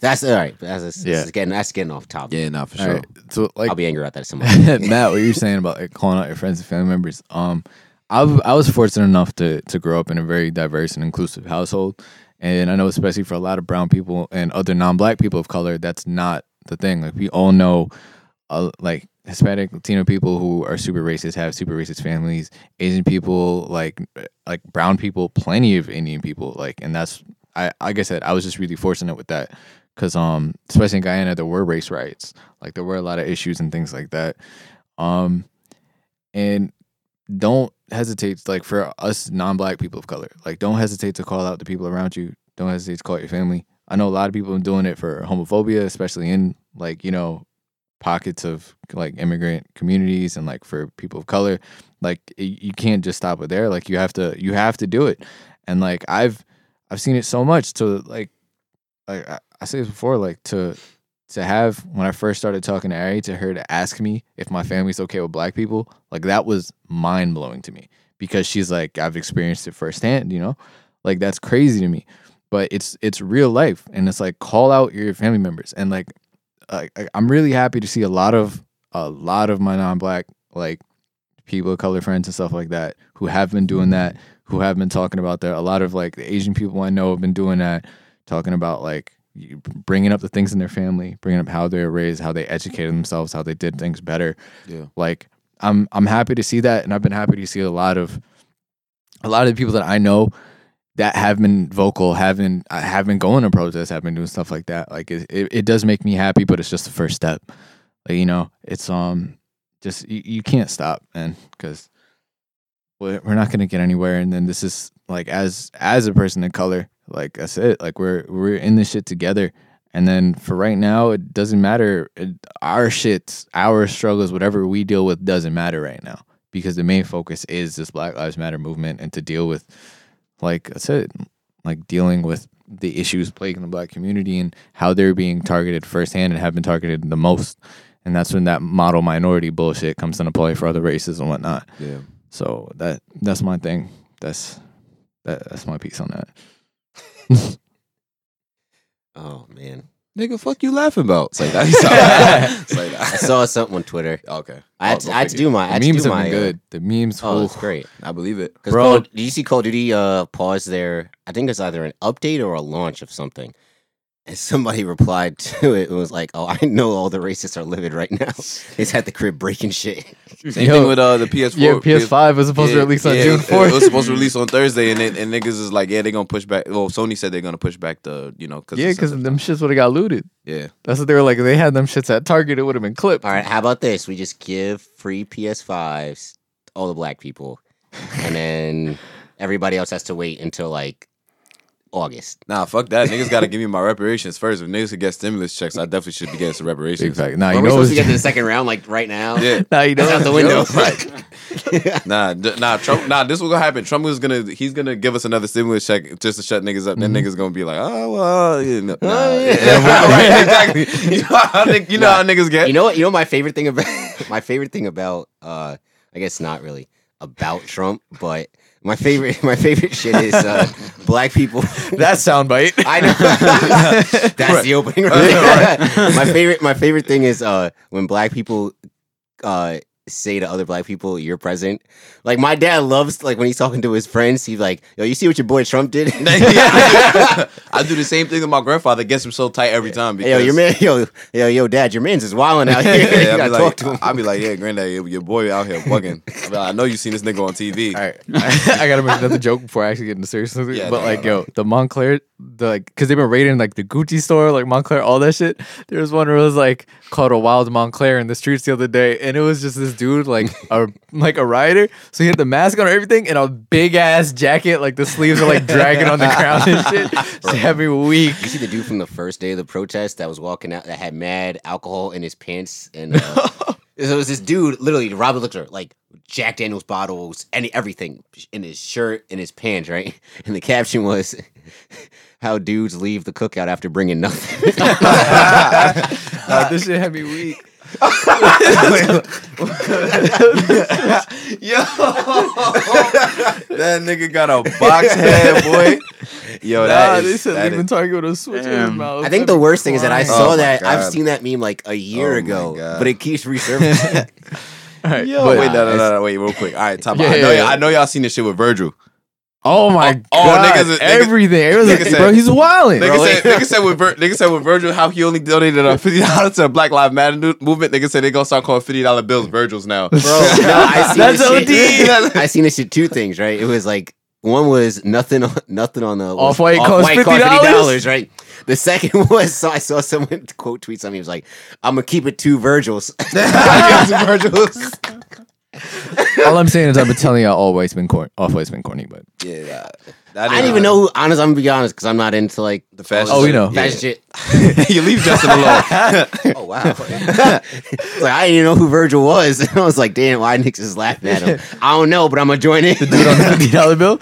Speaker 2: That's all right. That's, that's,
Speaker 1: Yeah.
Speaker 2: that's getting that's getting off topic.
Speaker 3: Yeah, nah, for sure.
Speaker 1: right. So like
Speaker 2: I'll be angry about that someone.
Speaker 1: Matt, what you're saying about like, calling out your friends and family members. Um, I I was fortunate enough to to grow up in a very diverse and inclusive household, and I know especially for a lot of brown people and other non-black people of color, that's not the thing. Like we all know, uh, like Hispanic Latino people who are super racist have super racist families. Asian people, like like brown people, plenty of Indian people, like, and that's I like I said, I was just really fortunate with that. Because um especially in Guyana there were race riots. Like there were a lot of issues and things like that. Um and don't hesitate like for us non-black people of color like don't hesitate to call out the people around you. Don't hesitate to call your family. I know a lot of people are doing it for homophobia especially in like you know pockets of like immigrant communities and like for people of color like y- you can't just stop it there like you have to you have to do it and like I've I've seen it so much to like like I, I say this before, like to to have when I first started talking to Ari, to her to ask me if my family's okay with black people, like that was mind blowing to me because she's like I've experienced it firsthand, you know, like that's crazy to me. But it's it's real life, and it's like call out your family members, and like I, I'm really happy to see a lot of a lot of my non-black like people of color friends and stuff like that who have been doing mm-hmm. that, who have been talking about that. A lot of like the Asian people I know have been doing that, talking about like bringing up the things in their family, bringing up how they were raised, how they educated themselves, how they did things better.
Speaker 3: Yeah.
Speaker 1: Like I'm I'm happy to see that, and I've been happy to see a lot of a lot of the people that I know that have been vocal, have been uh, have been going to protests, have been doing stuff like that. Like it, it, it does make me happy, but it's just the first step. Like you know, it's um just you, you can't stop, man, because we're not gonna get anywhere. And then this is like as as a person of color, like I said, like we're we're in this shit together. And then for right now, it doesn't matter. It, our shits, our struggles, whatever we deal with, doesn't matter right now because the main focus is this Black Lives Matter movement and to deal with, like I said, like dealing with the issues plaguing the black community and how they're being targeted firsthand and have been targeted the most. And that's when that model minority bullshit comes into play for other races and whatnot.
Speaker 3: Yeah.
Speaker 1: So that that's my thing. That's that, that's my piece on that.
Speaker 2: oh man,
Speaker 3: Nigga, fuck you laughing about? It's like that. it's like
Speaker 2: I saw something on Twitter.
Speaker 3: Okay.
Speaker 2: I had,
Speaker 3: Oh,
Speaker 2: to, I had to do my. I
Speaker 1: The
Speaker 2: had to
Speaker 1: memes
Speaker 2: do
Speaker 1: have
Speaker 2: my,
Speaker 1: been
Speaker 2: uh,
Speaker 1: good. The memes,
Speaker 2: Oh, it's great.
Speaker 3: I believe it.
Speaker 2: Because
Speaker 1: Bro.
Speaker 2: Call, did you see Call of Duty uh, pause their? I think it's either an update or a launch of something. And somebody replied to it and was like, "Oh, I know all the racists are livid right now. It's at the crib breaking shit."
Speaker 3: Same
Speaker 1: Yo,
Speaker 3: thing with uh the PS4.
Speaker 1: Yeah, PS5 was supposed to release on
Speaker 3: yeah,
Speaker 1: June fourth.
Speaker 3: It was supposed to release on Thursday, and then, and niggas is like, yeah, they're gonna push back. Well, Sony said they're gonna push back the, you know, cause
Speaker 1: yeah, because them shits would have got looted.
Speaker 3: yeah,
Speaker 1: That's what they were like. If they had them shits at Target, it would have been clipped.
Speaker 2: All right, how about this? We just give free PS5s to all the black people, and then everybody else has to wait until like August.
Speaker 3: nah, fuck that. niggas gotta give me my reparations first. If niggas could get stimulus checks, I definitely should be getting some reparations.
Speaker 1: Big fact. Nah,
Speaker 2: Are
Speaker 1: you
Speaker 2: we
Speaker 1: know,
Speaker 2: supposed to
Speaker 1: it's-
Speaker 2: get to the second round like right now?
Speaker 3: Yeah.
Speaker 1: nah, you know,
Speaker 2: That's out the
Speaker 1: you
Speaker 2: window.
Speaker 1: know,
Speaker 3: Nah, d- nah, Trump. Nah, this was gonna happen. Trump was gonna. He's gonna give us another stimulus check just to shut niggas up. Then niggas gonna be like, oh well, yeah, no, nah,
Speaker 2: Oh, yeah.
Speaker 3: yeah, right, exactly. You know how, you know how niggas get.
Speaker 2: You know what? You know my favorite thing about my favorite thing about uh I guess not really about Trump, but my favorite my favorite shit is uh black people.
Speaker 1: that soundbite.
Speaker 2: I know that's the opening. Right there. my favorite my favorite thing is uh when black people uh say to other black people, "You're present." Like my dad loves like when he's talking to his friends, he's like, "Yo, you see what your boy Trump did?"
Speaker 3: I, do, I do the same thing with my grandfather. Gets him so tight every time.
Speaker 2: Hey, yo, your man, yo, yo, yo, dad, your man's is wilding out here. you
Speaker 3: Yeah,
Speaker 2: gotta
Speaker 3: I'll be
Speaker 2: talk
Speaker 3: like,
Speaker 2: to him.
Speaker 3: I'll be like, yeah, granddad, your, your boy out here bugging. I'll like, I know you seen this nigga on TV.
Speaker 1: All right, I gotta make another joke before I actually get into serious.
Speaker 3: Yeah,
Speaker 1: but
Speaker 3: no,
Speaker 1: like,
Speaker 3: no,
Speaker 1: yo, the Moncler, the like, because they've been raiding like the Gucci store, like Moncler, all that shit. There was one where it was like called a wild Moncler in the streets the other day, and it was just this dude, like a like a rider. So he had the mask on and everything, and a big ass jacket, like the sleeves are like dragging on the ground and shit. It had me weak.
Speaker 2: You see the dude from the first day of the protest that was walking out that had mad alcohol in his pants and uh, it was this dude literally Robert Lichter like Jack Daniels bottles and everything in his shirt in his pants right and the caption was how dudes leave the cookout after bringing nothing
Speaker 1: this shit had me weak.
Speaker 3: Yo, that nigga got a box head, boy. Yo,
Speaker 1: Nah,
Speaker 3: that
Speaker 1: they said
Speaker 3: that
Speaker 1: leaving
Speaker 3: is-
Speaker 1: Target with a switch in his mouth.
Speaker 2: I think
Speaker 1: I'd
Speaker 2: the worst thing is that I saw
Speaker 3: Oh my
Speaker 2: that I've seen that meme like a year
Speaker 3: Oh
Speaker 2: ago but it keeps resurfacing
Speaker 1: All right,
Speaker 3: Yo,
Speaker 1: but-
Speaker 3: wait, no, no, no, no, wait, real quick. All right, top.
Speaker 1: Yeah,
Speaker 3: I know,
Speaker 1: yeah, yeah.
Speaker 3: I know y'all seen this shit with Virgil.
Speaker 1: Oh my
Speaker 3: Oh, oh,
Speaker 1: god!
Speaker 3: niggas- niggas-
Speaker 1: everything. Everyone's
Speaker 3: niggas
Speaker 1: like,
Speaker 3: said-
Speaker 1: bro, he's wilding.
Speaker 3: Nigga
Speaker 2: Bro,
Speaker 3: said, nigga said with Vir- nigga said with Virgil how he only donated uh, fifty dollars to the Black Lives Matter nu- movement. Nigga said they gonna start calling fifty dollar bills Virgils now.
Speaker 2: bro no, I seen
Speaker 1: That's
Speaker 2: this shit.
Speaker 1: OD.
Speaker 2: I seen this shit two things right it was like one was nothing on nothing on the
Speaker 1: Off-White costs
Speaker 2: cost
Speaker 1: $50?
Speaker 2: $50, right the second was so I saw someone quote tweet something he was like I'm gonna keep it two Virgils Virgils
Speaker 1: All I'm saying is I've been telling y'all all white's been corny. Off white's been corny, but
Speaker 3: yeah, that, that
Speaker 2: I didn't even know who honest I'm gonna be honest because I'm not into like
Speaker 3: the fashion.
Speaker 1: Oh, you
Speaker 3: shit.
Speaker 1: know.
Speaker 2: fashion
Speaker 3: Yeah.
Speaker 2: shit
Speaker 3: you leave Justin alone.
Speaker 2: oh wow It's like I didn't even know who Virgil was I was like damn why niggas is laughing at him I don't know but I'm gonna join in
Speaker 1: dude on the fifty dollar bill.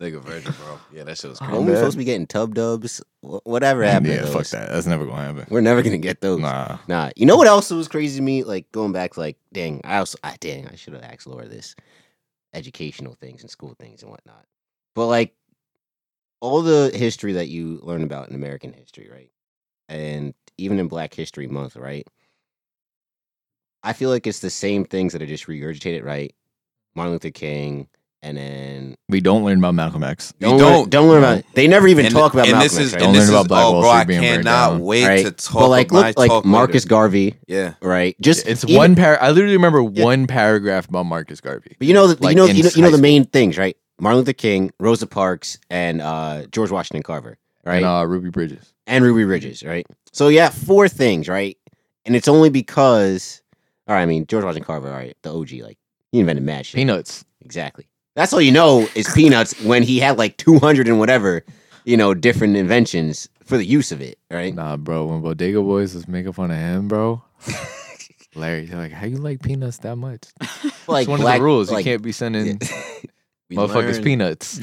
Speaker 3: Nigga Virgil, bro. Yeah, that shit was oh,
Speaker 2: When
Speaker 3: crazy.
Speaker 2: we supposed to be getting tub dubs whatever happened to
Speaker 1: yeah, fuck that. That's never gonna happen.
Speaker 2: We're never gonna get those.
Speaker 1: Nah.
Speaker 2: Nah. You know what else was crazy to me? Like going back like, dang, I also I dang, I should have asked Laura this. Educational things and school things and whatnot. But like all the history that you learn about in American history, right? And even in Black History Month, right? I feel like it's the same things that are just regurgitated, right? Martin Luther King, and then
Speaker 1: We don't learn about Malcolm X.
Speaker 3: You
Speaker 2: don't
Speaker 3: don't.
Speaker 2: learn, don't learn about. They never even
Speaker 3: And-
Speaker 2: talk about
Speaker 3: and
Speaker 2: Malcolm
Speaker 3: this
Speaker 2: X,
Speaker 3: is,
Speaker 2: right?
Speaker 1: Don't
Speaker 3: and this
Speaker 1: learn about
Speaker 3: is,
Speaker 1: Black
Speaker 3: oh,
Speaker 1: Wall
Speaker 3: bro,
Speaker 1: Street
Speaker 3: I
Speaker 1: being burned
Speaker 3: cannot wait
Speaker 2: Right.
Speaker 3: to talk.
Speaker 2: but like,
Speaker 3: about
Speaker 2: look, like
Speaker 3: talk
Speaker 2: Marcus
Speaker 3: later.
Speaker 2: Garvey,
Speaker 3: Yeah,
Speaker 2: right? Just
Speaker 1: It's
Speaker 2: even-
Speaker 1: one par. I literally remember
Speaker 2: Yeah.
Speaker 1: one paragraph about Marcus Garvey.
Speaker 2: But you know, the,
Speaker 1: Like
Speaker 2: you know,
Speaker 1: in
Speaker 2: you know, you know
Speaker 1: high
Speaker 2: the main things, right? Martin Luther King, Rosa Parks, and uh, George Washington Carver, right?
Speaker 1: And uh, Ruby Bridges.
Speaker 2: and Ruby Ridges, right? So yeah, four things, right? And it's only because, all right, I mean George Washington Carver, all right, the OG, like he invented mad shit.
Speaker 1: Peanuts.
Speaker 2: Exactly. That's all you know is peanuts when he had like two hundred and whatever, you know, different inventions for the use of it, right?
Speaker 1: Nah, bro. When Bodega Boys was making fun of him, bro. Larry, they're like, how you like peanuts that much?
Speaker 2: Like
Speaker 1: it's one
Speaker 2: black,
Speaker 1: of the rules.
Speaker 2: like,
Speaker 1: you can't be sending
Speaker 3: We
Speaker 1: motherfuckers
Speaker 3: learn-
Speaker 1: peanuts.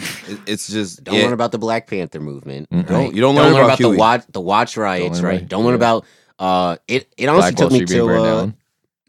Speaker 3: It's just
Speaker 2: Don't
Speaker 3: yeah.
Speaker 2: learn about the Black Panther movement.
Speaker 1: Mm-mm.
Speaker 2: right?
Speaker 3: You don't learn about
Speaker 2: the Watts the Watts riots,
Speaker 1: learn
Speaker 2: right?
Speaker 1: about-
Speaker 2: Don't learn
Speaker 1: yeah.
Speaker 2: about uh it. It honestly
Speaker 1: Black Wall
Speaker 2: took me
Speaker 1: Street
Speaker 2: to uh,
Speaker 1: down.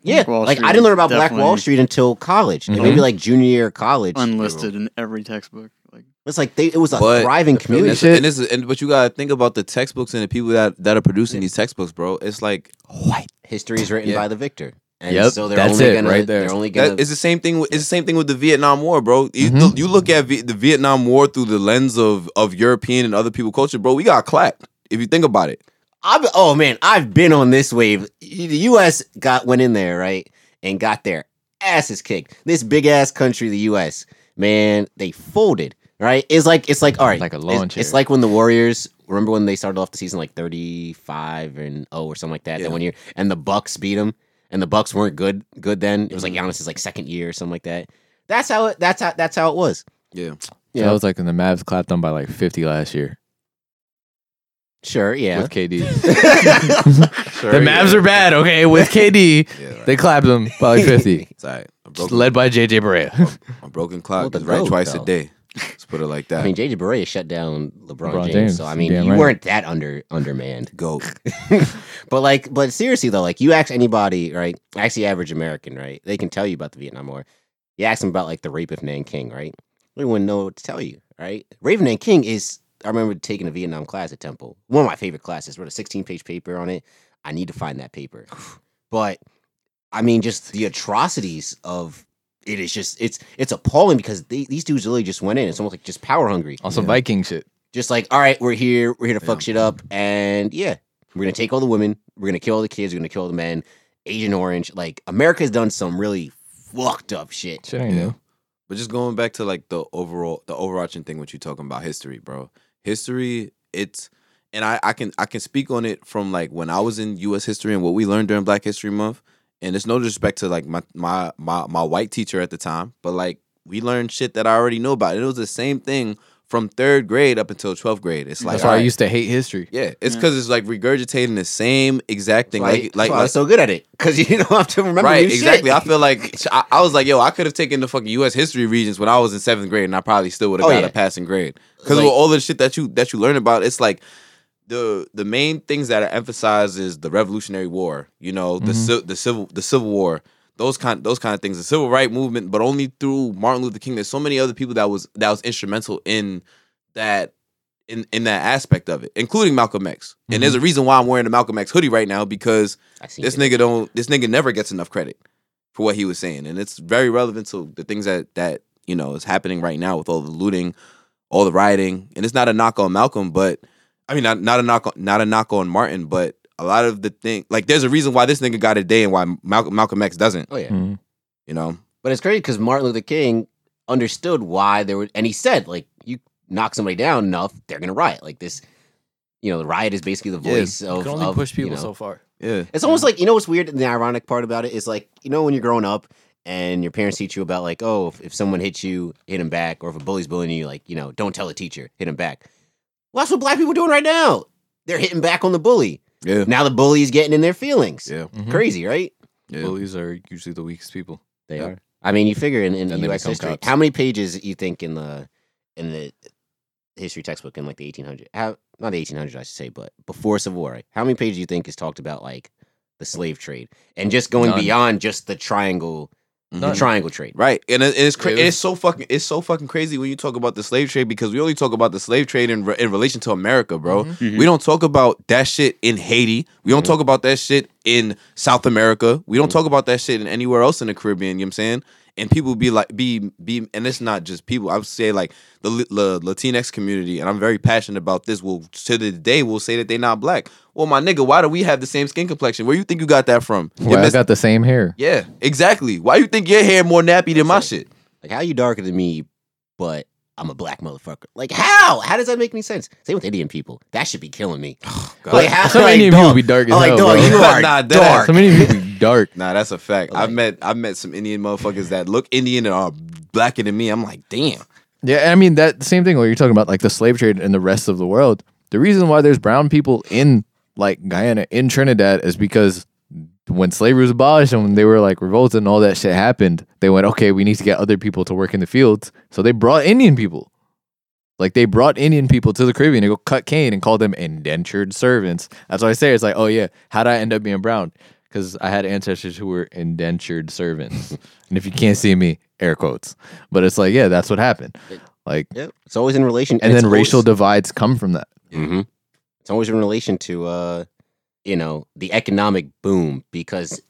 Speaker 2: Yeah,
Speaker 5: Wall
Speaker 2: like I didn't learn about Black
Speaker 5: definitely-
Speaker 2: Wall Street until college, and
Speaker 1: Mhm.
Speaker 2: maybe like junior year of college.
Speaker 5: unlisted in every textbook. Like
Speaker 2: It's like they it was a
Speaker 3: But-
Speaker 2: thriving
Speaker 3: And,
Speaker 2: community.
Speaker 3: this, and, this is, and but you gotta think about the textbooks and the people that that are producing these textbooks, bro. It's like white.
Speaker 2: History is written
Speaker 3: Yeah.
Speaker 2: by the victor. And
Speaker 1: Yep,
Speaker 2: so they're
Speaker 1: that's
Speaker 2: only
Speaker 1: it
Speaker 2: gonna,
Speaker 1: right there.
Speaker 2: They're only gonna
Speaker 3: That, it's the same thing. with- It's the same thing with the Vietnam War, bro. You,
Speaker 1: Mhm.
Speaker 3: look, you look at v- the Vietnam War through the lens of of European and other people culture, bro. We got clapped. If you think about it,
Speaker 2: I've, oh man, I've been on this wave. The U.S. got went in there right and got their asses kicked. This big ass country, the U.S. Man, they folded. Right? It's like it's like all right,
Speaker 1: Like a
Speaker 2: it's-
Speaker 1: lawn
Speaker 2: It's,
Speaker 1: chair.
Speaker 2: like when the Warriors. Remember when they started off the season like thirty five and oh or something like that.
Speaker 3: Yeah.
Speaker 2: That one year, and the Bucks beat them, and the Bucks weren't good. Good then. It was like
Speaker 3: Mhm.
Speaker 2: Giannis's like second year or something like that. That's how it. That's how. That's how it was.
Speaker 3: yeah.
Speaker 2: Yeah.
Speaker 1: That was like when the Mavs clapped them by like 50 last year
Speaker 2: Sure. Yeah.
Speaker 1: with KD.
Speaker 3: Sure,
Speaker 1: the Mavs
Speaker 3: yeah.
Speaker 1: are bad, okay? With KD,
Speaker 3: Yeah, right.
Speaker 1: they clapped them by like 50.
Speaker 3: It's all right. A broken,
Speaker 1: led by JJ Barea.
Speaker 3: a broken
Speaker 2: Well,
Speaker 3: clock
Speaker 2: the
Speaker 3: is right
Speaker 2: GOAT,
Speaker 3: twice
Speaker 2: though.
Speaker 3: a day. Let's put it like that.
Speaker 2: I mean, JJ Barea shut down LeBron,
Speaker 1: LeBron
Speaker 2: James,
Speaker 1: James,
Speaker 2: so I mean,
Speaker 1: damn
Speaker 2: you
Speaker 1: right.
Speaker 2: weren't that under undermanned.
Speaker 3: Goat.
Speaker 2: but like, but seriously though, like you ask anybody, right? Ask the average American, right? They can tell you about the Vietnam War. You ask them about like the rape of Nanking, right? They wouldn't know what to tell you, right? Rape of Nanking is. I remember taking a Vietnam class at Temple. One of my favorite classes. Wrote a 16 page paper on it. I need to find that paper, but I mean, just the atrocities of it is just it's it's appalling because they, these dudes really just went in. It's almost like just power hungry.
Speaker 1: On some Viking shit.
Speaker 2: Just like, all right, we're here, we're here to fuck
Speaker 3: Yeah.
Speaker 2: shit up, and yeah, we're gonna take all the women, we're gonna kill all the kids, we're gonna kill all the men. Agent Orange, like America's done some really fucked up shit.
Speaker 1: Shit ain't
Speaker 3: Yeah.
Speaker 1: new.
Speaker 3: But just going back to like the overall, the overarching thing, what you're talking about history, bro. History, it's, and I, I can, I can speak on it from like when I was in U.S. history and what we learned during Black History Month. And it's no disrespect to like my, my, my, my white teacher at the time, but like we learned shit that I already know about. It was the same thing from third grade up until twelfth grade. It's like,
Speaker 1: That's why I used to hate history.
Speaker 3: yeah, it's
Speaker 5: Yeah.
Speaker 3: because it's like regurgitating the same exact thing,
Speaker 2: Like,
Speaker 3: like, like,
Speaker 2: I was so good at it because you don't have to remember
Speaker 3: right,
Speaker 2: new shit.
Speaker 3: exactly. I feel like I, I was like, yo, I could have taken the fucking U.S. history Regents when I was in seventh grade, and I probably still would have
Speaker 2: Oh,
Speaker 3: got
Speaker 2: yeah.
Speaker 3: a passing grade because
Speaker 2: Like-
Speaker 3: with all the shit that you that you learn about, it's like the the main things that are emphasized is the Revolutionary War, you know, the
Speaker 1: Mhm.
Speaker 3: ci- the civil the Civil War. Those kind, those kind of things, the civil rights movement, but only through Martin Luther King. There's so many other people that was that was instrumental in that in in that aspect of it, including Malcolm X. And there's a reason why I'm wearing the Malcolm X hoodie right now because this nigga don't this nigga never gets enough credit for what he was saying. And it's very relevant to the things that that you know is happening right now with all the looting all the rioting. And it's not a knock on malcolm but i mean not, not a knock on not a knock on martin but a lot of the thing like there's a reason why this nigga got a day and why malcolm, malcolm x doesn't
Speaker 2: Oh yeah,
Speaker 1: Mhm.
Speaker 3: you know
Speaker 2: but it's crazy because Martin Luther King understood why there were, and he said like, you knock somebody down enough, they're gonna riot. Like this, you know, the riot is basically the
Speaker 3: Yeah,
Speaker 2: voice
Speaker 1: You
Speaker 2: of.
Speaker 1: can only
Speaker 2: of,
Speaker 1: push
Speaker 2: you
Speaker 1: people
Speaker 2: know,
Speaker 1: so far.
Speaker 3: yeah
Speaker 2: It's almost like you know what's weird. and The ironic part about it is like you know when you're growing up and your parents teach you about like oh if, if someone hits you hit him back or if a bully's bullying you like you know don't tell the teacher hit him back. Well, that's what black people are doing right now. They're hitting back on the bully.
Speaker 3: Yeah
Speaker 2: Now the bully is getting in their feelings.
Speaker 3: yeah
Speaker 1: Mhm.
Speaker 2: Crazy, right?
Speaker 3: yeah
Speaker 1: Bullies are usually the weakest people.
Speaker 2: They
Speaker 3: Yeah.
Speaker 2: are. I mean, you figure in, in
Speaker 1: And they
Speaker 2: U.S.
Speaker 1: become
Speaker 2: history,
Speaker 1: cops.
Speaker 2: how many pages you think in the in the history textbook in like the 1800s? How not the 1800s, I should say, but before Civil War, right? How many pages do you think is talked about like the slave trade and just going
Speaker 1: None.
Speaker 2: beyond just the triangle, the
Speaker 3: Mhm.
Speaker 2: triangle trade?
Speaker 3: Right, and it- it's cra-
Speaker 1: It was-
Speaker 3: it's so fucking it's so fucking crazy when you talk about the slave trade because we only talk about the slave trade in re- in relation to America, bro.
Speaker 2: Mhm.
Speaker 3: We don't talk about that shit in Haiti. We don't
Speaker 2: Mhm.
Speaker 3: talk about that shit in South America. We don't
Speaker 2: Mhm.
Speaker 3: talk about that shit in anywhere else in the Caribbean. You know what I'm saying? And people be like, be be, and it's not just people. I would say like the, the Latinx community, and I'm very passionate about this. Will to the day will say that they not black. Well, my nigga, why do we have the same skin complexion? Where you think you got that from? You
Speaker 1: Well, I got the same hair.
Speaker 3: yeah, exactly. Why you think your hair more nappy than my
Speaker 2: That's
Speaker 3: shit?
Speaker 2: Like, how you darker than me, but I'm a black motherfucker? Like, how? How does that make any sense? Same with Indian people. That should be killing me.
Speaker 3: God.
Speaker 2: Like, how?
Speaker 1: Some
Speaker 2: like,
Speaker 1: Indian people
Speaker 2: dog-
Speaker 1: be dark as
Speaker 2: I'm like,
Speaker 1: hell,
Speaker 2: dog,
Speaker 1: bro.
Speaker 2: you are
Speaker 3: Nah,
Speaker 2: dark.
Speaker 3: ass.
Speaker 1: Some Indian people be dark.
Speaker 3: Nah, that's a fact. I've met I've met some Indian motherfuckers that look Indian and are blacker than me. I'm like, damn.
Speaker 1: Yeah, I mean that same thing. What you're talking about, like the slave trade in the rest of the world. The reason why there's brown people in like Guyana, in Trinidad, is because when slavery was abolished and when they were like revolted and all that shit happened, they went, okay, we need to get other people to work in the fields. So they brought Indian people. Like they brought Indian people to the Caribbean to go cut cane and call them indentured servants. That's why I say it's like, oh yeah, how did I end up being brown? Because I had ancestors who were indentured servants. and if you can't see me, air quotes. But it's like, yeah, that's what happened. Like,
Speaker 2: Yep. It's always in relation,
Speaker 1: and
Speaker 2: it's
Speaker 1: then racial
Speaker 2: always-
Speaker 1: divides come from that.
Speaker 2: hmm It's always in relation to, uh, you know, the economic boom because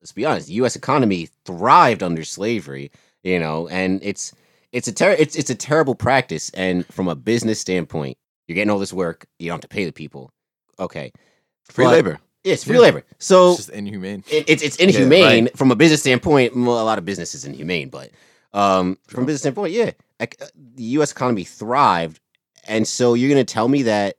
Speaker 2: let's be honest, the U.S. economy thrived under slavery, you know, and it's it's a ter- it's it's a terrible practice. And from a business standpoint, you're getting all this work, you don't have to pay the people. Okay,
Speaker 3: Free
Speaker 2: But-
Speaker 3: labor.
Speaker 2: Yeah, it's free
Speaker 1: Yeah.
Speaker 2: labor. So
Speaker 1: It's just inhumane.
Speaker 2: it, it's it's inhumane
Speaker 3: right.
Speaker 2: from a business standpoint. Well, a lot of business is inhumane, but um, from a business standpoint, yeah, uh, the U.S. economy thrived, and so you're gonna tell me that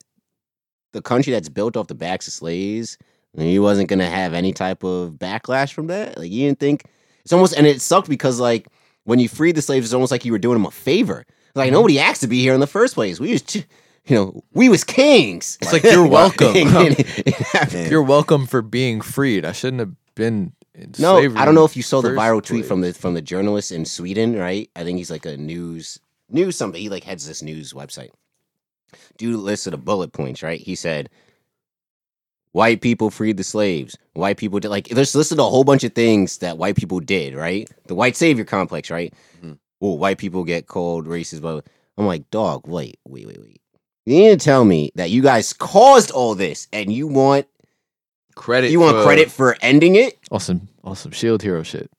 Speaker 2: the country that's built off the backs of slaves, you wasn't gonna have any type of backlash from that? Like you didn't think it's almost, and it sucked because like when you freed the slaves, it's almost like you were doing them a favor. Like nobody asked to be here in the first place. We ch- you know, we was kings.
Speaker 1: It's like, you're welcome. You're welcome for being freed. I shouldn't have been in
Speaker 2: No, I don't know if you saw the viral tweet
Speaker 1: place.
Speaker 2: from the from the journalist in Sweden, right? I think he's like a news news something. He like heads this news website. Dude listed the bullet points, right? He said, "White people freed the slaves. White people did like." There's listed a whole bunch of things that white people did, right? The white savior complex, right?
Speaker 3: Mhm.
Speaker 2: Oh, white people get called racist, but I'm like, dog, wait, wait, wait, wait. You need to tell me that you guys caused all this, and you want
Speaker 3: credit.
Speaker 2: You want
Speaker 3: for-
Speaker 2: credit for ending it?
Speaker 1: Awesome, awesome shield hero shit.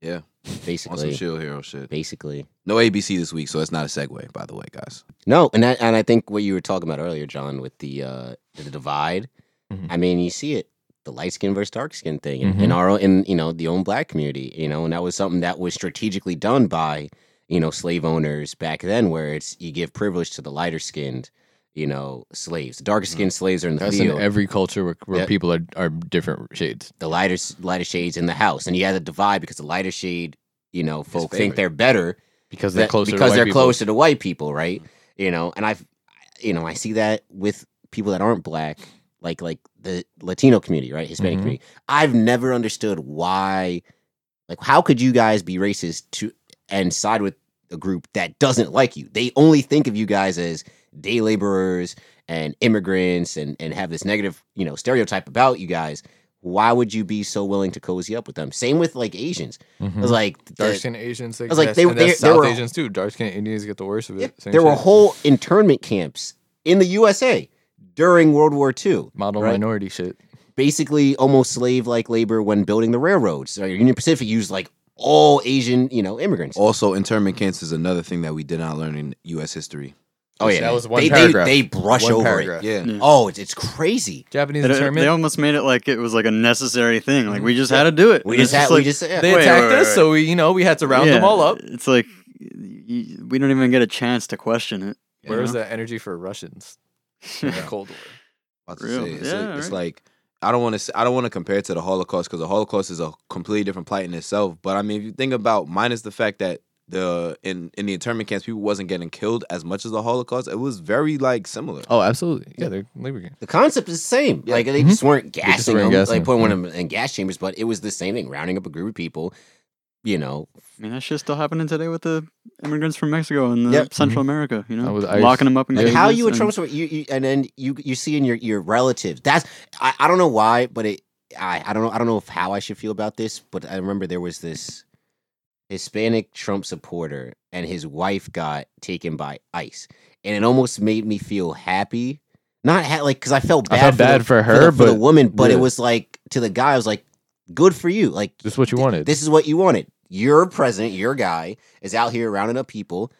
Speaker 3: Yeah, on some
Speaker 2: Basically,
Speaker 3: shield hero shit.
Speaker 2: basically.
Speaker 3: No ABC this week, so it's not a segue, by the way, guys.
Speaker 2: No, and that, and I think what you were talking about earlier, John, with the uh, the divide.
Speaker 1: Mhm.
Speaker 2: I mean, you see it, the light skin versus dark skin thing in,
Speaker 1: Mhm.
Speaker 2: in our own, in you know the own black community, you know, and that was something that was strategically done by you know slave owners back then, where it's you give privilege to the lighter skinned, you know, slaves. The darker skinned slaves are in the
Speaker 1: That's in
Speaker 2: field.
Speaker 1: every culture where, where
Speaker 2: Yeah.
Speaker 1: people are, are different shades.
Speaker 2: the lighter lighter shades in the house, and you had a divide because the lighter shade, you know, folk think
Speaker 3: favorite.
Speaker 2: they're better
Speaker 1: Because they're
Speaker 2: that-
Speaker 1: closer
Speaker 2: because
Speaker 1: to white
Speaker 2: they're
Speaker 1: people. Mm-hmm.
Speaker 2: closer to white people, right? You know, and I've, you know, I see that with people that aren't black, like like the Latino community, right, Hispanic
Speaker 1: Mhm.
Speaker 2: community. I've never understood why, like, how could you guys be racist to and side with a group that doesn't like you? They only think of you guys as day laborers and immigrants, and and have this negative, you know, stereotype about you guys. Why would you be so willing to cozy up with them? Same with like Asians.
Speaker 1: Mhm.
Speaker 2: I was like,
Speaker 1: Dark skinned Asians. I
Speaker 2: was like, they-
Speaker 1: and
Speaker 2: they- they
Speaker 1: South
Speaker 2: were-
Speaker 1: Asians too. Dark skinned Indians get the worst of it. Same
Speaker 2: there were whole internment camps in the USA during World War II.
Speaker 1: model
Speaker 2: right?
Speaker 1: minority shit.
Speaker 2: Basically, almost slave-like labor when building the railroads. So Union Pacific used like all Asian, you know, immigrants.
Speaker 3: Also, internment camps is another thing that we did not learn in U.S. history.
Speaker 2: Oh yeah,
Speaker 1: that was one
Speaker 2: they,
Speaker 1: paragraph.
Speaker 2: They, they brush
Speaker 1: One
Speaker 2: over
Speaker 1: paragraph.
Speaker 3: Yeah.
Speaker 5: Yeah.
Speaker 2: Oh, it's, it's crazy.
Speaker 1: Japanese
Speaker 5: It- it- they almost made it like it was like a necessary thing. Like we just mm. had to do it.
Speaker 2: We just
Speaker 5: it's
Speaker 2: had,
Speaker 5: like,
Speaker 2: we just yeah.
Speaker 1: they
Speaker 5: Wait,
Speaker 1: attacked
Speaker 5: wait,
Speaker 1: us,
Speaker 5: wait.
Speaker 1: so we, you know, we had to round them all up.
Speaker 5: It's like y- we don't even get a chance to question it. you
Speaker 1: Where's
Speaker 5: know?
Speaker 1: the energy for Russians in the Cold War?
Speaker 3: About to
Speaker 5: Real.
Speaker 3: say, it's,
Speaker 5: Yeah,
Speaker 3: like, it's like I don't want to. I don't want to compare it to the Holocaust because the Holocaust is a completely different plight in itself. But I mean, if you think about minus the fact that the in in the internment camps people wasn't getting killed as much as the Holocaust, it was very like similar.
Speaker 1: Oh, absolutely. Yeah, they're labor camp.
Speaker 2: The concept is the same.
Speaker 3: Yeah.
Speaker 2: Like they
Speaker 1: Mhm.
Speaker 2: just weren't
Speaker 1: just
Speaker 2: gassing
Speaker 1: weren't
Speaker 2: them,
Speaker 1: gassing
Speaker 2: like
Speaker 1: them.
Speaker 2: putting them in gas chambers, but it was the same thing, rounding up a group of people. You know,
Speaker 5: I mean, that shit's still happening today with the immigrants from Mexico and the
Speaker 2: Yep.
Speaker 5: Central America. You know,
Speaker 1: Uh, with ICE.
Speaker 5: locking them up in
Speaker 2: Like how you would
Speaker 5: and-
Speaker 2: Trump support you, you and then you you see in your your relatives. That's I, I don't know why, but it I, I don't know I don't know if how I should feel about this, but I remember there was this Hispanic Trump supporter and his wife got taken by ICE, and it almost made me feel happy. Not ha- like because I felt
Speaker 1: I
Speaker 2: bad.
Speaker 1: felt
Speaker 2: for
Speaker 1: bad
Speaker 2: the,
Speaker 1: for her,
Speaker 2: for the
Speaker 1: but
Speaker 2: woman, but it was like to the guy, I was like, "Good for you!" Like
Speaker 1: this is what you
Speaker 2: th-
Speaker 1: wanted.
Speaker 2: This is what you wanted. Your president, your guy, is out here rounding up people.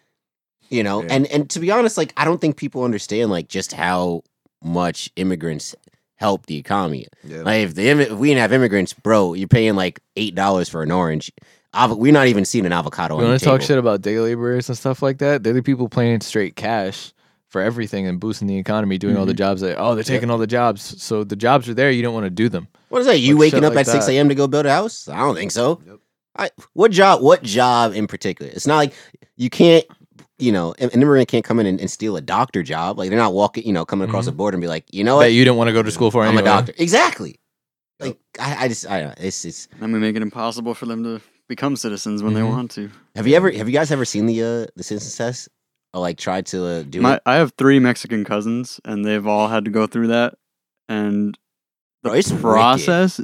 Speaker 2: You know,
Speaker 3: Yeah.
Speaker 2: and and to be honest, like I don't think people understand like just how much immigrants help the economy.
Speaker 3: Yeah.
Speaker 2: Like if the if we didn't have immigrants, bro, you're paying like eight dollars for an orange. Avo- we're not even seeing an avocado.
Speaker 1: you want to talk shit about day laborers and stuff like that? They're the people playing straight cash for everything and boosting the economy, doing all the mm-hmm. jobs that oh they're taking all the jobs. So the jobs are there, you don't want to do them.
Speaker 2: What is that? You
Speaker 1: Like
Speaker 2: waking up
Speaker 1: like
Speaker 2: at six a.m. to go build a house? I don't think so.
Speaker 3: Yep.
Speaker 2: I, what job? What job in particular? It's not like you can't. You know, an an immigrant can't come in and, and steal a doctor job. Like they're not walking. You know, coming across the mm-hmm. border and be like, you know
Speaker 1: That you didn't want to go to school for
Speaker 2: I'm
Speaker 1: anyway.
Speaker 2: a doctor. Exactly. Like I, I just I don't know. It's it's.
Speaker 5: And we make it impossible for them to become citizens when
Speaker 1: Mhm.
Speaker 5: they want to.
Speaker 2: Have you ever have you guys ever seen the uh the citizen test or like tried to uh, do
Speaker 5: My,
Speaker 2: it?
Speaker 5: I have three Mexican cousins, and they've all had to go through that. And the
Speaker 2: Bro, it's wicked.
Speaker 5: process.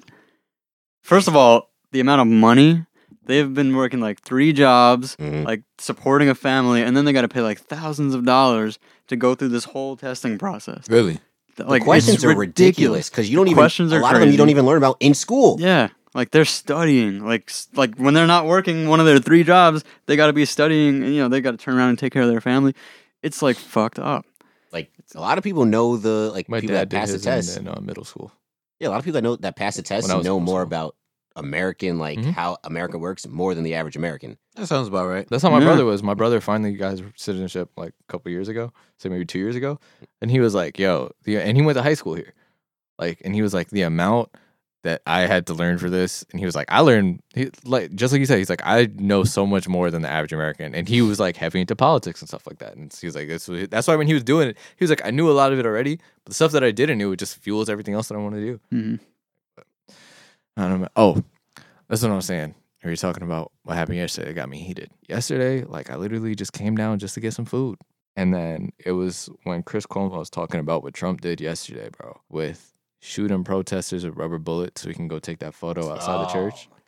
Speaker 5: First of all, the amount of money they've been working like three jobs,
Speaker 2: Mhm.
Speaker 5: like supporting a family, and then they got to pay like thousands of dollars to go through this whole testing process.
Speaker 3: Really?
Speaker 2: The
Speaker 5: Like
Speaker 2: questions are ridiculous because you don't even
Speaker 5: questions are a
Speaker 2: lot of them you don't even learn about in school.
Speaker 5: Yeah, like they're studying. Like like when they're not working one of their three jobs, they got to be studying, and you know they got to turn around and take care of their family. It's like fucked up.
Speaker 2: Like a lot of people know the like
Speaker 1: My
Speaker 2: people
Speaker 1: dad
Speaker 2: that
Speaker 1: did
Speaker 2: pass the
Speaker 1: his
Speaker 2: test.
Speaker 1: in, in uh, middle school.
Speaker 2: Yeah, a lot of people that know that pass the test
Speaker 1: When I was
Speaker 2: know
Speaker 1: in
Speaker 2: more
Speaker 1: school.
Speaker 2: about American, like
Speaker 1: Mhm.
Speaker 2: how America works, more than the average American.
Speaker 3: That sounds about right.
Speaker 1: That's how my
Speaker 5: Yeah.
Speaker 1: brother was. My brother finally got his citizenship like a couple years ago, say maybe two years ago, and he was like, "Yo," the, and he went to high school here, like, and he was like, the amount that I had to learn for this, and he was like, I learned, he, like, just like you said, he's like, I know so much more than the average American, and he was like heavy into politics and stuff like that, and he was like, this was, that's why when he was doing it, he was like, I knew a lot of it already, but the stuff that I didn't knew, it just fuels everything else that I want to do.
Speaker 5: hmm
Speaker 1: I don't know. Oh, that's what I'm saying. Are you talking about what happened yesterday? It got me heated. Yesterday, like I literally just came down just to get some food. And then it was when Chris Cuomo was talking about what Trump did yesterday, bro, with shooting protesters with rubber bullets so we can go take that photo outside the church.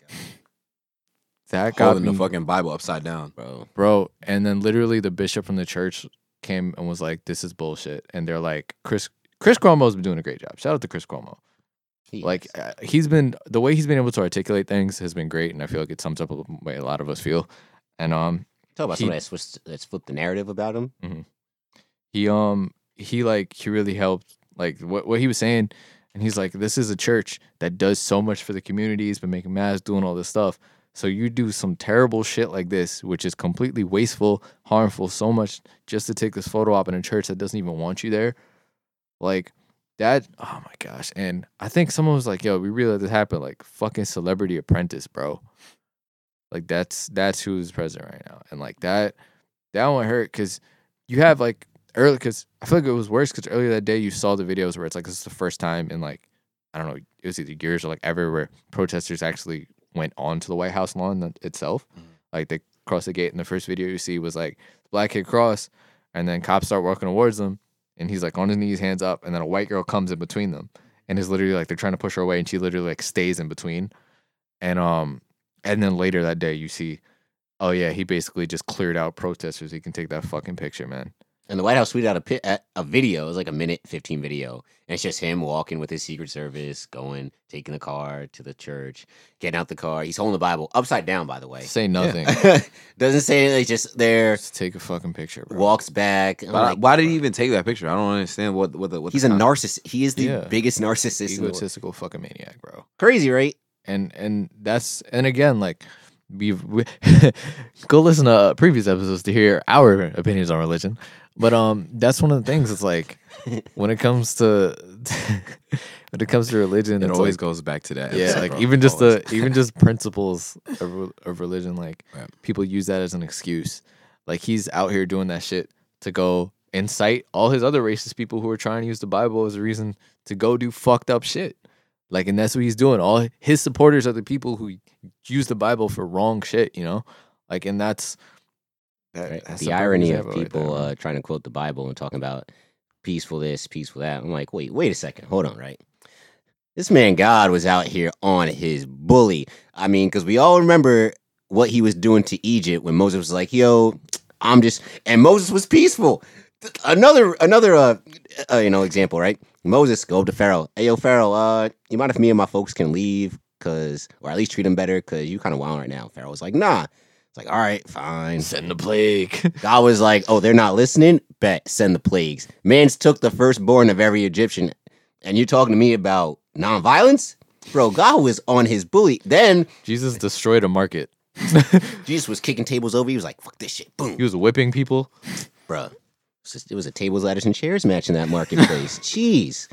Speaker 1: That got
Speaker 3: Holding
Speaker 1: me,
Speaker 3: the fucking Bible upside down.
Speaker 2: bro.
Speaker 1: bro. And then literally the bishop from the church came and was like, "This is bullshit." And they're like, "Chris, Chris Cuomo's been doing a great job. Shout out to Chris Cuomo."
Speaker 2: He
Speaker 1: like uh, he's been the way he's been able to articulate things has been great, and I feel like it sums up the way a lot of us feel. And um,
Speaker 2: talk about
Speaker 1: he-
Speaker 2: somebody that's, switched- that's flipped the narrative about him.
Speaker 1: he um he like he really helped like what what he was saying and he's like this is a church that does so much for the community. He's been making masks doing all this stuff. So you do some terrible shit like this which is completely wasteful harmful so much just to take this photo op in a church that doesn't even want you there. Like that oh my gosh. And i think someone was like yo we really let this happen. Like fucking celebrity apprentice bro. Like that's that's who's president right now. And like that that one hurt because you have like early because I feel like it was worse because earlier that day you saw the videos where it's like this is the first time in like I don't know it was either years or like ever where protesters actually went onto the White House lawn itself. Like they crossed the gate, and the first video you see was like black kid cross, and then cops start walking towards them, and he's like on his knees, hands up, and then a white girl comes in between them, and is literally like they're trying to push her away, and she literally like stays in between, and um, and then later that day you see. Oh yeah, he basically just cleared out protesters. He can take that fucking picture, man.
Speaker 2: And the White House tweeted out a, a, a video. It was like a minute, 15 video. And it's just him walking with his Secret Service, going, taking the car to the church, getting out the car. He's holding the Bible upside down, by the way.
Speaker 1: Say nothing.
Speaker 2: Doesn't say anything. Just there,
Speaker 1: Just take a fucking picture, bro.
Speaker 2: walks back. I'm
Speaker 3: Why,
Speaker 2: like,
Speaker 3: why did he even take that picture? I don't understand what what the what.
Speaker 2: he's
Speaker 3: the
Speaker 2: a narcissist. He is the
Speaker 1: Yeah.
Speaker 2: biggest narcissist. in the world.
Speaker 1: egotistical fucking maniac, bro.
Speaker 2: Crazy, right?
Speaker 1: And and that's and again, like we've we, go listen to previous episodes to hear our opinions on religion. But um, that's one of the things. It's like when it comes to when it comes to religion,
Speaker 3: It always
Speaker 1: like,
Speaker 3: goes back to that.
Speaker 1: yeah, like even just
Speaker 3: Always.
Speaker 1: the even just principles of, of religion, like
Speaker 3: Right.
Speaker 1: people use that as an excuse. Like he's out here doing that shit to go incite all his other racist people who are trying to use the Bible as a reason to go do fucked up shit. Like, and that's what he's doing. All his supporters are the people who use the Bible for wrong shit, you know? Like, and that's, that,
Speaker 2: Right. the irony of
Speaker 1: example right
Speaker 2: people uh, trying to quote the Bible and talking about peaceful this, peaceful that. I'm like, wait, wait a second, hold on, right? This man God was out here on his bully. I mean, because we all remember what he was doing to Egypt when Moses was like, "Yo, I'm just," and Moses was peaceful. Another, another, uh, uh, you know, example, right? Moses go up to Pharaoh. Hey, yo, Pharaoh, uh, you mind if me and my folks can leave? Cause, or at least treat them better, cause you kind of wild right now. Pharaoh was like, "Nah." It's like, all right, fine.
Speaker 1: Send the plague.
Speaker 2: God was like, "Oh, they're not listening. Bet send the plagues. Man's took the firstborn of every Egyptian, and you're talking to me about nonviolence, bro? God was on his bully. Then
Speaker 1: Jesus destroyed a market.
Speaker 2: Jesus was kicking tables over. He was like, "Fuck this shit, boom,
Speaker 1: He was whipping people.
Speaker 2: bro." It was, it was a tables, ladders, and chairs match in that marketplace. Jeez,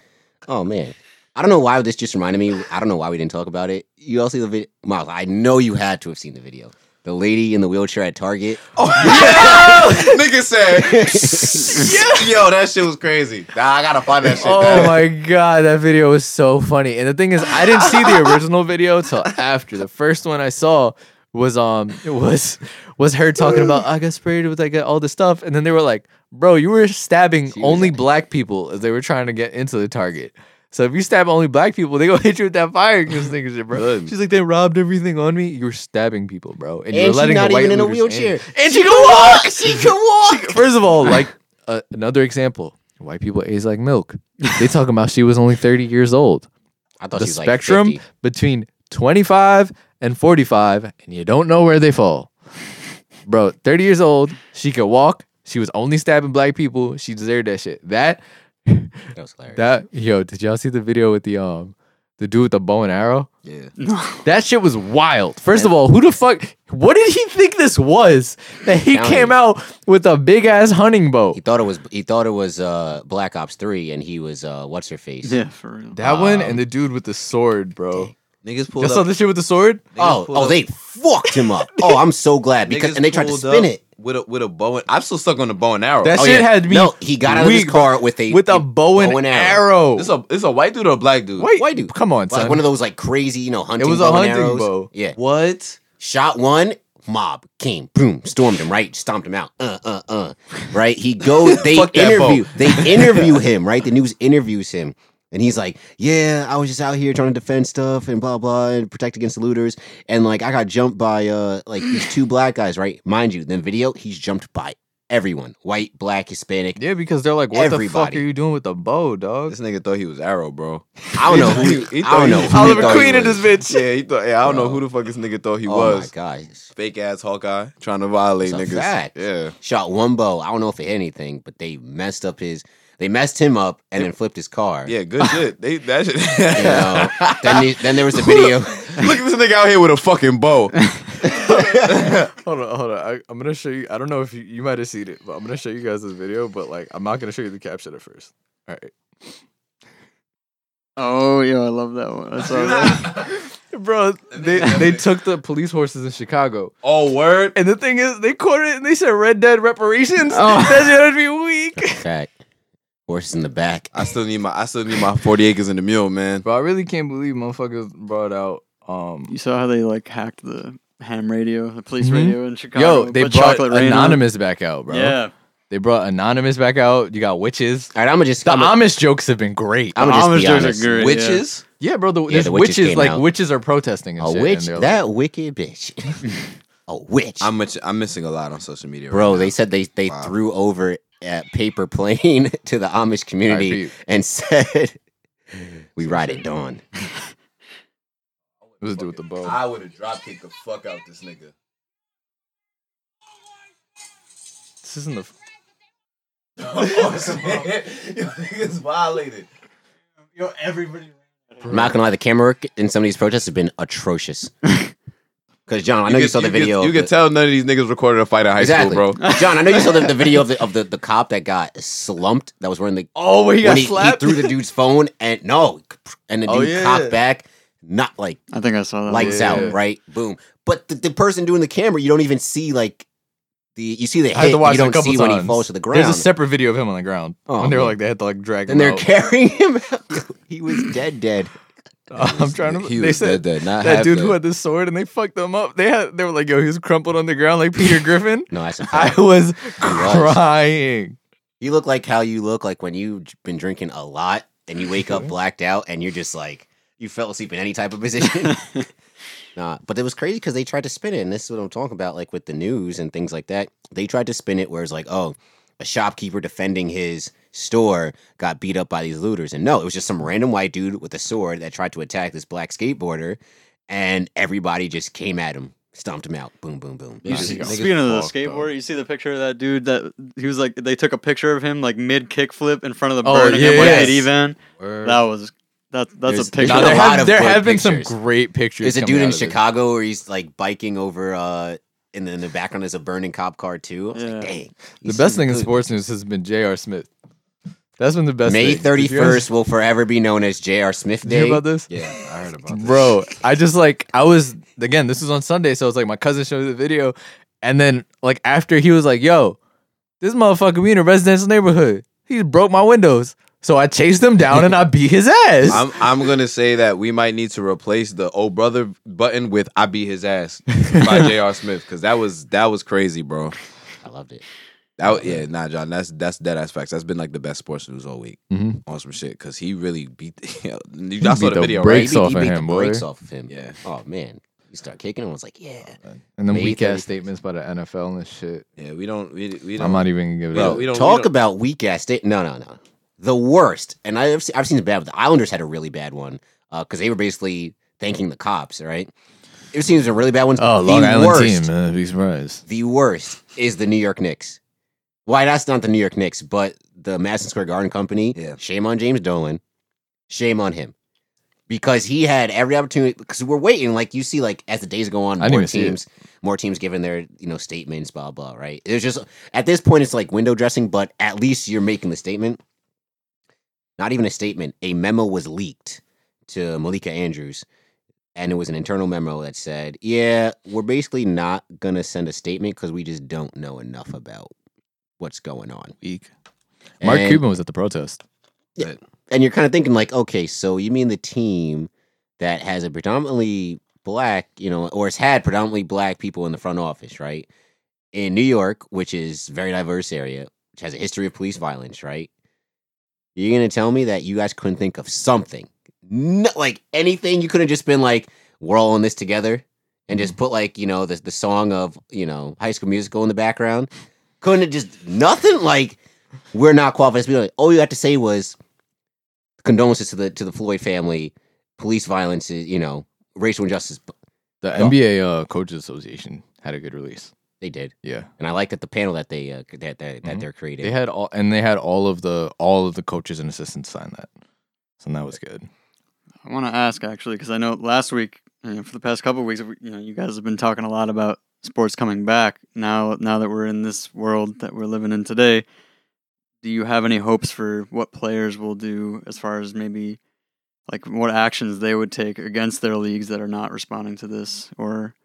Speaker 2: oh man." I don't know why this just reminded me. I don't know why we didn't talk about it. You all see the video, Miles? I know you had to have seen the video. The lady in the wheelchair at Target.
Speaker 3: Oh, Nigga said, "Yo, that shit was crazy." Nah, I gotta find that shit.
Speaker 1: Oh my god, that video was so funny. And the thing is, I didn't see the original video till after. The first one I saw was um it was was her talking about I got sprayed with like all this stuff, and then they were like, "Bro, you were stabbing
Speaker 2: She
Speaker 1: only
Speaker 2: like-
Speaker 1: black people as they were trying to get into the target." So if you stab only black people, they gonna hit you with that fire because niggas shit, bro.
Speaker 3: Good.
Speaker 1: She's like, they robbed everything on me. You're stabbing people, bro, and,
Speaker 2: And she's
Speaker 1: letting
Speaker 2: not
Speaker 1: the white
Speaker 2: even in a wheelchair.
Speaker 1: And she can walk.
Speaker 2: She can walk.
Speaker 1: First of all, like uh, another example, white people age like milk. They talking about she was only 30 years old.
Speaker 2: I thought
Speaker 1: The
Speaker 2: she was
Speaker 1: spectrum
Speaker 2: like 50.
Speaker 1: between 25 and 45, and you don't know where they fall. Bro, 30 years old, she could walk. She was only stabbing black people. She deserved that shit. That
Speaker 2: That was hilarious.
Speaker 1: that yo, did y'all see the video with the um the dude with the bow and arrow?
Speaker 3: Yeah.
Speaker 1: That shit was wild. First of all, who the fuck? What did he think this was? That he
Speaker 2: Telling
Speaker 1: came
Speaker 2: you.
Speaker 1: out with a big ass hunting bow.
Speaker 2: he thought it was he thought it was uh, Black Ops Three, and he was uh, what's her face?
Speaker 5: Yeah, for real.
Speaker 1: That one
Speaker 2: Um,
Speaker 1: and the dude with the sword, bro.
Speaker 3: Niggas pulled
Speaker 1: Y'all saw
Speaker 3: up.
Speaker 1: the shit with the sword?
Speaker 2: Oh,
Speaker 3: pulled
Speaker 2: oh,
Speaker 3: up-
Speaker 2: they fucked him up. Oh, I'm so glad because and they tried to
Speaker 3: pulled
Speaker 2: spin
Speaker 3: up
Speaker 2: it.
Speaker 3: with a with a bow. And, I'm still stuck on the bow and arrow.
Speaker 1: That
Speaker 2: Oh,
Speaker 1: shit
Speaker 2: yeah.
Speaker 1: had me
Speaker 2: No, he got out of his
Speaker 1: weak,
Speaker 2: car with a
Speaker 1: with a bow and, arrow.
Speaker 3: It's a it's a white dude or a black dude.
Speaker 1: Wait,
Speaker 2: White dude.
Speaker 1: Come on,
Speaker 2: like one of those like crazy, you know, hunting.
Speaker 1: It was a
Speaker 2: bow and
Speaker 1: hunting
Speaker 2: arrows.
Speaker 1: bow.
Speaker 2: Yeah,
Speaker 3: What?
Speaker 2: shot one. Mob came, boom, stormed him, right? Stomped him out. Uh, uh, uh. Right? He goes, they
Speaker 1: Fuck that
Speaker 2: interview,
Speaker 1: bow.
Speaker 2: they interview him, right? The news interviews him. And he's like, Yeah, I was just out here trying to defend stuff and blah blah and protect against the looters. And like I got jumped by uh like these two black guys, right? Mind you, the video, he's jumped by everyone, white, black, Hispanic.
Speaker 1: Yeah, because they're like, what the fuck are you doing with the bow, dog?
Speaker 3: This nigga thought he was Arrow, bro.
Speaker 2: I don't know who.
Speaker 3: He- he
Speaker 2: I don't know who
Speaker 1: Oliver
Speaker 2: he
Speaker 1: Queen in this bitch.
Speaker 3: Yeah, he thought. Yeah, I don't know who the fuck this nigga thought he
Speaker 2: Oh
Speaker 3: was.
Speaker 2: my gosh.
Speaker 3: Fake ass Hawkeye trying to violate
Speaker 2: It's a
Speaker 3: niggas.
Speaker 2: fact.
Speaker 3: Yeah.
Speaker 2: Shot one bow. I don't know if it hit anything, but they messed up his. They messed him up and then flipped his car.
Speaker 3: Yeah, good shit. They that shit.
Speaker 2: You know. then, the, then there was a video.
Speaker 3: Look at this nigga out here with a fucking bow.
Speaker 1: hold on, hold on. I, I'm gonna show you. I don't know if you, you might have seen it, but I'm gonna show you guys this video. But like, I'm not gonna show you the caption at first. All right,
Speaker 5: Oh, yo, I love that one. I saw that.
Speaker 1: bro. They they took the police horses in Chicago,
Speaker 3: Oh, word.
Speaker 1: and the thing is, they quoted it and they said Red Dead reparations.
Speaker 5: Oh.
Speaker 1: That's gonna be weak.
Speaker 2: Fact. Horses in the back.
Speaker 3: I still need my I still need my 40 acres in the mule, man.
Speaker 1: But I really can't believe motherfuckers brought out. Um,
Speaker 5: You saw how they like hacked the ham radio, the police
Speaker 1: Mhm.
Speaker 5: radio in Chicago.
Speaker 1: yo, they
Speaker 5: put
Speaker 1: brought
Speaker 5: chocolate rain on
Speaker 1: anonymous back out, bro.
Speaker 5: Yeah,
Speaker 1: they brought anonymous back out. You got witches.
Speaker 2: All right, I'm gonna just.
Speaker 1: The
Speaker 2: I'm gonna,
Speaker 1: Amish jokes have been great.
Speaker 2: I'm gonna just
Speaker 5: Amish
Speaker 2: be
Speaker 5: jokes are
Speaker 2: honest.
Speaker 5: great.
Speaker 3: Witches?
Speaker 1: yeah, bro. The,
Speaker 2: Yeah,
Speaker 1: there's
Speaker 2: the witches
Speaker 1: witches,
Speaker 2: came
Speaker 1: like
Speaker 2: out.
Speaker 1: witches are protesting and
Speaker 2: A
Speaker 1: shit.
Speaker 2: witch?
Speaker 1: and they're
Speaker 2: That
Speaker 1: like,
Speaker 2: wicked bitch. a witch.
Speaker 3: I'm much, I'm missing a lot on social media.
Speaker 2: Bro,
Speaker 3: right
Speaker 2: they said they, they
Speaker 3: Wow.
Speaker 2: threw over a paper plane to the Amish community and said, mm-hmm. "We ride at dawn."
Speaker 1: Let's do with the bow.
Speaker 3: I would have drop kicked the fuck out this nigga.
Speaker 1: This isn't the.
Speaker 3: oh shit! Yo, niggas violated.
Speaker 5: yo, everybody.
Speaker 2: I'm not gonna lie, the camera work in some of these protests have been atrocious. Because John, I know you,
Speaker 3: could-
Speaker 2: saw the
Speaker 3: could-
Speaker 2: video.
Speaker 3: You
Speaker 2: of
Speaker 3: can tell none of these niggas recorded a fight in high
Speaker 2: exactly,
Speaker 3: school, bro.
Speaker 2: John, I know you saw the, the video of the of the, the cop that got slumped. That was wearing the
Speaker 1: Oh, where he got
Speaker 2: when he, he
Speaker 1: slapped.
Speaker 2: threw the dude's phone and no, and the
Speaker 1: Oh,
Speaker 2: dude
Speaker 1: yeah.
Speaker 2: cocked back, not like
Speaker 5: I think I saw that.
Speaker 2: lights
Speaker 1: Yeah.
Speaker 2: out, right? Boom. But the, the person doing the camera, you don't even see like the you see the
Speaker 1: I had to watch
Speaker 2: you
Speaker 1: a
Speaker 2: don't
Speaker 1: couple
Speaker 2: see when he falls to the ground.
Speaker 1: There's a separate video of him on the ground.
Speaker 2: Oh,
Speaker 1: when they were like they had to like drag
Speaker 2: and
Speaker 1: him
Speaker 2: they're
Speaker 1: out.
Speaker 2: carrying him out. He was dead, dead.
Speaker 1: I'm trying to.
Speaker 3: He
Speaker 1: they said
Speaker 3: dead, dead,
Speaker 1: that dude
Speaker 3: dead.
Speaker 1: who had the sword and they fucked him up. They had. They were like, "Yo, he was crumpled on the ground like Peter Griffin."
Speaker 2: No,
Speaker 1: I,
Speaker 2: I
Speaker 1: was
Speaker 2: was.
Speaker 1: crying.
Speaker 2: You look like how you look like when you've been drinking a lot and you wake up mm-hmm. blacked out and you're just like you fell asleep in any type of position. nah, but it was crazy because they tried to spin it, and this is what I'm talking about, like with the news and things like that. They tried to spin it where it's like, oh, a shopkeeper defending his store got beat up by these looters, and no, it was just some random white dude with a sword that tried to attack this black skateboarder, and everybody just came at him, stomped him out, boom, boom, boom.
Speaker 5: You see-
Speaker 1: he
Speaker 5: speaking of the skateboard, you see the picture of that dude that he was like they took a picture of him like mid kickflip in front of the
Speaker 1: Oh,
Speaker 5: Birmingham
Speaker 1: yeah,
Speaker 5: White
Speaker 1: yes.
Speaker 5: AD van. That was that that's
Speaker 2: There's-
Speaker 5: a picture.
Speaker 1: Now,
Speaker 2: There's
Speaker 1: there
Speaker 2: a lot
Speaker 1: have
Speaker 2: of
Speaker 1: there have been some great pictures.
Speaker 2: There's a
Speaker 1: coming
Speaker 2: dude in
Speaker 1: out of this.
Speaker 2: Chicago where he's like biking over uh in then the background is a burning cop car too. I was
Speaker 5: Yeah.
Speaker 2: like, dang.
Speaker 1: The best
Speaker 2: so
Speaker 1: thing in sports news has been J.R. Smith. That's been the best.
Speaker 2: May
Speaker 1: thing. Did you guys
Speaker 2: 31st will forever be known as J.R. Smith
Speaker 1: Did you hear
Speaker 2: Day.
Speaker 1: about this?
Speaker 3: Yeah, I heard about this.
Speaker 1: Bro, I just like I was again. This was on Sunday, so it's like my cousin showed me the video, and then like after he was like, "Yo, this motherfucker be in a residential neighborhood. He broke my windows." So I chased him down and I beat his ass.
Speaker 3: I'm I'm gonna say that we might need to replace the "Oh brother" button with "I beat his ass" by J.R. Smith because that was that was crazy, bro.
Speaker 2: I loved it.
Speaker 3: That was, yeah, nah, John, that's that's dead ass facts. That's been like the best sports news all week
Speaker 1: Mhm.
Speaker 3: on some shit because he really beat. You
Speaker 1: He
Speaker 3: y'all saw
Speaker 1: beat
Speaker 3: the
Speaker 1: the
Speaker 3: video,
Speaker 1: brakes
Speaker 3: right?
Speaker 1: off
Speaker 2: he
Speaker 1: of
Speaker 2: beat
Speaker 1: him,
Speaker 2: the
Speaker 1: boy.
Speaker 2: brakes off of him.
Speaker 3: Yeah.
Speaker 2: Oh man. You start kicking him. I was like, yeah.
Speaker 1: and then
Speaker 2: May
Speaker 1: weak ass statements by the NFL and shit.
Speaker 3: Yeah, we don't. We, we don't.
Speaker 1: I'm
Speaker 3: don't.
Speaker 1: even gonna give it.
Speaker 3: Bro,
Speaker 1: up.
Speaker 3: we don't
Speaker 2: Talk
Speaker 3: we don't-
Speaker 2: about weak ass state. No, no, no. The worst. And I've seen, I've seen the bad. The Islanders had a really bad one uh, because they were basically thanking the cops. Right. It seems a really bad one.
Speaker 1: Oh,
Speaker 2: The
Speaker 1: Long Island
Speaker 2: worst-
Speaker 1: team, man. Be surprised.
Speaker 2: The worst is the New York Knicks. Why that's not the New York Knicks, but the Madison Square Garden Company.
Speaker 3: Yeah.
Speaker 2: Shame on James Dolan. Shame on him. Because he had every opportunity because we're waiting, like you see, like as the days go on, more
Speaker 1: even see it.
Speaker 2: teams, more teams giving their, you know, statements, blah blah, right? It's just at this point it's like window dressing, but at least you're making the statement. Not even a statement. A memo was leaked to Malika Andrews and it was an internal memo that said, "Yeah, we're basically not gonna send a statement because we just don't know enough about what's going on."
Speaker 1: Weak. Mark
Speaker 2: And-
Speaker 1: Cuban was at the protest.
Speaker 2: Yeah, and you're kind of thinking like, okay, so you mean the team that has a predominantly black, you know, or has had predominantly black people in the front office, right? In New York, which is a very diverse area, which has a history of police violence, right? You're gonna tell me that you guys couldn't think of something, no, like anything? You could have just been like, "We're all in this together," and just put like, you know, the the song of you know High School Musical in the background. couldn't it just nothing like we're not qualified to be like all you had to say was condolences to the to the Floyd family, police violence is you know racial injustice.
Speaker 1: The
Speaker 2: Oh.
Speaker 1: NBA uh, Coaches Association had a good release.
Speaker 2: They did,
Speaker 1: Yeah,
Speaker 2: and I like that the panel that they uh, that that, that
Speaker 1: Mhm.
Speaker 2: they're creating.
Speaker 1: they had all, and they had all of the all of the coaches and assistants sign that, so that was good.
Speaker 5: I want to ask actually because I know last week, you know, for the past couple of weeks, you know, you guys have been talking a lot about sports coming back. Now, now that we're in this world that we're living in today, do you have any hopes for what players will do as far as maybe like what actions they would take against their leagues that are not responding to this or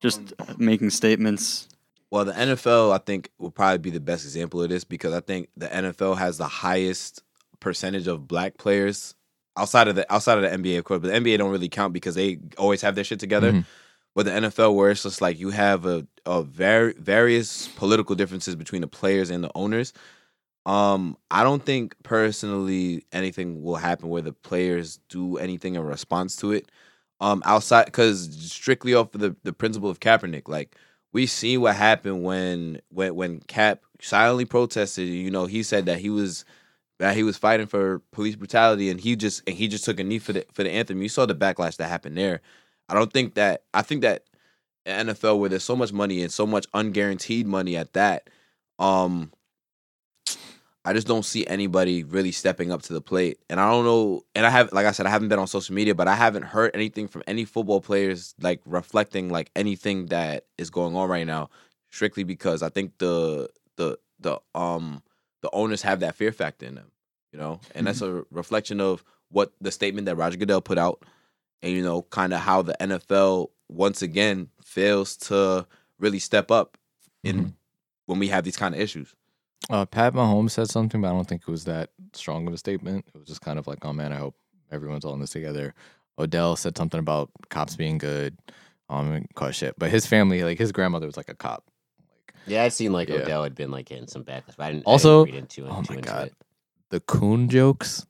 Speaker 5: just making statements?
Speaker 3: Well, the NFL, I think, will probably be the best example of this because I think the NFL has the highest percentage of black players outside of the outside of the NBA, of course. But the NBA don't really count because they always have their shit together.
Speaker 1: Mhm.
Speaker 3: But the NFL, where it's just like you have a, a very various political differences between the players and the owners. Um, I don't think personally anything will happen where the players do anything in response to it. Um, outside because strictly off of the, the principle of Kaepernick, like we see what happened when when when Kap silently protested. You know, he said that he was that he was fighting for police brutality, and he just and he just took a knee for the for the anthem. You saw the backlash that happened there. I don't think that I think that NFL where there's so much money and so much unguaranteed money at that, um, I just don't see anybody really stepping up to the plate. And I don't know. And I have, like I said, I haven't been on social media, but I haven't heard anything from any football players like reflecting like anything that is going on right now. Strictly because I think the the the um the owners have that fear factor in them, you know, and that's a reflection of what the statement that Roger Goodell put out, and you know, kind of how the NFL once again fails to really step up in
Speaker 1: Mhm.
Speaker 3: when we have these kind of issues.
Speaker 1: Uh, Pat Mahomes said something, but I don't think it was that strong of a statement. It was just kind of like, "Oh man, I hope everyone's all in this together." Odell said something about cops being good, um, and cause shit. But his family, like his grandmother, was like a cop. Like
Speaker 2: yeah, I'd seen like
Speaker 1: Yeah.
Speaker 2: Odell had been like getting some backlash, but I didn't
Speaker 1: Also-
Speaker 2: I didn't into
Speaker 1: oh my God.
Speaker 2: it.
Speaker 1: the coon jokes,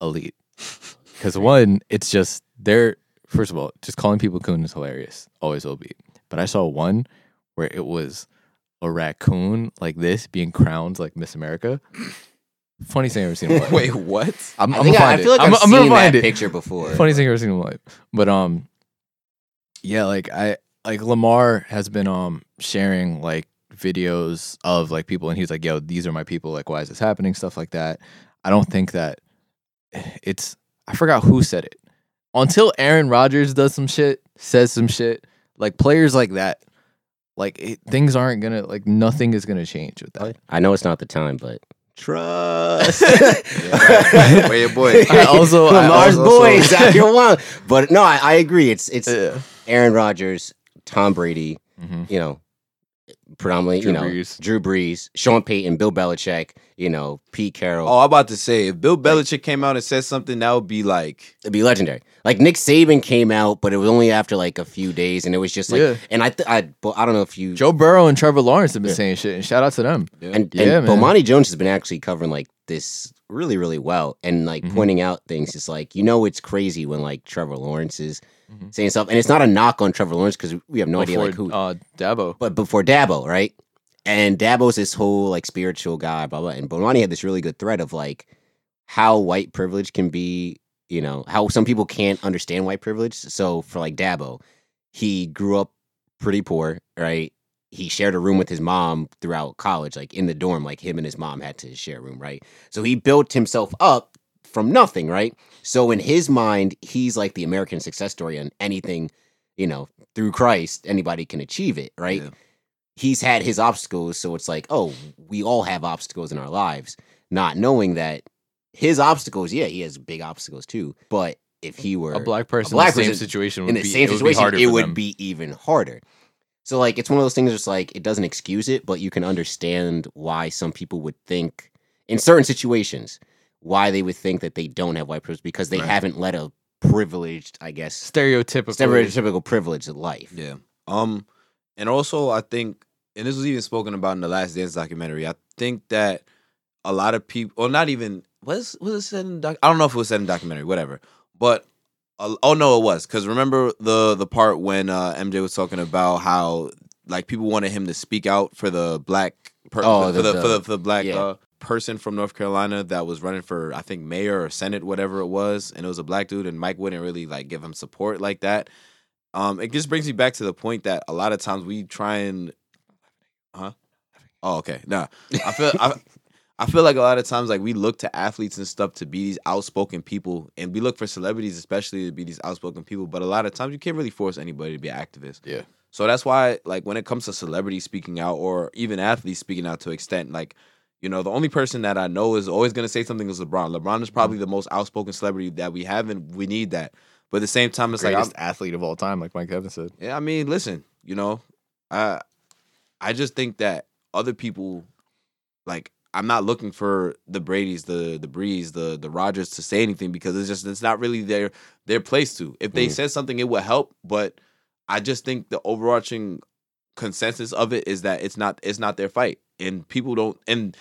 Speaker 1: elite. Because one, it's just they're first of all, just calling people coon is hilarious. Always will be. But I saw one where it was a raccoon like this being crowned like Miss America. Funniest thing I've ever seen in my life.
Speaker 3: Wait, what?
Speaker 1: I'm,
Speaker 2: I,
Speaker 1: I'm gonna
Speaker 2: I, I
Speaker 1: find
Speaker 2: feel
Speaker 1: it.
Speaker 2: like
Speaker 1: I'm,
Speaker 2: I've
Speaker 1: I'm gonna
Speaker 2: seen
Speaker 1: find
Speaker 2: that
Speaker 1: it.
Speaker 2: picture before.
Speaker 1: Funniest thing I've ever seen in my life. But um, yeah, like I like Lamar has been um sharing like videos of like people, and he's like, "Yo, these are my people. Like, why is this happening? Stuff like that." I don't think that it's. I forgot who said it. Until Aaron Rodgers does some shit, says some shit, like players like that, like it, things aren't gonna like nothing is gonna change with that.
Speaker 2: I know it's not the time, but trust.
Speaker 3: Yeah, where your boy?
Speaker 1: I also- I
Speaker 2: Lamar's
Speaker 3: also-
Speaker 2: boys out your one. But no, I, I agree. It's it's
Speaker 1: Yeah.
Speaker 2: Aaron Rodgers, Tom Brady,
Speaker 1: Mhm.
Speaker 2: you know, predominantly,
Speaker 1: Drew
Speaker 2: you know,
Speaker 1: Brees.
Speaker 2: Drew Brees, Sean Payton, Bill Belichick, you know, Pete Carroll.
Speaker 3: Oh, I'm about to say, if Bill Belichick came out and said something, that would be like,
Speaker 2: It'd be legendary. Like Nick Saban came out, but it was only after like a few days, and it was just like,
Speaker 1: Yeah.
Speaker 2: and I, th- I, but I don't know if you
Speaker 1: Joe Burrow and Trevor Lawrence have been
Speaker 2: Yeah.
Speaker 1: saying shit, and shout out to them.
Speaker 2: and,
Speaker 1: Yeah,
Speaker 2: and
Speaker 1: man.
Speaker 2: Bomani Jones has been actually covering like this really, really well, and like
Speaker 1: Mhm.
Speaker 2: pointing out things. It's like you know, it's crazy when like Trevor Lawrence
Speaker 1: Mhm.
Speaker 2: saying stuff, and it's not a knock on Trevor Lawrence because we have no idea like who,
Speaker 1: Uh, Dabo.
Speaker 2: but before Dabo, right? And Dabo's this whole like spiritual guy, blah blah. And Bomani had this really good thread of like how white privilege can be, you know, how some people can't understand white privilege. So for like Dabo, he grew up pretty poor, right? He shared a room with his mom throughout college, like in the dorm, like him and his mom had to share a room, right? So he built himself up from nothing, right? So in his mind, he's like the American success story and anything, you know, through Christ, anybody can achieve it, right?
Speaker 3: Yeah.
Speaker 2: He's had his obstacles, so it's like, oh, we all have obstacles in our lives, not knowing that his obstacles, yeah, he has big obstacles too. But if he were
Speaker 1: A black person
Speaker 2: black
Speaker 1: in the same
Speaker 2: person
Speaker 1: situation would
Speaker 2: in the
Speaker 1: be,
Speaker 2: same
Speaker 1: it would be
Speaker 2: situation,
Speaker 1: harder
Speaker 2: it would be even harder. So like it's one of those things that's like it doesn't excuse it, but you can understand why some people would think in certain situations why they would think that they don't have white privilege because they
Speaker 3: Right.
Speaker 2: haven't led a privileged, I guess,
Speaker 1: stereotypical.
Speaker 2: stereotypical privileged life.
Speaker 3: yeah. Um, and also I think, and this was even spoken about in the Last Dance documentary. I think that a lot of people, or not even was was it said in doc? I don't know if it was said in documentary, whatever. But uh, oh no, it was because remember the the part when uh, MJ was talking about how like people wanted him to speak out for the black per-
Speaker 2: Oh,
Speaker 3: for,
Speaker 2: the-
Speaker 3: the, for
Speaker 2: the-
Speaker 3: the for the black
Speaker 2: yeah.
Speaker 3: uh, person from North Carolina that was running for I think mayor or senate whatever it was and it was a black dude and Mike wouldn't really like give him support like that. Um it just brings me back to the point that a lot of times we try and huh? Oh okay. Nah. I feel I I feel like a lot of times like we look to athletes and stuff to be these outspoken people and we look for celebrities especially to be these outspoken people but a lot of times you can't really force anybody to be an activist.
Speaker 1: Yeah.
Speaker 3: So that's why like when it comes to celebrities speaking out or even athletes speaking out to extent like you know the only person that I know is always going to say something is LeBron. LeBron is probably the most outspoken celebrity that we have and we need that. But at the same time it's like I'm,
Speaker 1: athlete of all time, like Mike Evans said.
Speaker 3: yeah, I mean, listen, you know, I I just think that other people like I'm not looking for the Brady's, the the Brees, the the Rodgers to say anything because it's just it's not really their their place to. If they
Speaker 2: Mm.
Speaker 3: said something, it would help, but I just think the overarching consensus of it is that it's not it's not their fight, and people don't. And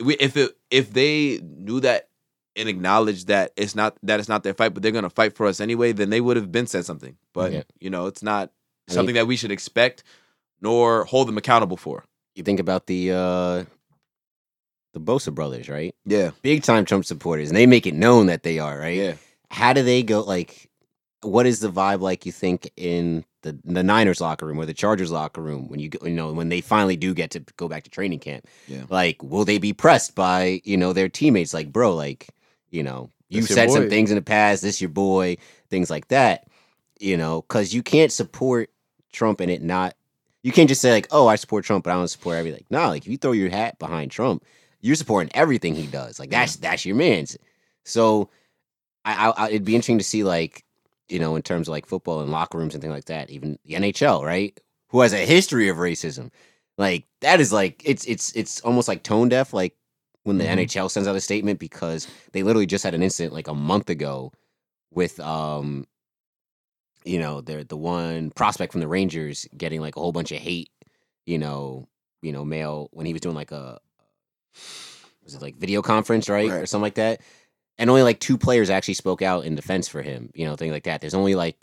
Speaker 3: if it if they knew that and acknowledged that it's not that it's not their fight, but they're gonna fight for us anyway, then they would have been said something. But
Speaker 2: Yeah.
Speaker 3: you know, it's not something that we should expect nor hold them accountable for.
Speaker 2: You think about the uh the Bosa brothers, right?
Speaker 3: Yeah,
Speaker 2: Big time Trump supporters, and they make it known that they are, right?
Speaker 3: yeah.
Speaker 2: How do they go? Like, what is the vibe like? You think in the the Niners locker room or the Chargers locker room when you you know when they finally do get to go back to training camp?
Speaker 3: Yeah.
Speaker 2: Like, will they be pressed by you know their teammates? Like, bro, like you know you said some things in the past. This your boy, things like that. You know, because you can't support Trump and it not. You can't just say like, "Oh, I support Trump, but I don't support everything." Like no, like if you throw your hat behind Trump, you're supporting everything he does. Like that's that's your man's. So, I, I it'd be interesting to see like you know in terms of like football and locker rooms and things like that. Even the NHL, right? Who has a history of racism? Like that is like it's it's it's almost like tone deaf. Like when the
Speaker 1: Mhm.
Speaker 2: NHL sends out a statement because they literally just had an incident like a month ago with um you know they're the one prospect from the Rangers getting like a whole bunch of hate, you know, you know, mail when he was doing like a was it like video conference, right? Or something like that. And only like two players actually spoke out in defense for him, you know, thing like that. There's only like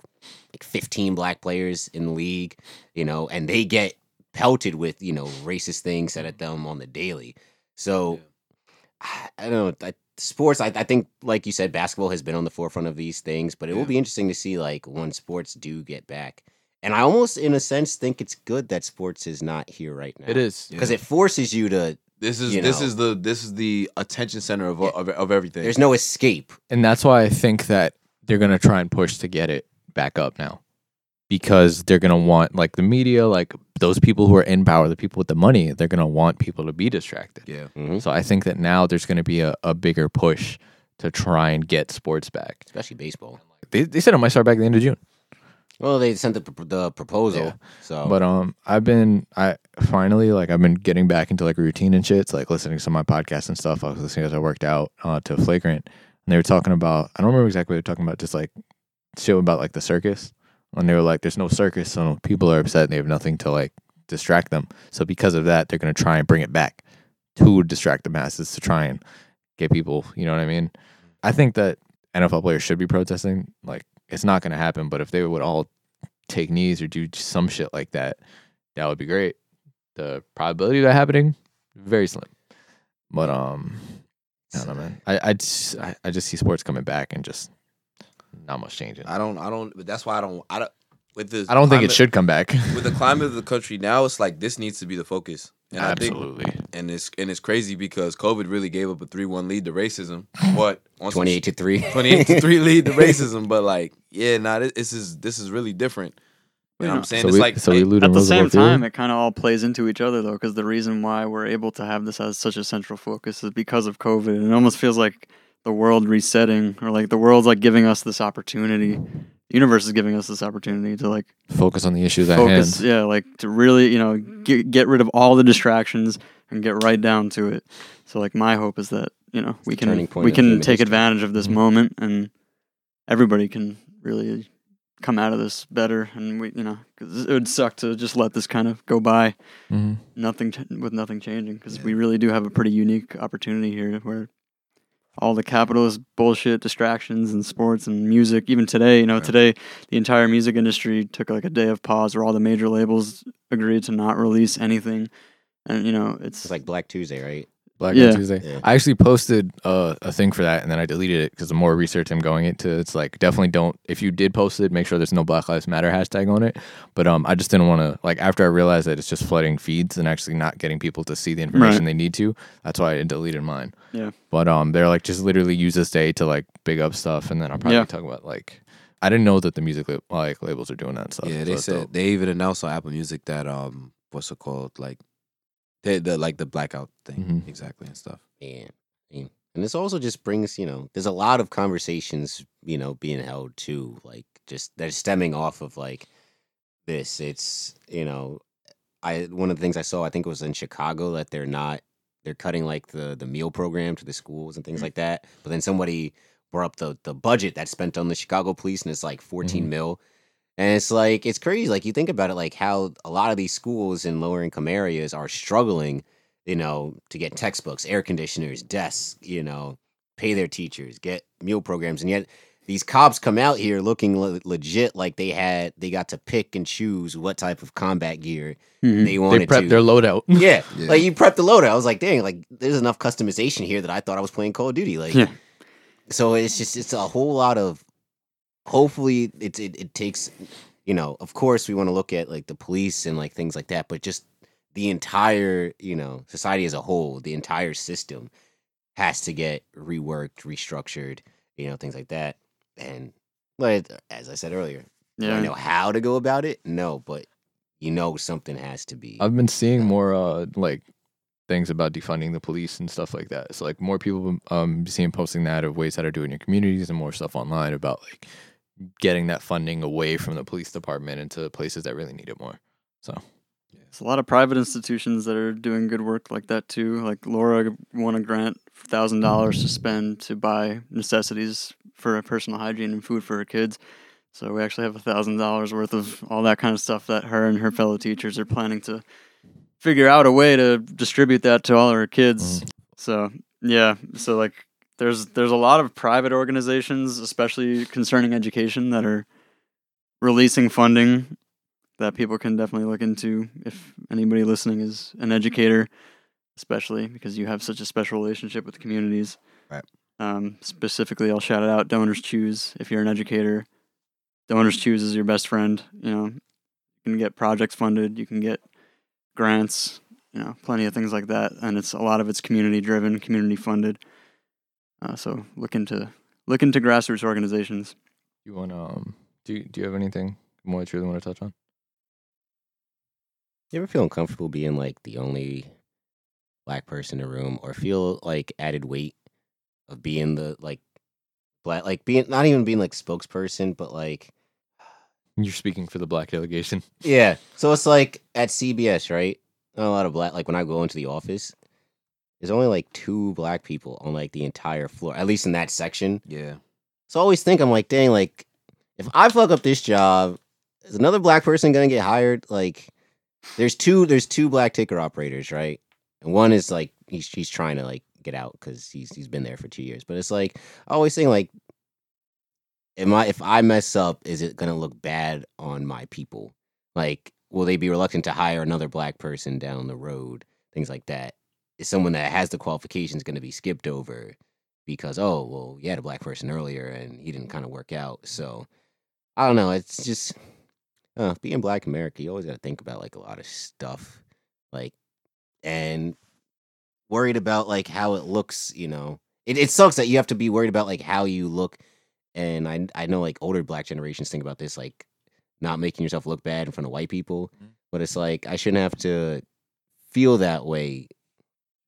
Speaker 2: like 15 black players in the league, you know, and they get pelted with, you know, racist things said at them on the daily. So I, I don't know. I, sports, I, I think, like you said, basketball has been on the forefront of these things, but it will be interesting to see like when sports do get back. And I almost, in a sense, think it's good that sports is not here right now.
Speaker 1: It is.
Speaker 2: because it forces you to.
Speaker 3: This is
Speaker 2: you
Speaker 3: this
Speaker 2: know.
Speaker 3: is the this is the attention center of of, of everything.
Speaker 2: There's no escape.
Speaker 1: And that's why I think that they're gonna try and push to get it back up now. Because they're gonna want like the media, like those people who are in power, the people with the money, they're gonna want people to be distracted.
Speaker 3: yeah.
Speaker 2: Mhm.
Speaker 1: So I think that now there's gonna be a, a bigger push to try and get sports back.
Speaker 2: Especially baseball.
Speaker 1: They, they said it might start back at the end of June.
Speaker 2: Well, they sent the, pr- the proposal.
Speaker 1: Yeah.
Speaker 2: So,
Speaker 1: But um, I've been I finally like I've been getting back into like routine and shit. It's like listening to some of my podcasts and stuff. I was listening as I worked out uh, to Flagrant, and they were talking about I don't remember exactly what they were talking about, just like shit about like the circus. And they were like, "There's no circus, so people are upset and they have nothing to like distract them. So because of that, they're gonna try and bring it back to distract the masses to try and get people. You know what I mean? I think that NFL players should be protesting. Like it's not gonna happen, but if they would all take knees or do some shit like that, that would be great. The probability of that happening, very slim. But um, I don't know, man. I I just, I, I just see sports coming back and just not much changing.
Speaker 3: I don't I don't. But that's why I don't. I don't. With the
Speaker 1: I don't think it should come back.
Speaker 3: With the climate of the country now, it's like this needs to be the focus. And I think,
Speaker 1: Absolutely.
Speaker 3: and it's and it's crazy because COVID really gave up a three one lead to racism. What
Speaker 2: 28 to 3.
Speaker 3: 28 to 3 lead to racism but like yeah nah this, this is this is really different you know what i'm saying
Speaker 1: so
Speaker 3: it's
Speaker 1: we,
Speaker 3: like
Speaker 1: so we
Speaker 3: it-
Speaker 1: lose
Speaker 5: At the same
Speaker 1: Roosevelt
Speaker 5: time, it kind of all plays into each other though, because the reason why we're able to have this as such a central focus is because of COVID. It almost feels like the world resetting, or like the world's like giving us this opportunity. The universe is giving us this opportunity to like
Speaker 1: focus on the issues at
Speaker 5: focus,
Speaker 1: hand.
Speaker 5: yeah, like to really, you know, get get rid of all the distractions and get right down to it. So like my hope is that you know we can we can take
Speaker 2: history.
Speaker 5: advantage of this
Speaker 1: Mhm.
Speaker 5: moment and everybody can really come out of this better and we you know 'cause it would suck to just let this kind of go by
Speaker 1: Mhm.
Speaker 5: nothing ch- with nothing changing because we really do have a pretty unique opportunity here where all the capitalist bullshit distractions and sports and music. Even today, you know,
Speaker 3: Right.
Speaker 5: today the entire music industry took like a day of pause where all the major labels agreed to not release anything. And you know, it's,
Speaker 2: It's like Black Tuesday, right?
Speaker 1: Black
Speaker 5: Yeah.
Speaker 1: on Tuesday.
Speaker 2: Yeah.
Speaker 1: I actually posted uh, a thing for that, and then I deleted it because the more research I'm going into, it's like definitely don't. If you did post it, make sure there's no Black Lives Matter hashtag on it. But um, I just didn't want to like after I realized that it's just flooding feeds and actually not getting people to see the information
Speaker 5: Right.
Speaker 1: they need to. That's why I deleted mine.
Speaker 5: Yeah.
Speaker 1: But um, they're like just literally use this day to like big up stuff, and then I'll probably
Speaker 5: Yeah.
Speaker 1: talk about like. I didn't know that the music lab- like labels are doing that stuff.
Speaker 3: Yeah, they
Speaker 1: that's
Speaker 3: said
Speaker 1: dope.
Speaker 3: they even announced on Apple Music that um, what's it called? Like, they the like the blackout thing
Speaker 1: Mhm.
Speaker 3: exactly and stuff.
Speaker 2: Yeah. yeah. And this also just brings, you know, there's a lot of conversations, you know, being held too, like just they're stemming off of like this. It's, you know, I one of the things I saw, I think it was in Chicago that they're not they're cutting like the the meal program to the schools and things like that. But then somebody brought up the the budget that's spent on the Chicago police and it's like 14
Speaker 1: Mhm.
Speaker 2: mil. And it's like it's crazy. Like you think about it, like how a lot of these schools in lower income areas are struggling, you know, to get textbooks, air conditioners, desks, you know, pay their teachers, get meal programs, and yet these cops come out here looking le- legit like they had they got to pick and choose what type of combat gear
Speaker 5: Mhm.
Speaker 2: they wanted
Speaker 1: they prep
Speaker 2: to.
Speaker 1: their loadout.
Speaker 2: yeah,
Speaker 3: Yeah.
Speaker 2: like you prep the loadout. I was like, dang, like there's enough customization here that I thought I was playing Call of Duty. Like,
Speaker 5: Yeah.
Speaker 2: so it's just it's a whole lot of. Hopefully, it it, it takes, you know. Of course, we want to look at like the police and like things like that, but just the entire, you know, society as a whole, the entire system has to get reworked, restructured, you know, things like that. And like as I said earlier, I do I know how to go about it? No, but you know something has to be.
Speaker 1: I've been seeing more uh like things about defunding the police and stuff like that. So like more people um seeing posting that of ways how to do it in your communities and more stuff online about like getting that funding away from the police department into places that really need it more. So
Speaker 5: There's a lot of private institutions that are doing good work like that too. Like Laura won a grant thousand dollars to spend to buy necessities for personal hygiene and food for her kids. So we actually have a thousand dollars worth of all that kind of stuff that her and her fellow teachers are planning to figure out a way to distribute that to all her kids. Mm-hmm. So yeah, so like there's there's a lot of private organizations, especially concerning education, that are releasing funding that people can definitely look into if anybody listening is an educator, especially because you have such a special relationship with communities.
Speaker 3: Right.
Speaker 5: Um, specifically, I'll shout it out. Donors Choose. If you're an educator, Donors Choose is your best friend. You know, you can get projects funded. You can get grants. You know, plenty of things like that, and it's a lot of it's community driven, community funded. Uh, so look into look into grassroots organizations.
Speaker 1: you want um do you, do you have anything more that you really want to touch on?
Speaker 2: You ever feel uncomfortable being like the only black person in a room, or feel like added weight of being the like black, like being not even being like spokesperson, but like
Speaker 1: You're speaking for the black delegation.
Speaker 2: yeah. So it's like at CBS, right? Not a lot of black. Like when I go into the office, there's only like two black people on like the entire floor, at least in that section.
Speaker 3: Yeah,
Speaker 2: So I always think I'm like, dang, like if I fuck up this job, is another black person gonna get hired? Like, there's two, there's two black ticker operators, right? And one is like he's he's trying to like get out because he's he's been there for two years. But it's like I always think like, am I if I mess up, is it gonna look bad on my people? Like, will they be reluctant to hire another black person down the road? Things like that. Is someone that has the qualifications going to be skipped over because oh well you had a black person earlier and he didn't kind of work out so i don't know it's just uh, being black america you always got to think about like a lot of stuff like and worried about like how it looks you know it, it sucks that you have to be worried about like how you look and i i know like older black generations think about this like not making yourself look bad in front of white people
Speaker 3: Mhm.
Speaker 2: but it's like i shouldn't have to feel that way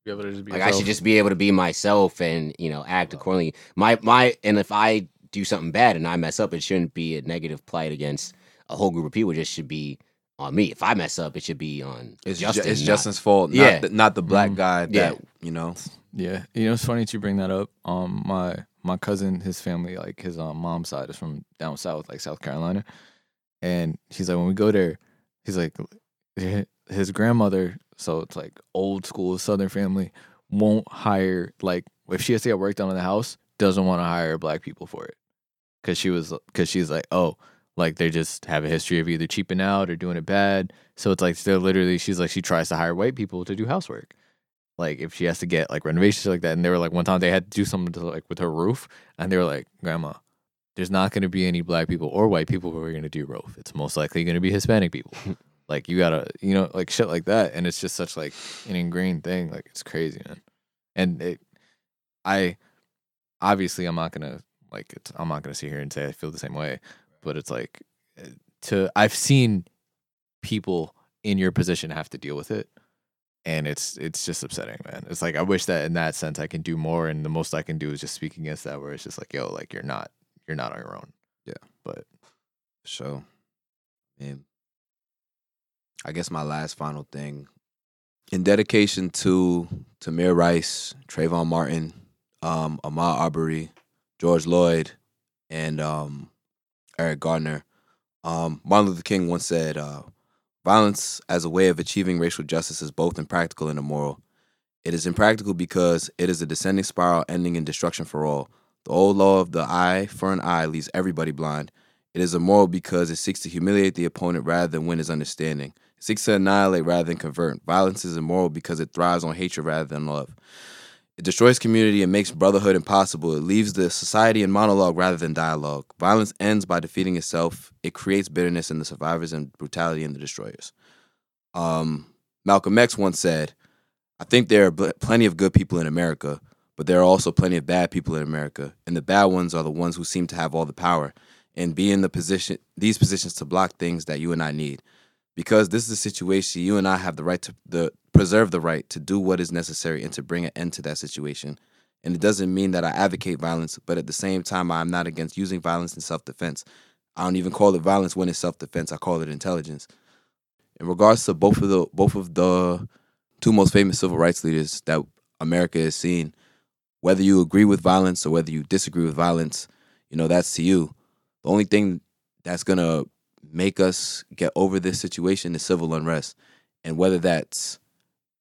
Speaker 1: Be able to just be
Speaker 2: like I should just be able to be myself and you know act accordingly. My my and if I do something bad and I mess up, it shouldn't be a negative plight against a whole group of people. It just should be on me. If I mess up, it should be on
Speaker 3: it's
Speaker 2: Justin.
Speaker 3: Justin, it's
Speaker 2: not-
Speaker 3: Justin's fault.
Speaker 2: Yeah.
Speaker 3: not the, not the black
Speaker 1: Mhm.
Speaker 3: guy that
Speaker 2: Yeah.
Speaker 3: you know.
Speaker 1: Yeah, you know it's funny that you bring that up. Um, my my cousin, his family, like his um, mom's side is from down south, like South Carolina, and he's like when we go there, he's like his grandmother, so it's like old school Southern family won't hire like if she has to get work done in the house, doesn't want to hire black people for it because she was because she's like, oh, like they just have a history of either cheaping out or doing it bad. So it's like they're literally she's like she tries to hire white people to do housework. Like if she has to get like renovations like that, and they were like one time they had to do something to like with her roof, and they were like, Grandma, there's not going to be any black people or white people who are going to do roof. It's most likely going to be Hispanic people. like you gotta, you know, like shit like that, and it's just such like an ingrained thing. Like it's crazy, man. And it, I, obviously, I'm not gonna like it's, I'm not gonna sit here and say I feel the same way, but it's like eh, to I've seen people in your position have to deal with it and it's it's just upsetting man it's like i wish that in that sense i can do more and the most i can do is just speak against that where it's just like yo like you're not you're not on your own
Speaker 3: Yeah.
Speaker 1: but
Speaker 3: So, man, I guess my last final thing, in dedication to Tamir Rice, Trayvon Martin, um, Ahmaud Arbery, George Floyd, and um, Eric Gardner, um, Martin Luther King once said, uh, "Violence as a way of achieving racial justice is both impractical and immoral. It is impractical because it is a descending spiral ending in destruction for all. The old law of the eye for an eye leaves everybody blind." It is immoral because it seeks to humiliate the opponent rather than win his understanding. Seeks to annihilate rather than convert. Violence is immoral because it thrives on hatred rather than love. It destroys community and makes brotherhood impossible. It leaves the society in monologue rather than dialogue. Violence ends by defeating itself. It creates bitterness in the survivors and brutality in the destroyers. Um, Malcolm X once said, I think there are bl- plenty of good people in America, but there are also plenty of bad people in America, and the bad ones are the ones who seem to have all the power and be in the position these positions to block things that you and I need. Because this is a situation you and I have the right to the preserve the right to do what is necessary and to bring an end to that situation. And it doesn't mean that I advocate violence, but at the same time I'm not against using violence in self-defense. I don't even call it violence when it's self-defense. I call it intelligence. In regards to both of the both of the two most famous civil rights leaders that America has seen, whether you agree with violence or whether you disagree with violence, you know, that's to you. The only thing that's gonna make us get over this situation is civil unrest, and whether that's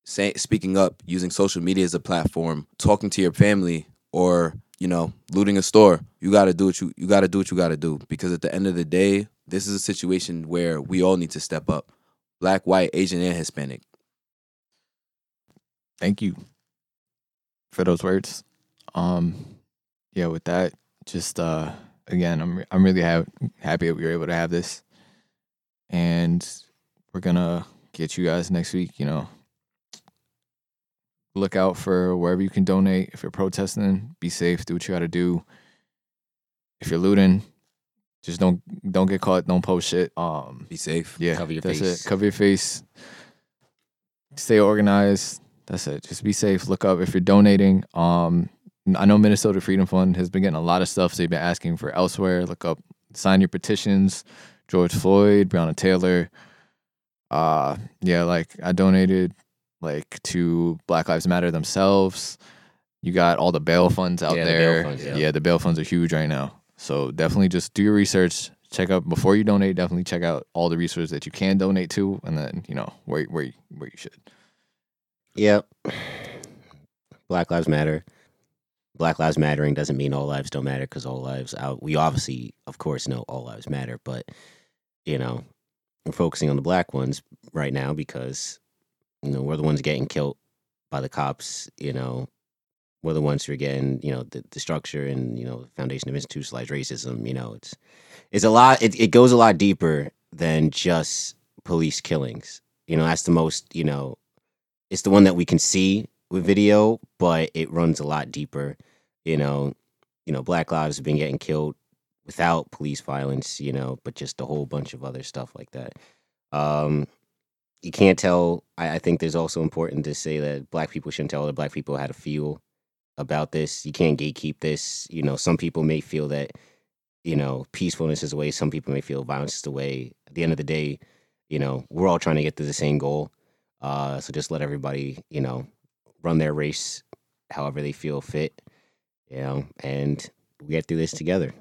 Speaker 3: say, speaking up, using social media as a platform, talking to your family, or you know, looting a store. You got to do what you you got to do what you got to do because at the end of the day, this is a situation where we all need to step up, black, white, Asian, and Hispanic.
Speaker 1: thank you for those words um yeah with that just uh again i'm i'm really ha- happy that we were able to have this and we're gonna get you guys next week you know look out for wherever you can donate if you're protesting be safe do what you gotta do if you're looting just don't don't get caught don't post shit um
Speaker 3: Be safe.
Speaker 1: yeah,
Speaker 2: Cover your
Speaker 1: that's
Speaker 2: face.
Speaker 1: it. Cover your face. Stay organized. That's it. Just be safe. Look up if you're donating. Um, I know Minnesota Freedom Fund has been getting a lot of stuff. So they've been asking for elsewhere. Look up, sign your petitions. George Floyd, Breonna Taylor. Uh, yeah, like I donated like to Black Lives Matter themselves. You got all the bail funds out
Speaker 2: Yeah, the
Speaker 1: there.
Speaker 2: funds, yeah.
Speaker 1: yeah, the bail funds are huge right now. So definitely just do your research. Check out before you donate. Definitely check out all the resources that you can donate to, and then you know where where you- where you should.
Speaker 2: Yep. Black Lives Matter. Black Lives Mattering doesn't mean all lives don't matter because all lives out. We obviously, of course, know all lives matter, but you know, we're focusing on the black ones right now because you know we're the ones getting killed by the cops. You know, we're the ones who are getting you know the, the structure and you know the foundation of institutionalized racism. You know, it's it's a lot. It, it goes a lot deeper than just police killings. You know, that's the most you know it's the one that we can see with video, but it runs a lot deeper. You know, you know, black lives have been getting killed without police violence, you know, but just a whole bunch of other stuff like that. Um, you can't tell. I, I think there's also important to say that black people shouldn't tell other black people how to feel about this. You can't gatekeep this. You know, some people may feel that, you know, peacefulness is the way. Some people may feel violence is the way. At the end of the day, you know, we're all trying to get to the same goal. Uh, so just let everybody, you know, run their race however they feel fit, you know, and we get through this together.